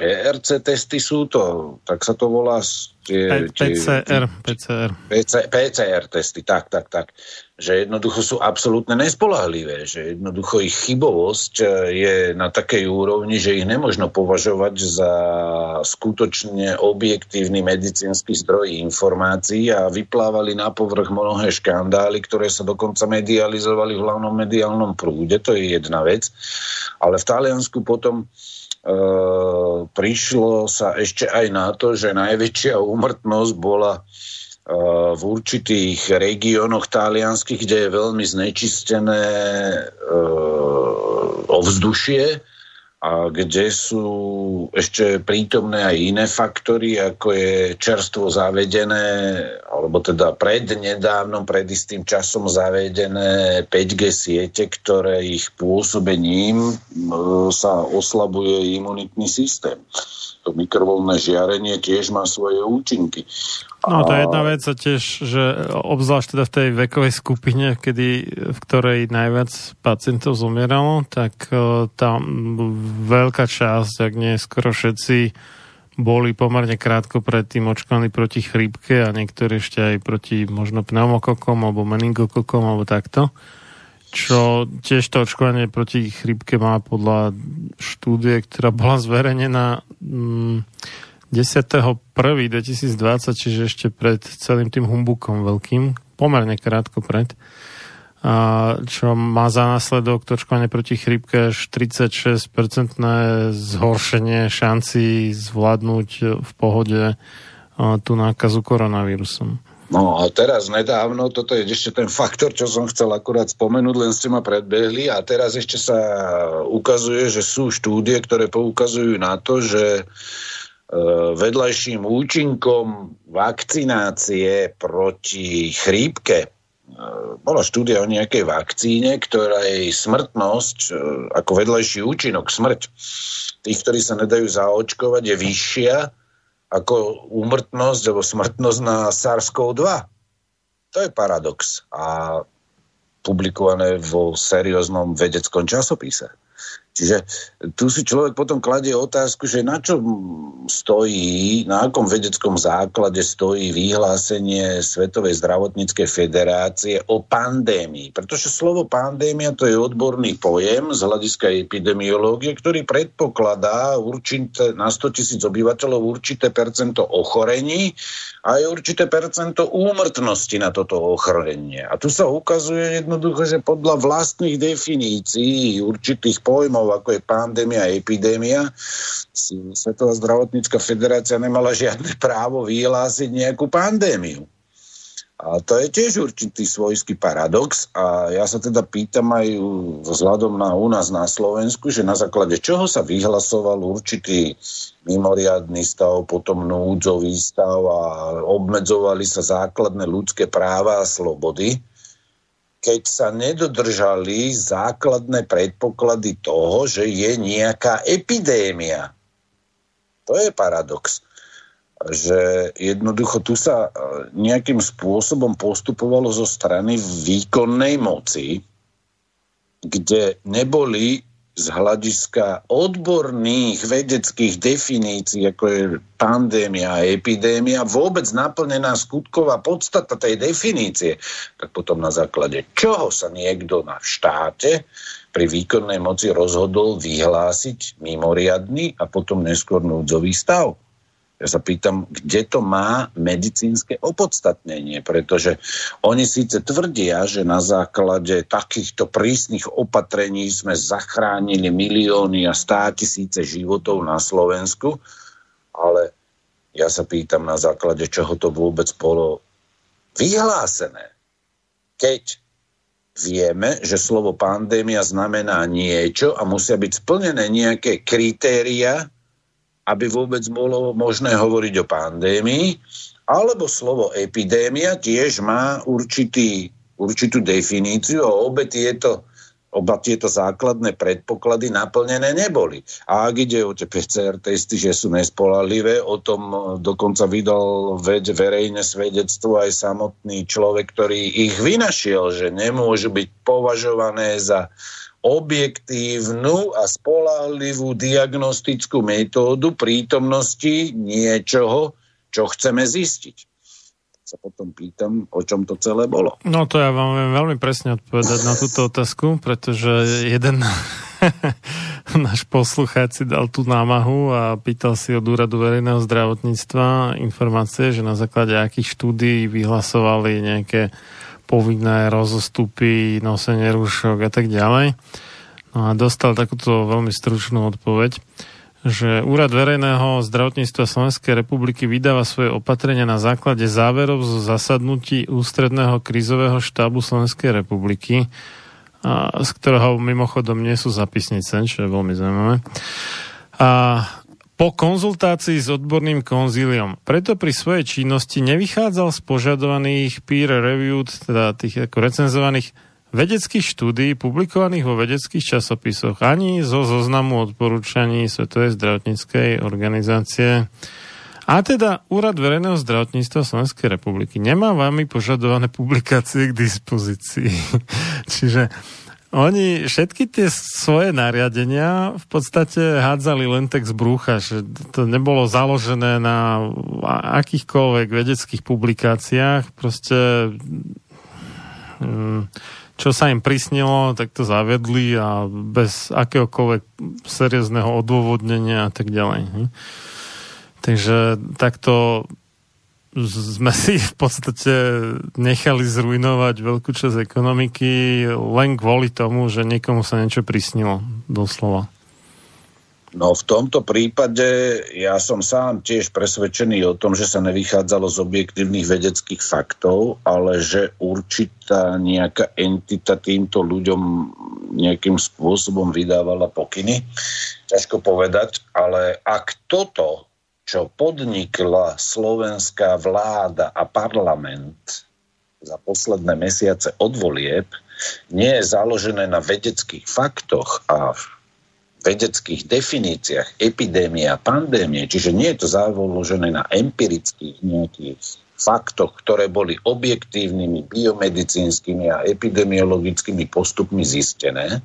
ERC testy sú to, tak sa to volá... Tie, PCR, PCR. PC, PCR testy, tak, tak, tak. Že jednoducho sú absolútne nespolahlivé, že jednoducho ich chybovosť e, je na takej úrovni, že ich nemožno považovať za skutočne objektívny medicínsky zdroj informácií a vyplávali na povrch mnohé škandály, ktoré sa dokonca medializovali v hlavnom mediálnom prúde, to je jedna vec. Ale v Taliansku potom prišlo sa ešte aj na to, že najväčšia úmrtnosť bola v určitých regiónoch talianských, kde je veľmi znečistené ovzdušie a kde sú ešte prítomné aj iné faktory, ako je čerstvo zavedené, alebo teda pred nedávnom, pred istým časom zavedené 5G siete, ktoré ich pôsobením sa oslabuje imunitný systém to mikrovolné žiarenie tiež má svoje účinky. No to je jedna vec a tiež, že obzvlášť teda v tej vekovej skupine, kedy, v ktorej najviac pacientov zomieralo, tak uh, tam veľká časť, ak nie skoro všetci, boli pomerne krátko predtým očkovaní proti chrípke a niektorí ešte aj proti možno pneumokokom alebo meningokokom alebo takto. Čo tiež to očkovanie proti chrypke má podľa štúdie, ktorá bola zverejnená mm, 10.1.2020, čiže ešte pred celým tým humbukom veľkým, pomerne krátko pred, a čo má za následok očkovanie proti chrypke až 36-percentné zhoršenie šanci zvládnuť v pohode tú nákazu koronavírusom. No a teraz nedávno, toto je ešte ten faktor, čo som chcel akurát spomenúť, len ste ma predbehli a teraz ešte sa ukazuje, že sú štúdie, ktoré poukazujú na to, že e, vedľajším účinkom vakcinácie proti chrípke e, bola štúdia o nejakej vakcíne, ktorej smrtnosť e, ako vedľajší účinok, smrť tých, ktorí sa nedajú zaočkovať, je vyššia ako úmrtnosť alebo smrtnosť na SARS-CoV-2. To je paradox a publikované vo serióznom vedeckom časopise. Čiže tu si človek potom kladie otázku, že na čo stojí, na akom vedeckom základe stojí vyhlásenie Svetovej zdravotníckej federácie o pandémii. Pretože slovo pandémia to je odborný pojem z hľadiska epidemiológie, ktorý predpokladá určité, na 100 tisíc obyvateľov určité percento ochorení a je určité percento úmrtnosti na toto ochorenie. A tu sa ukazuje jednoducho, že podľa vlastných definícií určitých pojmov, ako je pandémia a epidémia, si Svetová zdravotnícka federácia nemala žiadne právo vyhlásiť nejakú pandémiu. A to je tiež určitý svojský paradox a ja sa teda pýtam aj vzhľadom na u nás na Slovensku, že na základe čoho sa vyhlasoval určitý mimoriadný stav, potom núdzový stav a obmedzovali sa základné ľudské práva a slobody, keď sa nedodržali základné predpoklady toho, že je nejaká epidémia. To je paradox že jednoducho tu sa e, nejakým spôsobom postupovalo zo strany výkonnej moci, kde neboli z hľadiska odborných vedeckých definícií, ako je pandémia a epidémia, vôbec naplnená skutková podstata tej definície, tak potom na základe čoho sa niekto na štáte pri výkonnej moci rozhodol vyhlásiť mimoriadný a potom neskôr núdzový stav. Ja sa pýtam, kde to má medicínske opodstatnenie, pretože oni síce tvrdia, že na základe takýchto prísnych opatrení sme zachránili milióny a stá tisíce životov na Slovensku, ale ja sa pýtam, na základe čoho to vôbec bolo vyhlásené. Keď vieme, že slovo pandémia znamená niečo a musia byť splnené nejaké kritéria, aby vôbec bolo možné hovoriť o pandémii, alebo slovo epidémia tiež má určitý, určitú definíciu a obe tieto, oba tieto základné predpoklady naplnené neboli. A ak ide o tie PCR testy, že sú nespolahlivé, o tom dokonca vydal ved, verejné svedectvo aj samotný človek, ktorý ich vynašiel, že nemôžu byť považované za objektívnu a spolahlivú diagnostickú metódu prítomnosti niečoho, čo chceme zistiť. Sa potom pýtam, o čom to celé bolo. No to ja vám viem veľmi presne odpovedať na túto otázku, pretože jeden náš poslucháč si dal tú námahu a pýtal si od úradu verejného zdravotníctva informácie, že na základe akých štúdií vyhlasovali nejaké povinné rozostupy, nosenie rúšok a tak ďalej. No a dostal takúto veľmi stručnú odpoveď že Úrad verejného zdravotníctva Slovenskej republiky vydáva svoje opatrenia na základe záverov zo zasadnutí ústredného krízového štábu Slovenskej republiky, a, z ktorého mimochodom nie sú zapisnice, čo je veľmi zaujímavé. A po konzultácii s odborným konzíliom. Preto pri svojej činnosti nevychádzal z požadovaných peer-reviewed, teda tých ako recenzovaných vedeckých štúdí publikovaných vo vedeckých časopisoch ani zo zoznamu odporúčaní Svetovej zdravotníckej organizácie. A teda Úrad verejného zdravotníctva Slovenskej republiky nemá vami požadované publikácie k dispozícii. Čiže oni všetky tie svoje nariadenia v podstate hádzali len tak z brúcha, že to nebolo založené na akýchkoľvek vedeckých publikáciách. Proste mm, čo sa im prisnilo, tak to zavedli a bez akéhokoľvek seriózneho odôvodnenia a tak ďalej. Hm? Takže takto sme si v podstate nechali zrujnovať veľkú časť ekonomiky len kvôli tomu, že niekomu sa niečo prisnilo, doslova. No v tomto prípade ja som sám tiež presvedčený o tom, že sa nevychádzalo z objektívnych vedeckých faktov, ale že určitá nejaká entita týmto ľuďom nejakým spôsobom vydávala pokyny. Ťažko povedať, ale ak toto, čo podnikla slovenská vláda a parlament za posledné mesiace od volieb, nie je založené na vedeckých faktoch a vedeckých definíciách epidémie a pandémie, čiže nie je to založené na empirických nejakých faktoch, ktoré boli objektívnymi biomedicínskymi a epidemiologickými postupmi zistené,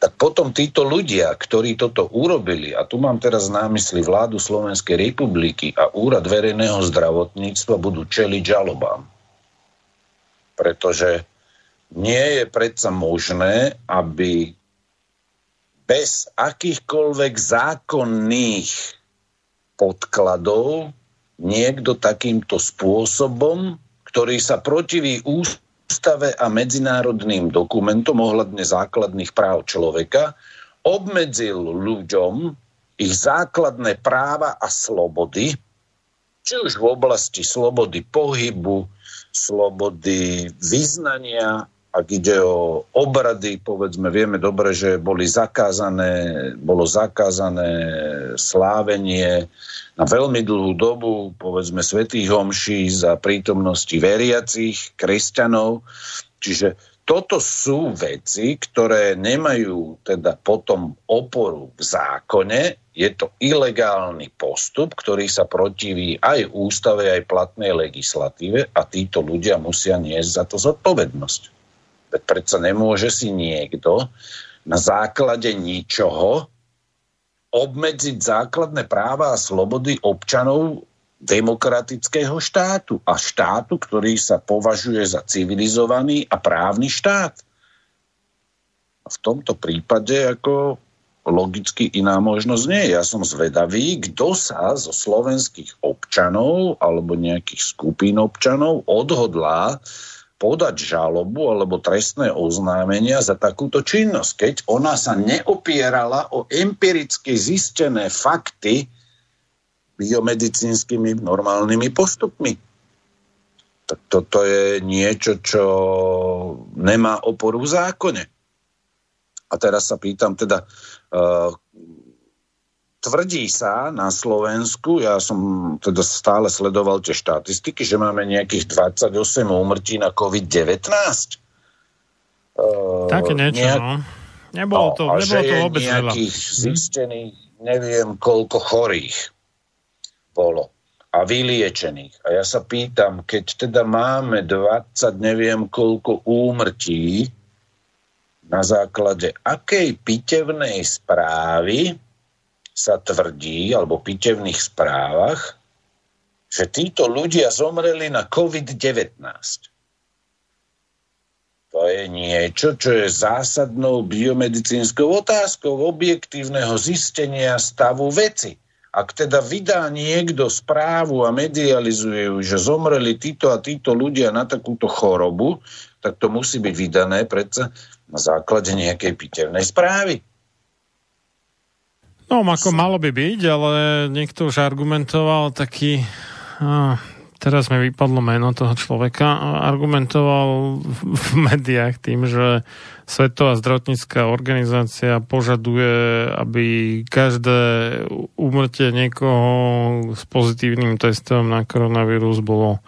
tak potom títo ľudia, ktorí toto urobili, a tu mám teraz na mysli vládu Slovenskej republiky a Úrad verejného zdravotníctva, budú čeliť žalobám. Pretože nie je predsa možné, aby bez akýchkoľvek zákonných podkladov niekto takýmto spôsobom, ktorý sa protiví ústave a medzinárodným dokumentom ohľadne základných práv človeka, obmedzil ľuďom ich základné práva a slobody, či už v oblasti slobody pohybu, slobody vyznania ak ide o obrady, povedzme, vieme dobre, že boli zakázané, bolo zakázané slávenie na veľmi dlhú dobu, povedzme, svetých homší za prítomnosti veriacich, kresťanov. Čiže toto sú veci, ktoré nemajú teda potom oporu v zákone. Je to ilegálny postup, ktorý sa protiví aj ústave, aj platnej legislatíve a títo ľudia musia niesť za to zodpovednosť. Veď predsa nemôže si niekto na základe ničoho obmedziť základné práva a slobody občanov demokratického štátu a štátu, ktorý sa považuje za civilizovaný a právny štát. V tomto prípade ako logicky iná možnosť nie. Ja som zvedavý, kto sa zo slovenských občanov alebo nejakých skupín občanov odhodlá podať žalobu alebo trestné oznámenia za takúto činnosť, keď ona sa neopierala o empiricky zistené fakty biomedicínskymi normálnymi postupmi. Tak toto je niečo, čo nemá oporu v zákone. A teraz sa pýtam teda, uh, tvrdí sa na Slovensku, ja som teda stále sledoval tie štatistiky, že máme nejakých 28 úmrtí na COVID-19. Také niečo, nejak... no. Nebolo to, no, nebolo to vôbec nejakých veľa. zistených, neviem koľko chorých bolo a vyliečených. A ja sa pýtam, keď teda máme 20, neviem koľko úmrtí, na základe akej pitevnej správy sa tvrdí, alebo pitevných správach, že títo ľudia zomreli na COVID-19. To je niečo, čo je zásadnou biomedicínskou otázkou objektívneho zistenia stavu veci. Ak teda vydá niekto správu a medializuje ju, že zomreli títo a títo ľudia na takúto chorobu, tak to musí byť vydané predsa na základe nejakej pitevnej správy. No, ako malo by byť, ale niekto už argumentoval taký... Ah, teraz mi vypadlo meno toho človeka, argumentoval v médiách tým, že Svetová zdravotnícká organizácia požaduje, aby každé úmrtie niekoho s pozitívnym testom na koronavírus bolo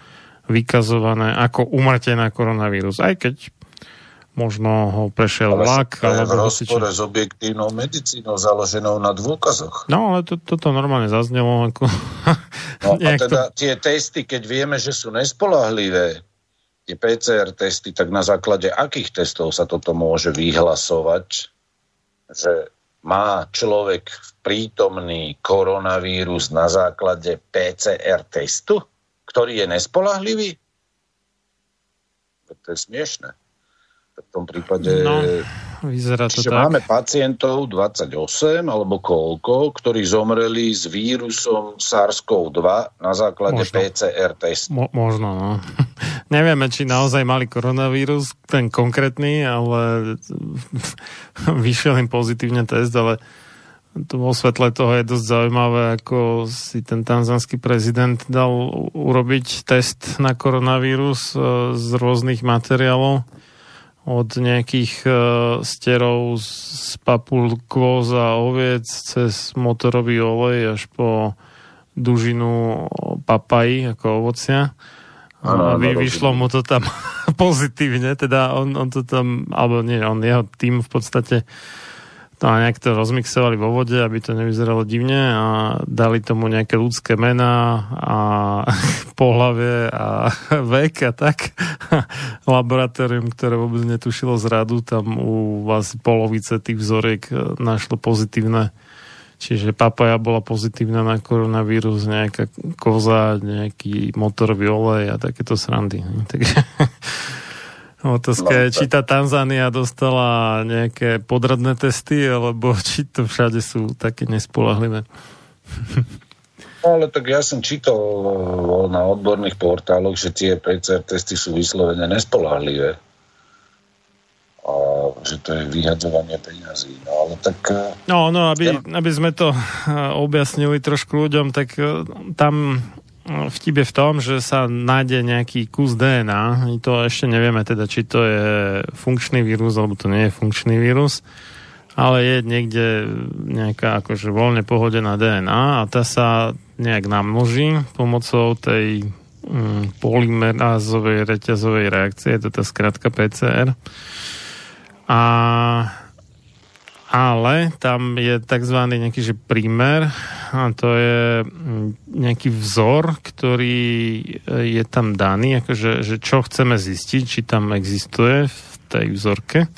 vykazované ako úmrtie na koronavírus. Aj keď možno ho prešiel ale vlak. Ale v rozpore s objektívnou medicínou založenou na dôkazoch. No, ale to, toto normálne zaznelo. Ako... no a teda to... tie testy, keď vieme, že sú nespolahlivé, tie PCR testy, tak na základe akých testov sa toto môže vyhlasovať, že má človek prítomný koronavírus na základe PCR testu, ktorý je nespolahlivý? To je smiešné v tom prípade... No, vyzerá to Čiže tak. máme pacientov 28 alebo koľko, ktorí zomreli s vírusom SARS-CoV-2 na základe možno. PCR testu. Mo- možno, no. Nevieme, či naozaj mali koronavírus, ten konkrétny, ale vyšiel im pozitívne test, ale to vo svetle toho je dosť zaujímavé, ako si ten tanzanský prezident dal urobiť test na koronavírus e, z rôznych materiálov od nejakých uh, sterov z papul a oviec cez motorový olej až po dužinu papají ako ovocia. Ano, Vy, vyšlo mu to tam pozitívne, teda on, on to tam, alebo nie, on jeho tým v podstate No a nejak to rozmixovali vo vode, aby to nevyzeralo divne a dali tomu nejaké ľudské mená a pohlavie a vek a tak. Laboratórium, ktoré vôbec netušilo zradu, tam u vás polovice tých vzoriek e, našlo pozitívne Čiže papaja bola pozitívna na koronavírus, nejaká koza, nejaký motorový olej a takéto srandy. Takže Otázka je, či tá Tanzánia dostala nejaké podradné testy, alebo či to všade sú také nespolahlivé. No, ale tak ja som čítal eh, na odborných portáloch, že tie PCR testy sú vyslovene nespolahlivé. A že to je vyhadzovanie peňazí. No ale tak... Eh, no, no, aby, ja... aby sme to eh, objasnili trošku ľuďom, tak tam vtip je v tom, že sa nájde nejaký kus DNA. To ešte nevieme teda, či to je funkčný vírus, alebo to nie je funkčný vírus. Ale je niekde nejaká akože voľne pohodená DNA a tá sa nejak namnoží pomocou tej mm, polymerázovej reťazovej reakcie, je to tá skratka PCR. A ale tam je tzv. nejaký že prímer a to je mm, nejaký vzor, ktorý je tam daný, akože, že čo chceme zistiť, či tam existuje v tej vzorke.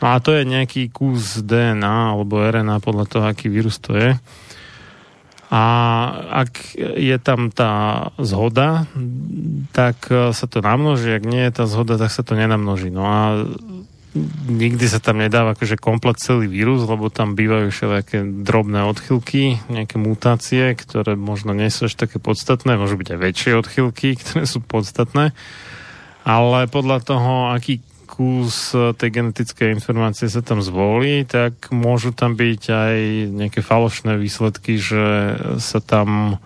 No a to je nejaký kus DNA alebo RNA podľa toho, aký vírus to je. A ak je tam tá zhoda, tak sa to namnoží, ak nie je tá zhoda, tak sa to nenamnoží. No a nikdy sa tam nedáva akože komplet celý vírus, lebo tam bývajú všelijaké drobné odchylky, nejaké mutácie, ktoré možno nie sú až také podstatné, môžu byť aj väčšie odchylky, ktoré sú podstatné, ale podľa toho, aký kus tej genetickej informácie sa tam zvolí, tak môžu tam byť aj nejaké falošné výsledky, že sa tam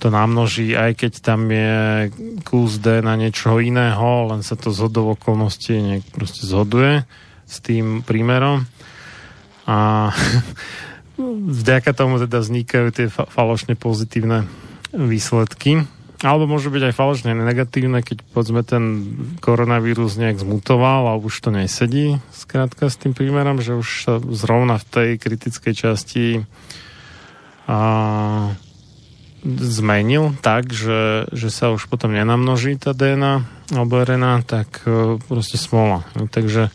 to namnoží, aj keď tam je kus D na niečo iného, len sa to z hodov okolností nejak proste zhoduje s tým prímerom. A vďaka tomu teda vznikajú tie fa- falošne pozitívne výsledky. Alebo môžu byť aj falošne negatívne, keď povedzme ten koronavírus nejak zmutoval a už to nesedí, skrátka s tým prímerom, že už sa zrovna v tej kritickej časti a zmenil tak, že, že sa už potom nenamnoží tá DNA alebo tak e, proste smola. Takže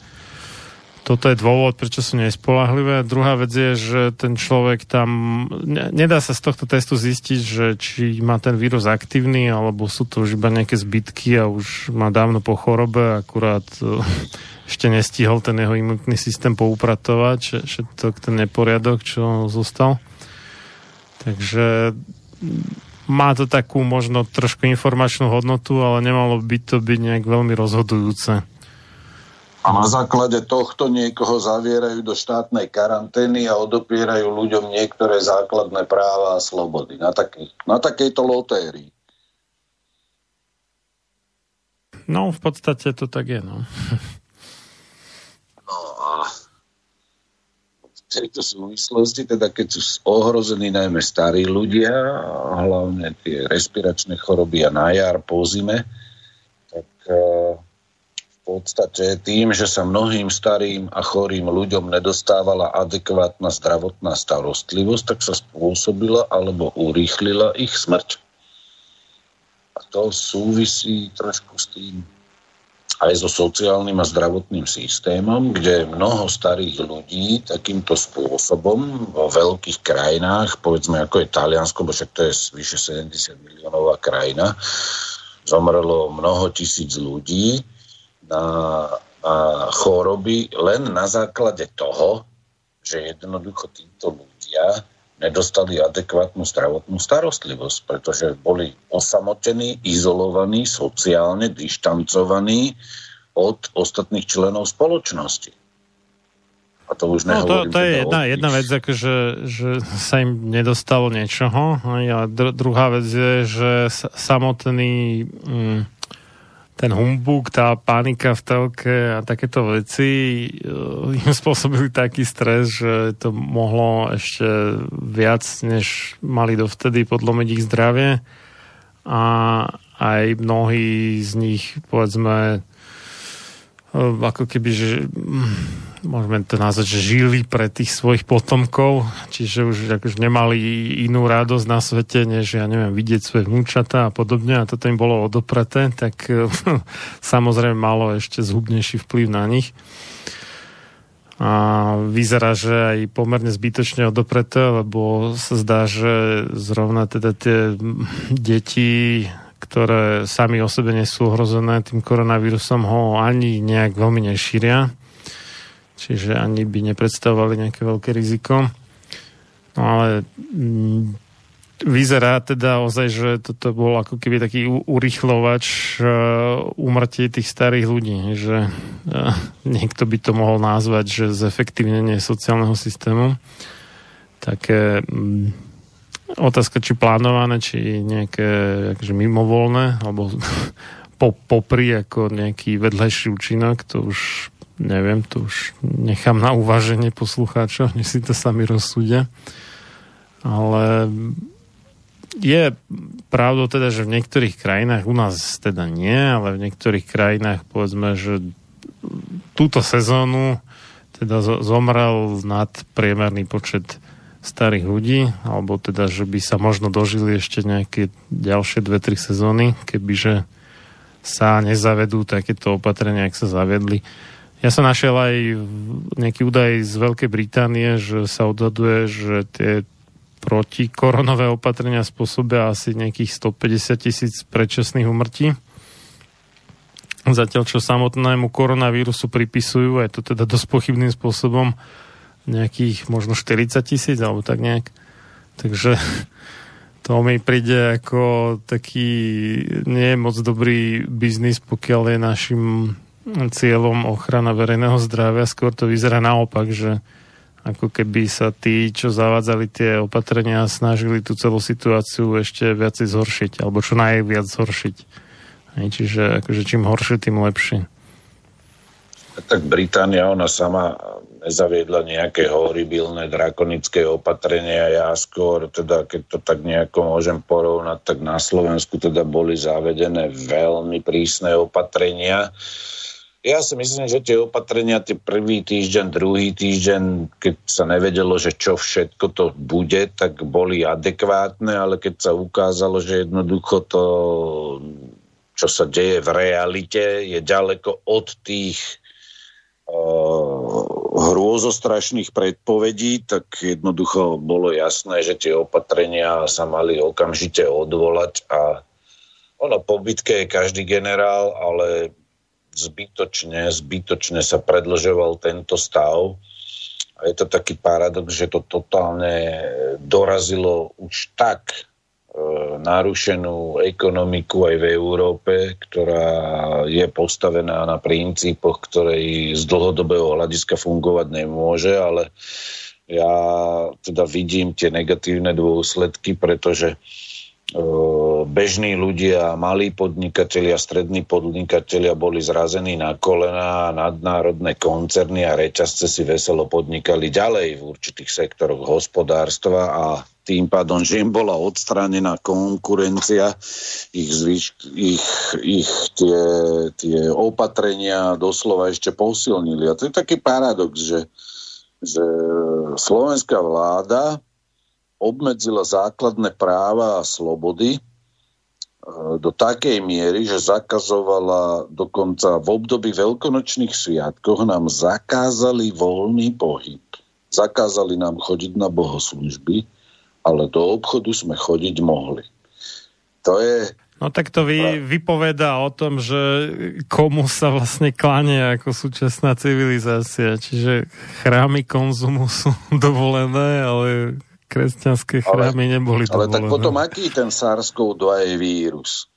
toto je dôvod, prečo sú nespolahlivé. Druhá vec je, že ten človek tam, nedá sa z tohto testu zistiť, že či má ten vírus aktívny, alebo sú to už iba nejaké zbytky a už má dávno po chorobe, akurát e, ešte nestihol ten jeho imunitný systém poupratovať, všetok ten neporiadok, čo zostal. Takže má to takú možno trošku informačnú hodnotu, ale nemalo by to byť nejak veľmi rozhodujúce a na základe tohto niekoho zavierajú do štátnej karantény a odopierajú ľuďom niektoré základné práva a slobody. Na, taký, na takejto lotérii. No, v podstate to tak je, no. No a tejto súvislosti, teda keď sú ohrození najmä starí ľudia, a hlavne tie respiračné choroby a na jar, po zime, tak uh, podstate tým, že sa mnohým starým a chorým ľuďom nedostávala adekvátna zdravotná starostlivosť, tak sa spôsobila alebo urýchlila ich smrť. A to súvisí trošku s tým aj so sociálnym a zdravotným systémom, kde mnoho starých ľudí takýmto spôsobom vo veľkých krajinách, povedzme ako je Taliansko, bo však to je vyše 70 miliónová krajina, zomrelo mnoho tisíc ľudí, na, na choroby len na základe toho, že jednoducho títo ľudia nedostali adekvátnu zdravotnú starostlivosť, pretože boli osamotení, izolovaní, sociálne dištancovaní od ostatných členov spoločnosti. A to už no, to, to je jedna, jedna vec, akože, že sa im nedostalo niečoho. A dr- druhá vec je, že samotný... Mm, ten humbuk, tá panika v telke a takéto veci eh, im spôsobili taký stres, že to mohlo ešte viac, než mali dovtedy podlomiť ich zdravie. A aj mnohí z nich povedzme eh, ako keby, že môžeme to nazvať, že žili pre tých svojich potomkov, čiže už akože nemali inú radosť na svete, než ja neviem, vidieť svoje vnúčata a podobne a toto im bolo odopreté, tak samozrejme malo ešte zhubnejší vplyv na nich. A vyzerá, že aj pomerne zbytočne odopreté, lebo sa zdá, že zrovna teda tie deti ktoré sami o sebe nie sú ohrozené tým koronavírusom, ho ani nejak veľmi nešíria čiže ani by nepredstavovali nejaké veľké riziko. No ale mm, vyzerá teda ozaj, že toto bol ako keby taký urychlovač úmrtie tých starých ľudí, že niekto by to mohol nazvať, že zefektívnenie sociálneho systému. Také mm, otázka, či plánované, či nejaké akože mimovolné, alebo po, popri ako nejaký vedľajší účinok, to už neviem, to už nechám na uváženie poslucháčov, nech si to sami rozsúdia. Ale je pravdou teda, že v niektorých krajinách, u nás teda nie, ale v niektorých krajinách povedzme, že túto sezónu teda zomrel nad priemerný počet starých ľudí, alebo teda, že by sa možno dožili ešte nejaké ďalšie dve, tri sezóny, kebyže sa nezavedú takéto opatrenia, ak sa zavedli. Ja som našiel aj nejaký údaj z Veľkej Británie, že sa odhaduje, že tie protikoronové opatrenia spôsobia asi nejakých 150 tisíc predčasných umrtí. Zatiaľ, čo samotnému koronavírusu pripisujú, aj to teda dosť pochybným spôsobom, nejakých možno 40 tisíc, alebo tak nejak. Takže to mi príde ako taký nie moc dobrý biznis, pokiaľ je našim cieľom ochrana verejného zdravia. Skôr to vyzerá naopak, že ako keby sa tí, čo zavádzali tie opatrenia, snažili tú celú situáciu ešte viacej zhoršiť, alebo čo najviac zhoršiť. Čiže akože čím horšie, tým lepšie. Tak Británia, ona sama nezaviedla nejaké horibilné drakonické opatrenia. Ja skôr, teda, keď to tak nejako môžem porovnať, tak na Slovensku teda boli zavedené veľmi prísne opatrenia ja si myslím, že tie opatrenia, tie prvý týždeň, druhý týždeň, keď sa nevedelo, že čo všetko to bude, tak boli adekvátne, ale keď sa ukázalo, že jednoducho to, čo sa deje v realite, je ďaleko od tých hrôzostrašných predpovedí, tak jednoducho bolo jasné, že tie opatrenia sa mali okamžite odvolať a ono po bitke je každý generál, ale zbytočne, zbytočne sa predlžoval tento stav. A je to taký paradox, že to totálne dorazilo už tak E, narušenú ekonomiku aj v Európe, ktorá je postavená na princípoch, ktorej z dlhodobého hľadiska fungovať nemôže, ale ja teda vidím tie negatívne dôsledky, pretože e, bežní ľudia, malí podnikatelia, strední podnikatelia boli zrazení na kolena, nadnárodné koncerny a reťazce si veselo podnikali ďalej v určitých sektoroch hospodárstva a tým pádom, že im bola odstránená konkurencia, ich, zvyš, ich, ich tie, tie opatrenia doslova ešte posilnili. A to je taký paradox, že, že slovenská vláda obmedzila základné práva a slobody e, do takej miery, že zakazovala dokonca v období veľkonočných sviatkov nám zakázali voľný pohyb. Zakázali nám chodiť na bohoslužby ale do obchodu sme chodiť mohli. To je... No tak to vy, vypoveda o tom, že komu sa vlastne klania ako súčasná civilizácia. Čiže chrámy konzumu sú dovolené, ale kresťanské chrámy ale, neboli dovolené. Ale tak potom aký ten SARS-CoV-2 je vírus?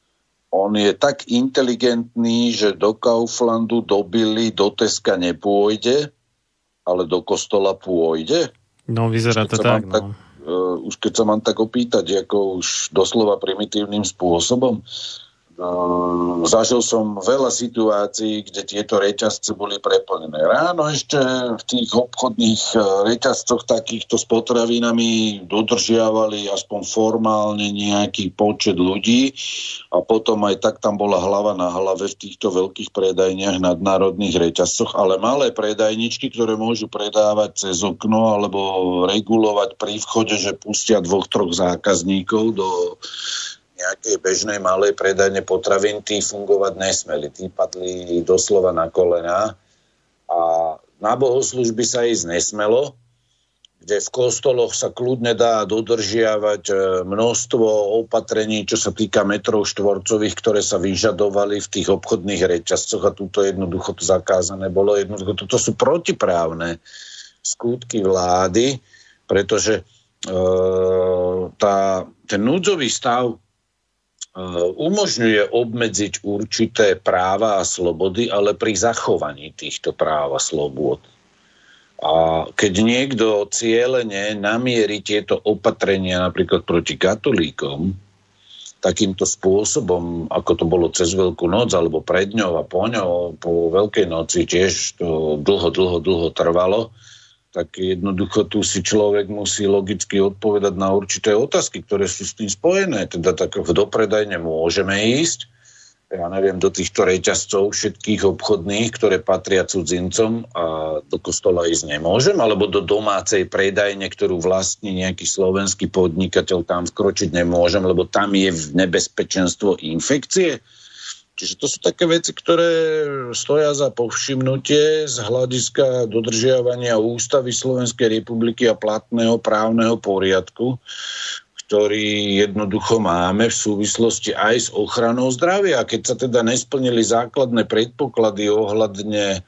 On je tak inteligentný, že do Kauflandu, do Billy, do Teska nepôjde, ale do kostola pôjde? No vyzerá to tak, no. tak uh, už keď sa mám tak opýtať, ako už doslova primitívnym spôsobom, zažil som veľa situácií, kde tieto reťazce boli preplnené. Ráno ešte v tých obchodných uh, reťazcoch takýchto s potravinami dodržiavali aspoň formálne nejaký počet ľudí a potom aj tak tam bola hlava na hlave v týchto veľkých predajniach nadnárodných reťazcoch, ale malé predajničky, ktoré môžu predávať cez okno alebo regulovať pri vchode, že pustia dvoch, troch zákazníkov do nejakej bežnej malej predajne potravín, tí fungovať nesmeli. Tí padli doslova na kolena a na bohoslužby sa ísť nesmelo, kde v kostoloch sa kľudne dá dodržiavať e, množstvo opatrení, čo sa týka metrov štvorcových, ktoré sa vyžadovali v tých obchodných reťazcoch a túto jednoducho to zakázané bolo. Jednoducho toto sú protiprávne skutky vlády, pretože e, tá, ten núdzový stav umožňuje obmedziť určité práva a slobody, ale pri zachovaní týchto práv a slobod. A keď niekto cieľene namierí tieto opatrenia napríklad proti katolíkom, takýmto spôsobom, ako to bolo cez Veľkú noc, alebo pred ňou a po ňou, po Veľkej noci tiež to dlho, dlho, dlho trvalo, tak jednoducho tu si človek musí logicky odpovedať na určité otázky, ktoré sú s tým spojené. Teda tak v dopredajne môžeme ísť, ja neviem, do týchto reťazcov všetkých obchodných, ktoré patria cudzincom a do kostola ísť nemôžem, alebo do domácej predajne, ktorú vlastní nejaký slovenský podnikateľ, tam vkročiť nemôžem, lebo tam je nebezpečenstvo infekcie. Čiže to sú také veci, ktoré stoja za povšimnutie z hľadiska dodržiavania ústavy Slovenskej republiky a platného právneho poriadku, ktorý jednoducho máme v súvislosti aj s ochranou zdravia. Keď sa teda nesplnili základné predpoklady ohľadne e,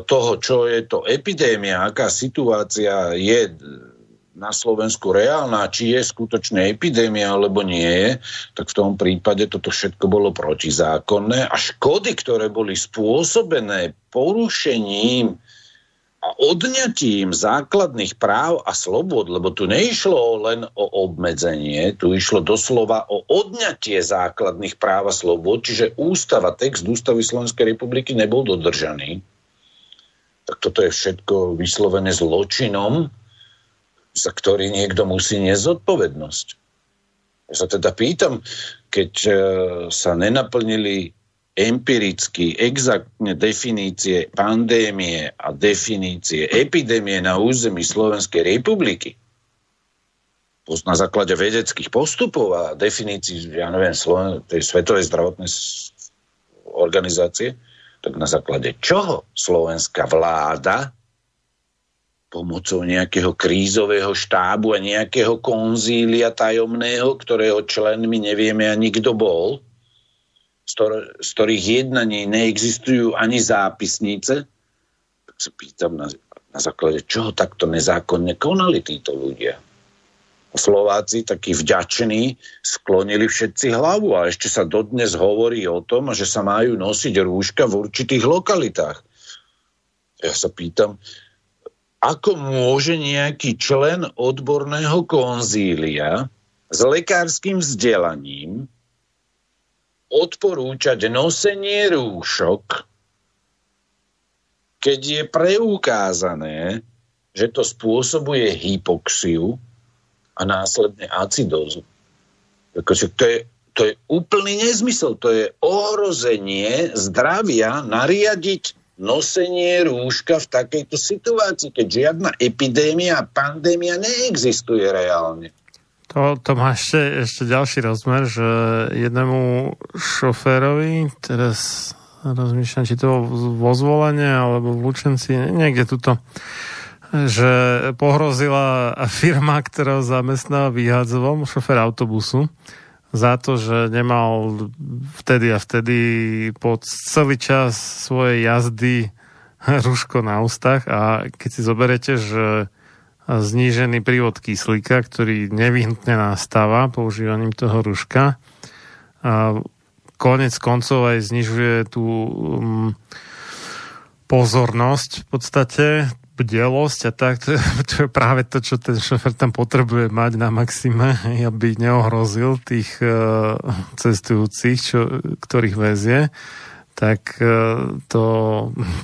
toho, čo je to epidémia, aká situácia je na Slovensku reálna, či je skutočne epidémia alebo nie je, tak v tom prípade toto všetko bolo protizákonné a škody, ktoré boli spôsobené porušením a odňatím základných práv a slobod, lebo tu neišlo len o obmedzenie, tu išlo doslova o odňatie základných práv a slobod, čiže ústava, text ústavy Slovenskej republiky nebol dodržaný. Tak toto je všetko vyslovené zločinom, za ktorý niekto musí niesť zodpovednosť. Ja sa teda pýtam, keď e, sa nenaplnili empiricky, exaktne definície pandémie a definície epidémie na území Slovenskej republiky, na základe vedeckých postupov a definícií, ja neviem, Sloven- tej Svetovej zdravotnej organizácie, tak na základe čoho slovenská vláda pomocou nejakého krízového štábu a nejakého konzília tajomného, ktorého členmi nevieme ani kto bol, z, ktor- z ktorých jednaní neexistujú ani zápisnice, tak sa pýtam, na, na základe čoho takto nezákonne konali títo ľudia. A Slováci, takí vďační, sklonili všetci hlavu a ešte sa dodnes hovorí o tom, že sa majú nosiť rúška v určitých lokalitách. Ja sa pýtam, ako môže nejaký člen odborného konzília s lekárským vzdelaním odporúčať nosenie rúšok, keď je preukázané, že to spôsobuje hypoxiu a následne acidózu. Takže to je, to je úplný nezmysel, to je ohrozenie zdravia nariadiť nosenie rúška v takejto situácii, keď žiadna epidémia a pandémia neexistuje reálne. To, to má ešte, ešte ďalší rozmer, že jednému šoférovi, teraz rozmýšľam, či to vo zvolenie alebo v Lučenci, niekde tuto, že pohrozila firma, ktorá zamestná vyhadzovom, šofér autobusu, za to, že nemal vtedy a vtedy po celý čas svojej jazdy rúško na ústach. A keď si zoberete, že znížený prívod kyslíka, ktorý nevyhnutne nastáva používaním toho rúška, a konec koncov aj znižuje tú um, pozornosť v podstate bdelosť a tak, to, to je práve to, čo ten šofer tam potrebuje mať na maxime, aby neohrozil tých uh, cestujúcich, čo, ktorých vezie, tak uh, to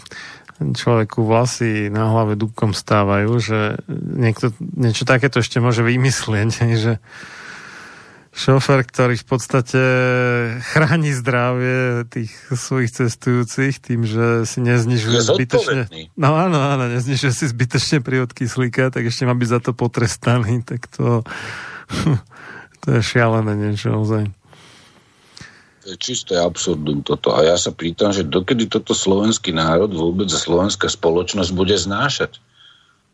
človeku vlasy na hlave dúbkom stávajú, že niekto niečo takéto ešte môže vymyslieť, že šofer, ktorý v podstate chráni zdravie tých svojich cestujúcich tým, že si neznižuje zbytečne... No áno, áno, neznižuje si zbytečne prírod kyslíka, tak ešte má byť za to potrestaný, tak to, to je šialené niečo ozaj. To je čisté absurdum toto. A ja sa pýtam, že dokedy toto slovenský národ vôbec a slovenská spoločnosť bude znášať.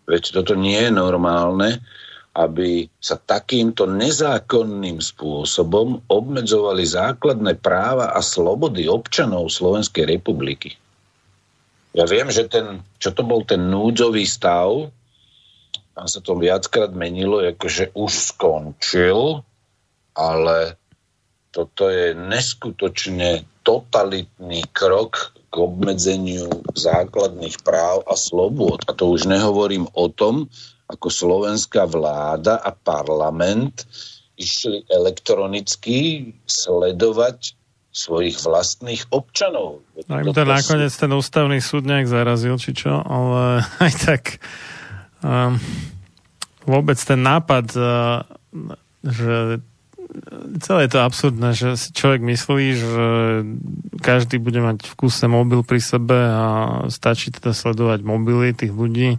Veď toto nie je normálne, aby sa takýmto nezákonným spôsobom obmedzovali základné práva a slobody občanov Slovenskej republiky. Ja viem, že ten, čo to bol ten núdzový stav, tam sa to viackrát menilo, akože už skončil, ale toto je neskutočne totalitný krok k obmedzeniu základných práv a slobôd. A to už nehovorím o tom, ako slovenská vláda a parlament išli elektronicky sledovať svojich vlastných občanov. No im to nakoniec ten ústavný súd nejak zarazil, či čo, ale aj tak um, vôbec ten nápad, uh, že celé je to absurdné, že si človek myslí, že každý bude mať v kuse mobil pri sebe a stačí teda sledovať mobily tých ľudí.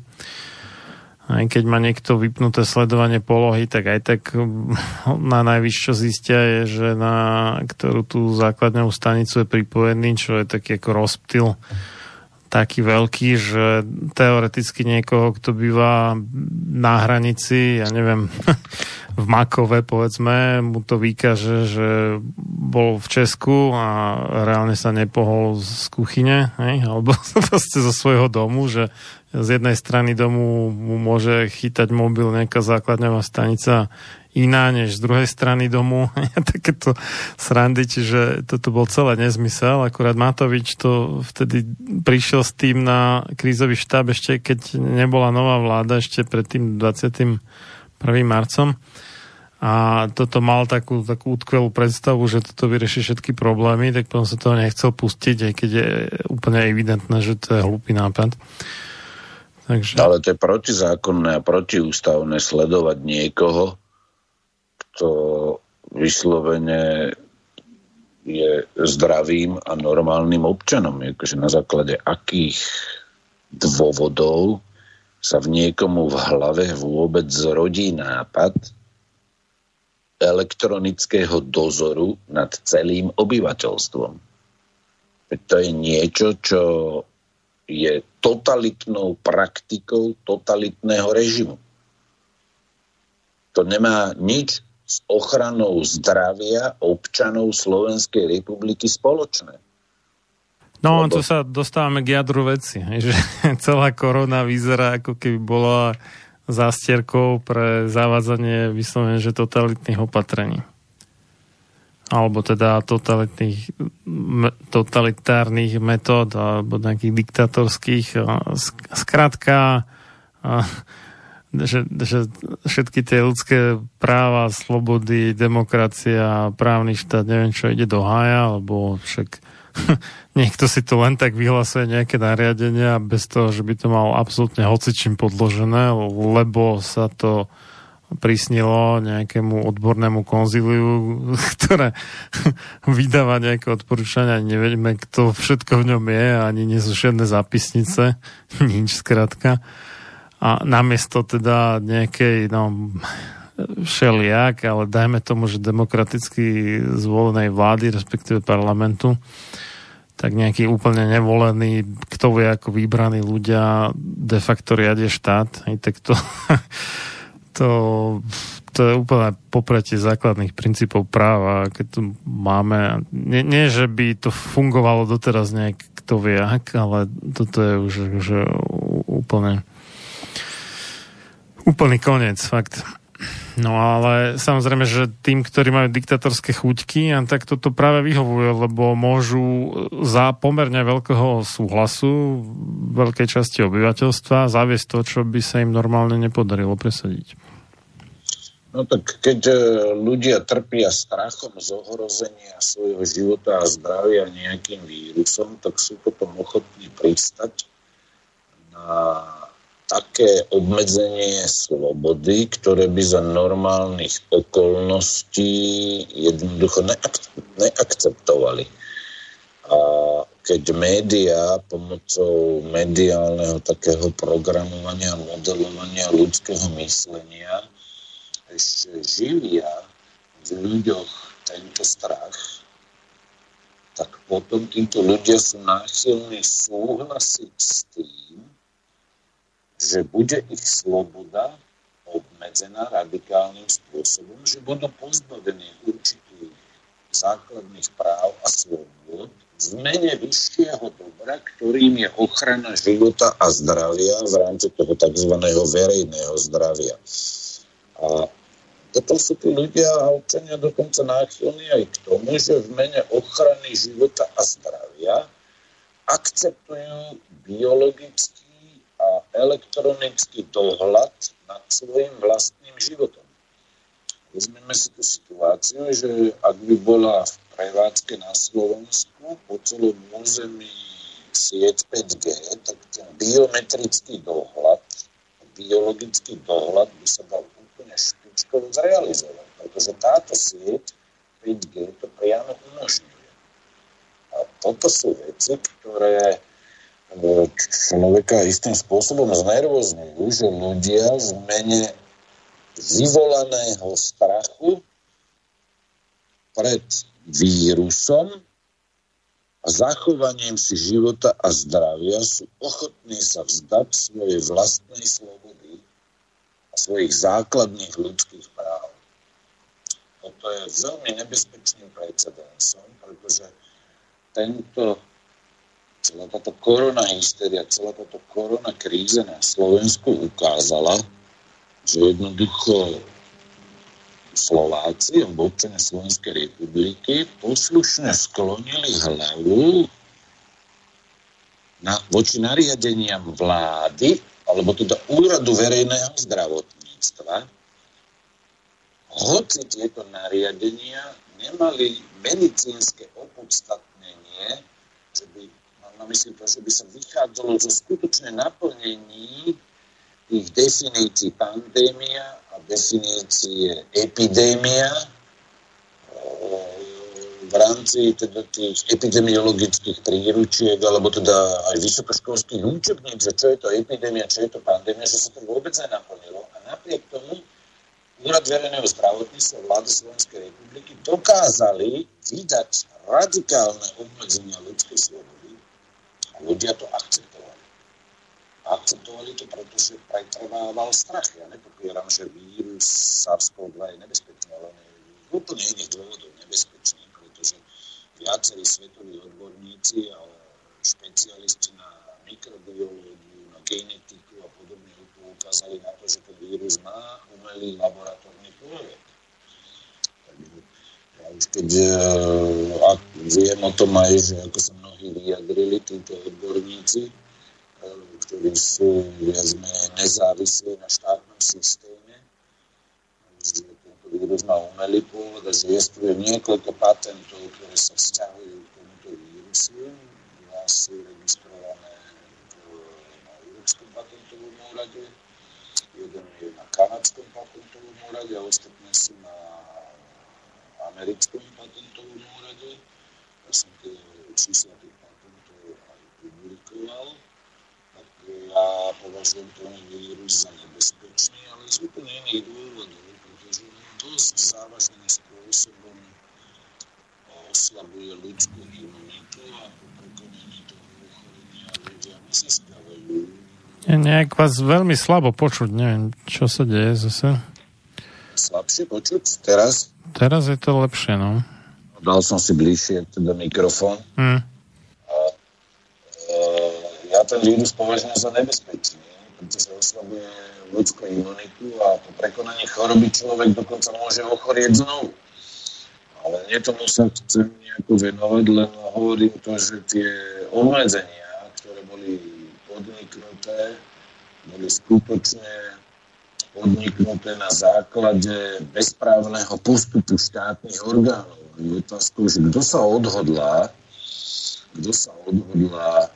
Aj keď má niekto vypnuté sledovanie polohy, tak aj tak na najvyššie čo zistia je, že na ktorú tú základnú stanicu je pripojený, čo je taký ako rozptyl taký veľký, že teoreticky niekoho, kto býva na hranici, ja neviem, v Makove, povedzme, mu to vykaže, že bol v Česku a reálne sa nepohol z kuchyne, hej? alebo proste zo svojho domu, že z jednej strany domu mu môže chytať mobil nejaká základňová stanica iná než z druhej strany domu. Takéto srandy, čiže toto bol celé nezmysel. Akurát Matovič to vtedy prišiel s tým na krízový štáb ešte keď nebola nová vláda, ešte pred tým 21. marcom. A toto mal takú, takú útkvelú predstavu, že toto vyrieši všetky problémy, tak potom sa toho nechcel pustiť, aj keď je úplne evidentné, že to je hlupý nápad. Takže... Ale to je protizákonné a protiústavné sledovať niekoho, kto vyslovene je zdravým a normálnym občanom. Akože na základe akých dôvodov sa v niekomu v hlave vôbec zrodí nápad elektronického dozoru nad celým obyvateľstvom. To je niečo, čo je totalitnou praktikou totalitného režimu. To nemá nič s ochranou zdravia občanov Slovenskej republiky spoločné. No, Lebo... to sa dostávame k jadru veci, že celá korona vyzerá ako keby bola zástierkou pre zavádzanie vyslovene, že totalitných opatrení alebo teda totalitných, totalitárnych metód alebo nejakých diktatorských. Skrátka, že, že všetky tie ľudské práva, slobody, demokracia, právny štát, neviem čo, ide do hája, alebo však niekto si to len tak vyhlasuje nejaké nariadenia bez toho, že by to mal absolútne hocičím podložené, lebo sa to prisnilo nejakému odbornému konzíliu, ktoré vydáva nejaké odporúčania, nevieme, kto všetko v ňom je, ani nie sú žiadne zápisnice, nič skrátka. A namiesto teda nejakej, no, všeliak, ale dajme tomu, že demokraticky zvolenej vlády, respektíve parlamentu, tak nejaký úplne nevolený, kto vie ako vybraní ľudia de facto riadie štát, aj tak to to, to je úplne popretie základných princípov práva, keď tu máme. Nie, nie, že by to fungovalo doteraz nejak kto vie ak, ale toto je už, už úplne úplný koniec, fakt. No ale samozrejme, že tým, ktorí majú diktatorské chuťky, tak toto práve vyhovuje, lebo môžu za pomerne veľkého súhlasu veľkej časti obyvateľstva zaviesť to, čo by sa im normálne nepodarilo presadiť. No tak keď e, ľudia trpia strachom z ohrozenia svojho života a zdravia nejakým vírusom, tak sú potom ochotní pristať na také obmedzenie slobody, ktoré by za normálnych okolností jednoducho neak- neakceptovali. A keď médiá pomocou mediálneho takého programovania, modelovania ľudského myslenia ešte živia v ľuďoch tento strach, tak potom títo ľudia sú náchylní súhlasiť s tým, že bude ich sloboda obmedzená radikálnym spôsobom, že budú pozbavení určitých základných práv a slobod v mene vyššieho dobra, ktorým je ochrana života a zdravia v rámci toho tzv. verejného zdravia. A potom sú tu ľudia a občania dokonca náchylní aj k tomu, že v mene ochrany života a zdravia akceptujú biologický a elektronický dohľad nad svojim vlastným životom. Vezmeme si tú situáciu, že ak by bola v prevádzke na Slovensku po celom území sieť 5G, tak ten biometrický dohľad, biologický dohľad by sa dal úplne špičkovo zrealizovať, pretože táto sieť 5G to priamo umožňuje. A toto sú veci, ktoré e, človeka istým spôsobom znervozňujú, že ľudia v mene vyvolaného strachu pred vírusom a zachovaním si života a zdravia sú ochotní sa vzdať svojej vlastnej slobody svojich základných ľudských práv. Toto je veľmi nebezpečným precedensom, pretože tento, celá táto korona hysteria, celá táto korona kríza na Slovensku ukázala, že jednoducho Slováci alebo občania Slovenskej republiky poslušne sklonili hlavu na, voči nariadeniam vlády alebo teda úradu verejného zdravotníctva, hoci tieto nariadenia nemali medicínske opodstatnenie, že by, mám myslím to, že by sa vychádzalo zo skutočné naplnení tých definícií pandémia a definície epidémia, v rámci teda tých epidemiologických príručiek alebo teda aj vysokoškolských učebníc, že čo je to epidémia, čo je to pandémia, že sa to vôbec nenaplnilo. A napriek tomu Úrad verejného zdravotníctva vlády Slovenskej republiky dokázali vydať radikálne obmedzenia ľudskej slobody a ľudia to akceptovali. akceptovali to, pretože pretrvával strach. Ja nepopieram, že vírus SARS-CoV-2 je nebezpečný, ale z úplne iných dôvodov nebezpečný, viacerí svetoví odborníci a špecialisti na mikrobiológiu, na genetiku a podobne ukázali na to, že ten vírus má umelý laboratórny pôvod už keď e, ak viem o tom aj, že ako sa mnohí vyjadrili, títo odborníci, e, ktorí sú viac nezávislí na štátnom systéme, má umelý pôvod a že je niekoľko patentov, ktoré sa vzťahujú k tomuto vírusu. Dva sú registrované na Európskom patentovom úrade, jeden je na Kanadskom patentovom úrade a ostatné sú na americkom patentovom úrade. Ja som tie čísla tých patentov aj publikoval. Tak ja považujem ten vírus za nebezpečný, ale z úplne iných dôvodov, dosť závažným spôsobom oslabuje ľudskú imunitu a po prekonaní toho ochorenia ľudia nezískavajú. Je nejak vás veľmi slabo počuť, neviem, čo sa deje zase. Slabšie počuť teraz? Teraz je to lepšie, no. Dal som si bližšie teda mikrofón. Hmm. A, e, ja ten vírus považujem za nebezpečný, pretože oslabuje ľudskú imunitu a po prekonaní choroby človek dokonca môže ochorieť znovu. Ale nie tomu sa chcem nejako venovať, len hovorím to, že tie obmedzenia, ktoré boli podniknuté, boli skutočne podniknuté na základe bezprávneho postupu štátnych orgánov. Je otázkou, že kto sa odhodlá, kto sa odhodlá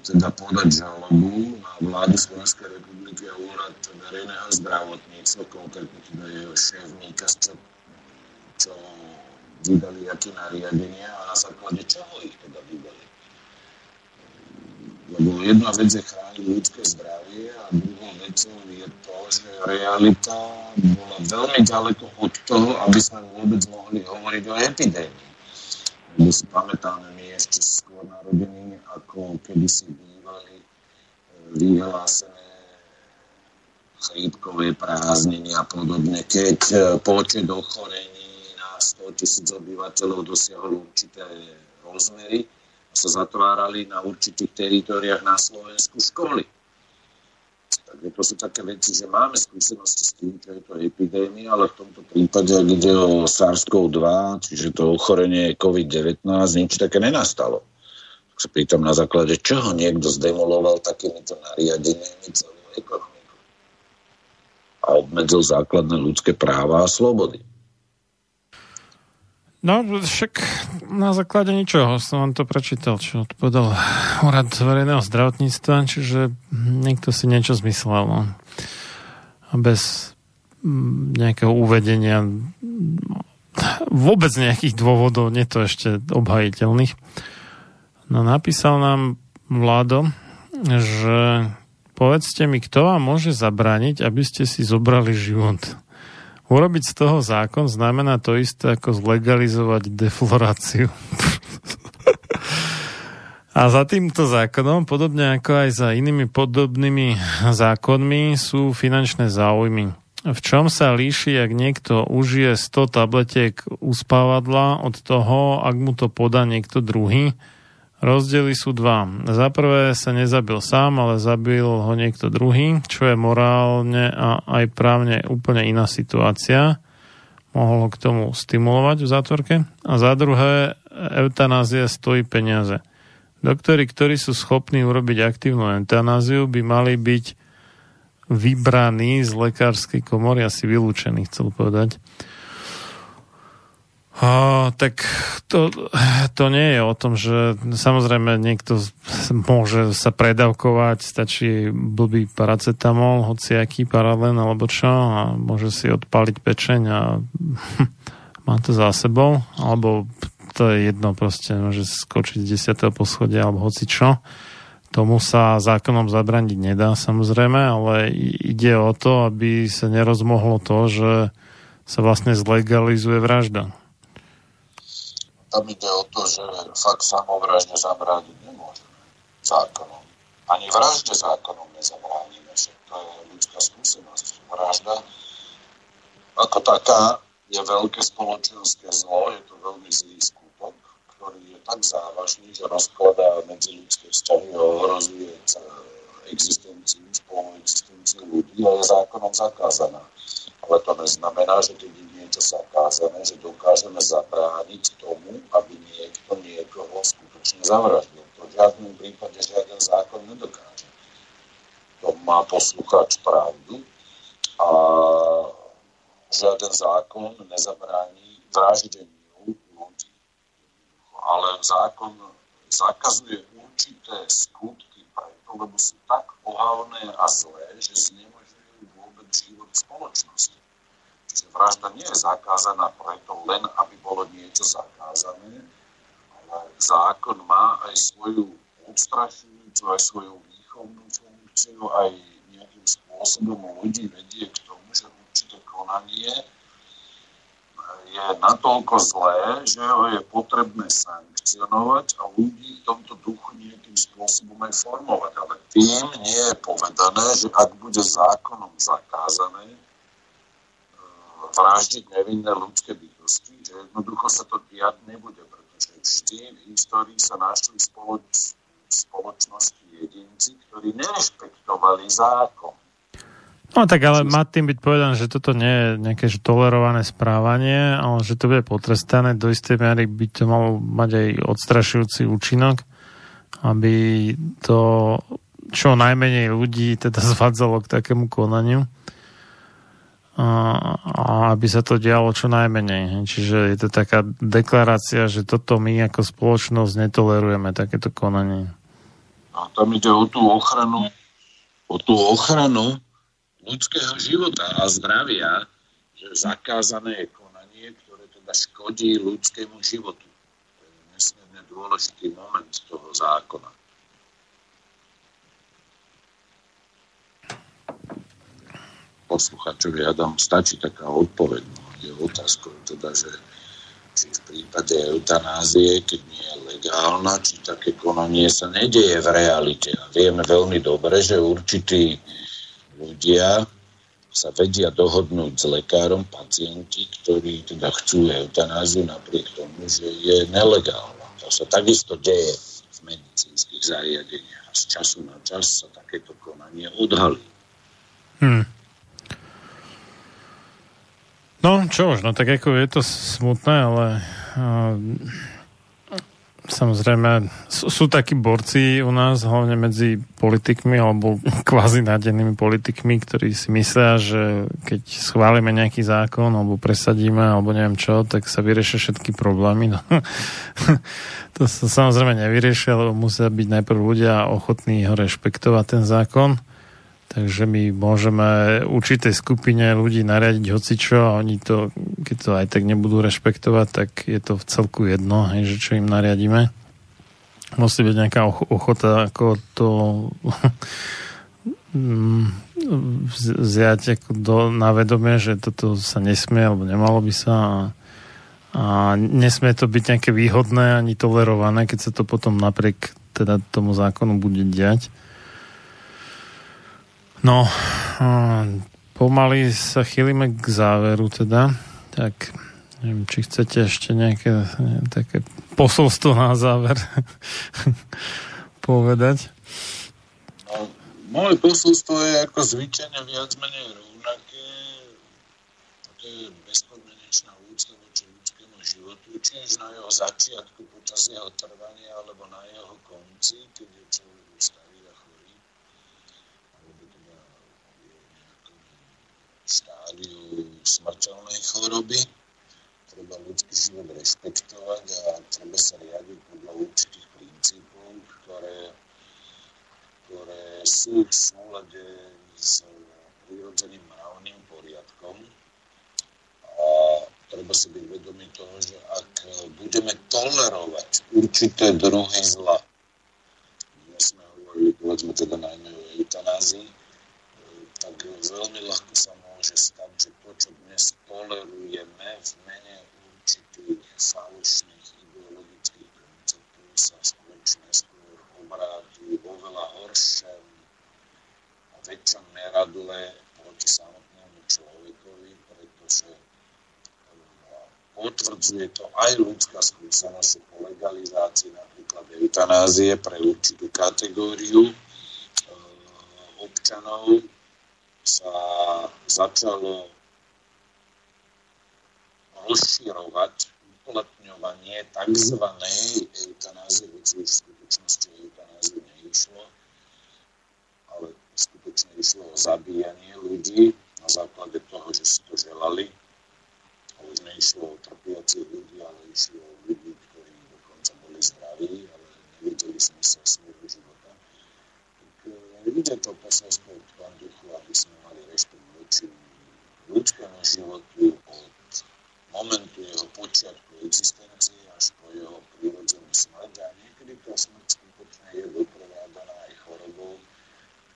teda podať žalobu na vládu Slovenskej republiky a úrad verejného zdravotníctva, konkrétne teda jeho šéf čo, čo vydali aké nariadenia a na základe čoho ich teda vydali. Lebo jedna vec je chrániť ľudské zdravie a druhou vecou je to, že realita bola veľmi ďaleko od toho, aby sme vôbec mohli hovoriť o epidémii. Lebo si pamätáme my ešte skôr narodení, ako kedy si bývali e, vyhlásené chrípkové prázdniny a podobne, keď e, počet ochorení na 100 tisíc obyvateľov dosiahol určité rozmery, sa zatvárali na určitých teritoriách na Slovensku školy. Takže to sú také veci, že máme skúsenosti s tým, čo je to epidémia, ale v tomto prípade, ak ide o SARS-CoV-2, čiže to ochorenie COVID-19, nič také nenastalo. Tak sa pýtam na základe čoho niekto zdemoloval takýmito nariadeniami celú ekonomiku a obmedzil základné ľudské práva a slobody. No, však na základe ničoho som vám to prečítal, čo odpovedal úrad verejného zdravotníctva, čiže niekto si niečo zmyslel. No. A bez mm, nejakého uvedenia vôbec nejakých dôvodov, nie to ešte obhajiteľných. No napísal nám Vlado, že povedzte mi, kto vám môže zabrániť, aby ste si zobrali život. Urobiť z toho zákon znamená to isté ako zlegalizovať defloráciu. A za týmto zákonom, podobne ako aj za inými podobnými zákonmi, sú finančné záujmy. V čom sa líši, ak niekto užije 100 tabletiek uspávadla od toho, ak mu to podá niekto druhý? Rozdiely sú dva. Za prvé sa nezabil sám, ale zabil ho niekto druhý, čo je morálne a aj právne úplne iná situácia. Mohol ho k tomu stimulovať v zátvorke. A za druhé, eutanázia stojí peniaze. Doktori, ktorí sú schopní urobiť aktívnu eutanáziu, by mali byť vybraní z lekárskej komory, asi vylúčení, chcel povedať O, tak to, to nie je o tom, že samozrejme niekto môže sa predavkovať, stačí blbý paracetamol, hociaký paralen alebo čo a môže si odpaliť pečeň a má to za sebou, alebo to je jedno proste, môže skočiť z 10. poschodia alebo hoci čo. Tomu sa zákonom zabraniť nedá samozrejme, ale ide o to, aby sa nerozmohlo to, že sa vlastne zlegalizuje vražda. Tam ide o to, že fakt samovražne zabrániť nemôžeme zákonom. Ani vražde zákonom nezabránime, že to je ľudská skúsenosť. Vražda ako taká je veľké spoločenské zlo, je to veľmi zlý skutok, ktorý je tak závažný, že rozkladá medzi ľudské vzťahy a ohrozuje existenciu, spoluexistenciu ľudí a je zákonom zakázaná. Ale to neznamená, že keď niečo zakázané, že dokážeme zabrániť tomu, aby niekto niekoho skutočne zavraždil. To v žiadnom prípade žiaden zákon nedokáže. To má poslucháč pravdu a žiaden zákon nezabráni vraždeniu ľudí. Ale zákon zakazuje určité skutky preto, lebo sú tak ohavné a zlé, že znemožňujú vôbec život spoločnosti. Vražda nie je zakázaná preto len, aby bolo niečo zakázané, ale zákon má aj svoju odstrašujúcu, aj svoju výchovnú funkciu, aj nejakým spôsobom ľudí vedie k tomu, že určité konanie je natoľko zlé, že ho je potrebné sankcionovať a ľudí v tomto duchu nejakým spôsobom aj formovať. Ale tým nie je povedané, že ak bude zákonom zakázané, vraždiť nevinné ľudské bytosti, že jednoducho sa to diať nebude, pretože vždy v histórii sa našli spoloč, spoločnosti jedinci, ktorí nerešpektovali zákon. No tak ale má tým byť povedané, že toto nie je nejaké že tolerované správanie, ale že to bude potrestané. Do istej miery by to malo mať aj odstrašujúci účinok, aby to čo najmenej ľudí teda zvádzalo k takému konaniu a aby sa to dialo čo najmenej. Čiže je to taká deklarácia, že toto my ako spoločnosť netolerujeme, takéto konanie. A tam ide o tú ochranu, o tú ochranu ľudského života a zdravia, že zakázané je konanie, ktoré teda škodí ľudskému životu. To je nesmierne dôležitý moment toho zákona. Posluchačovi Adam stačí taká odpoveď. No, je otázkou teda, že či v prípade eutanázie, keď nie je legálna, či také konanie sa nedieje v realite. A vieme veľmi dobre, že určití ľudia sa vedia dohodnúť s lekárom pacienti, ktorí teda chcú eutanáziu napriek tomu, že je nelegálna. To sa takisto deje v medicínskych zariadeniach. Z času na čas sa takéto konanie odhalí. Hmm. No, čo už, no tak ako je to smutné, ale uh, samozrejme sú, sú takí borci u nás, hlavne medzi politikmi alebo kvázi nádenými politikmi, ktorí si myslia, že keď schválime nejaký zákon alebo presadíme alebo neviem čo, tak sa vyriešia všetky problémy. No, to sa samozrejme nevyriešia, lebo musia byť najprv ľudia ochotní ho rešpektovať ten zákon Takže my môžeme určitej skupine ľudí nariadiť hocičo a oni to, keď to aj tak nebudú rešpektovať, tak je to v celku jedno, hej, že čo im nariadíme. Musí byť nejaká ochota ako to vziať ako do, na vedomie, že toto sa nesmie alebo nemalo by sa a, a nesmie to byť nejaké výhodné ani tolerované, keď sa to potom napriek teda tomu zákonu bude diať. No, pomaly sa chýlime k záveru teda, tak neviem, či chcete ešte nejaké neviem, také posolstvo na záver povedať. No, moje posolstvo je ako zvyčajne viac menej rovnaké. Je bezpodmenečná úcta voči ľudskému životu, či už na jeho začiatku, počas jeho trvania, alebo na jeho konci, keď je človek starý a chorý štádiu smrteľnej choroby. Treba ľudský život rešpektovať a treba sa riadiť podľa určitých princípov, ktoré, ktoré sú v súlade s prirodzeným mravným poriadkom. A treba si byť vedomý toho, že ak budeme tolerovať určité druhy zla, dnes sme hovorili, povedzme teda najmä o eutanázii, tak veľmi ľahko sa môže stať, tolerujeme v mene určitých falošných ideologických konceptov sa spoločne skôr obráti oveľa horšem a väčšom neradle proti samotnému človekovi, pretože eh, potvrdzuje to aj ľudská skúsenosť po legalizácii napríklad eutanázie pre určitú kategóriu eh, občanov. Sa začalo rozširovať uplatňovanie tzv. eutanázie, hoci v skutočnosti eutanázie neišlo, ale skutočne išlo o zabíjanie ľudí na základe toho, že si to želali. A už neišlo o trpiacich ľudí, ale išlo o ľudí, ktorí dokonca boli zdraví, ale nevideli smysel svojho života. Tak e, ide to posolstvo Pán Duchu, aby sme mali rešpekt voči ľudskému životu od momentu jeho počiatku existencie až po jeho prírodzenú smrť a niekedy tá smrť skutočne je doprovádaná aj chorobou,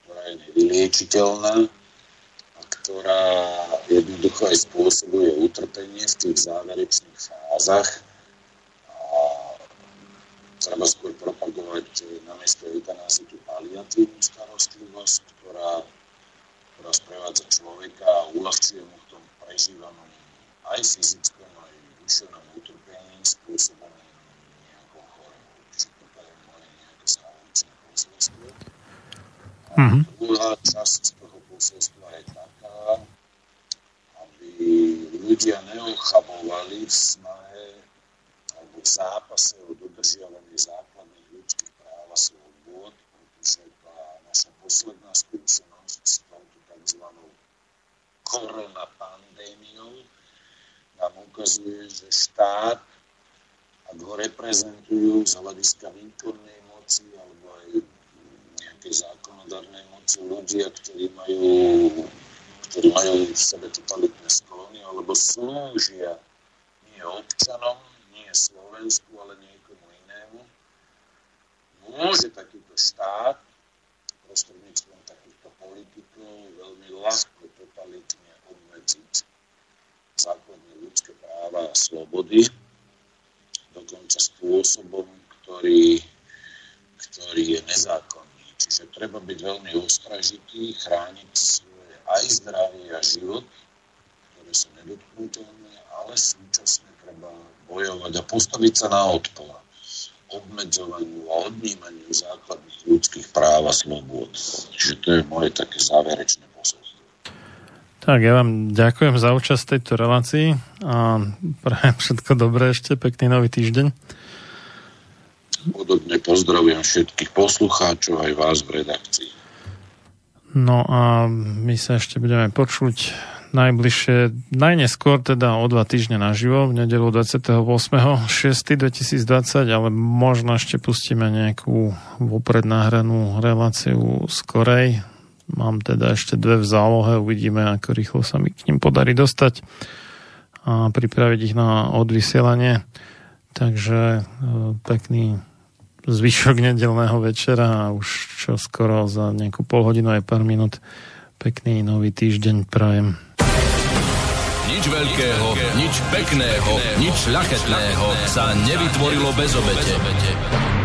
ktorá je nevyliečiteľná a ktorá jednoducho aj spôsobuje utrpenie v tých záverečných fázach. A treba skôr propagovať namiesto eutanázy tú paliatívnu starostlivosť, ktorá, ktorá sprevádza človeka a uľahčuje mu v tom prežívanom aj fyzickom, aj duševnom utrpení spôsobené nejakou chorobou. Čiže toto je moje nejaké záverečné posolstvo. A mm-hmm. druhá časť toho posolstva je taká, aby ľudia neochabovali v snahe alebo v zápase o dodržiavanie základných ľudských práv a slobôd, pretože tá naša posledná skúsenosť s touto tzv. korona pandémiou nám ukazuje, že štát, ak ho reprezentujú z hľadiska výkonnej moci alebo aj nejakej zákonodárnej moci ľudia, ktorí majú, ktorí majú v sebe totalitné sklony alebo slúžia nie občanom, nie Slovensku, ale niekomu inému, môže takýto štát prostredníctvom takýchto politikov veľmi ľahko totalitne obmedziť základné ľudské práva a slobody, dokonca spôsobom, ktorý, ktorý je nezákonný. Čiže treba byť veľmi ostražitý, chrániť svoje aj zdravie a život, ktoré sú nedotknutelné, ale súčasne treba bojovať a postaviť sa na odpor obmedzovaniu a odnímaniu základných ľudských práv a slobod. Čiže to je moje také záverečné tak ja vám ďakujem za účasť v tejto relácii a prajem všetko dobré ešte, pekný nový týždeň. Podobne pozdravujem všetkých poslucháčov aj vás v redakcii. No a my sa ešte budeme počuť najbližšie, najneskôr teda o dva týždne naživo, v nedelu 28.6.2020, ale možno ešte pustíme nejakú vopred nahranú reláciu skorej, Mám teda ešte dve v zálohe, uvidíme, ako rýchlo sa mi k ním podarí dostať a pripraviť ich na odvysielanie. Takže e, pekný zvyšok nedelného večera a už čo skoro za nejakú pol hodinu aj pár minút pekný nový týždeň prajem. Nič veľkého, nič pekného, nič ľachetného sa nevytvorilo bez obete.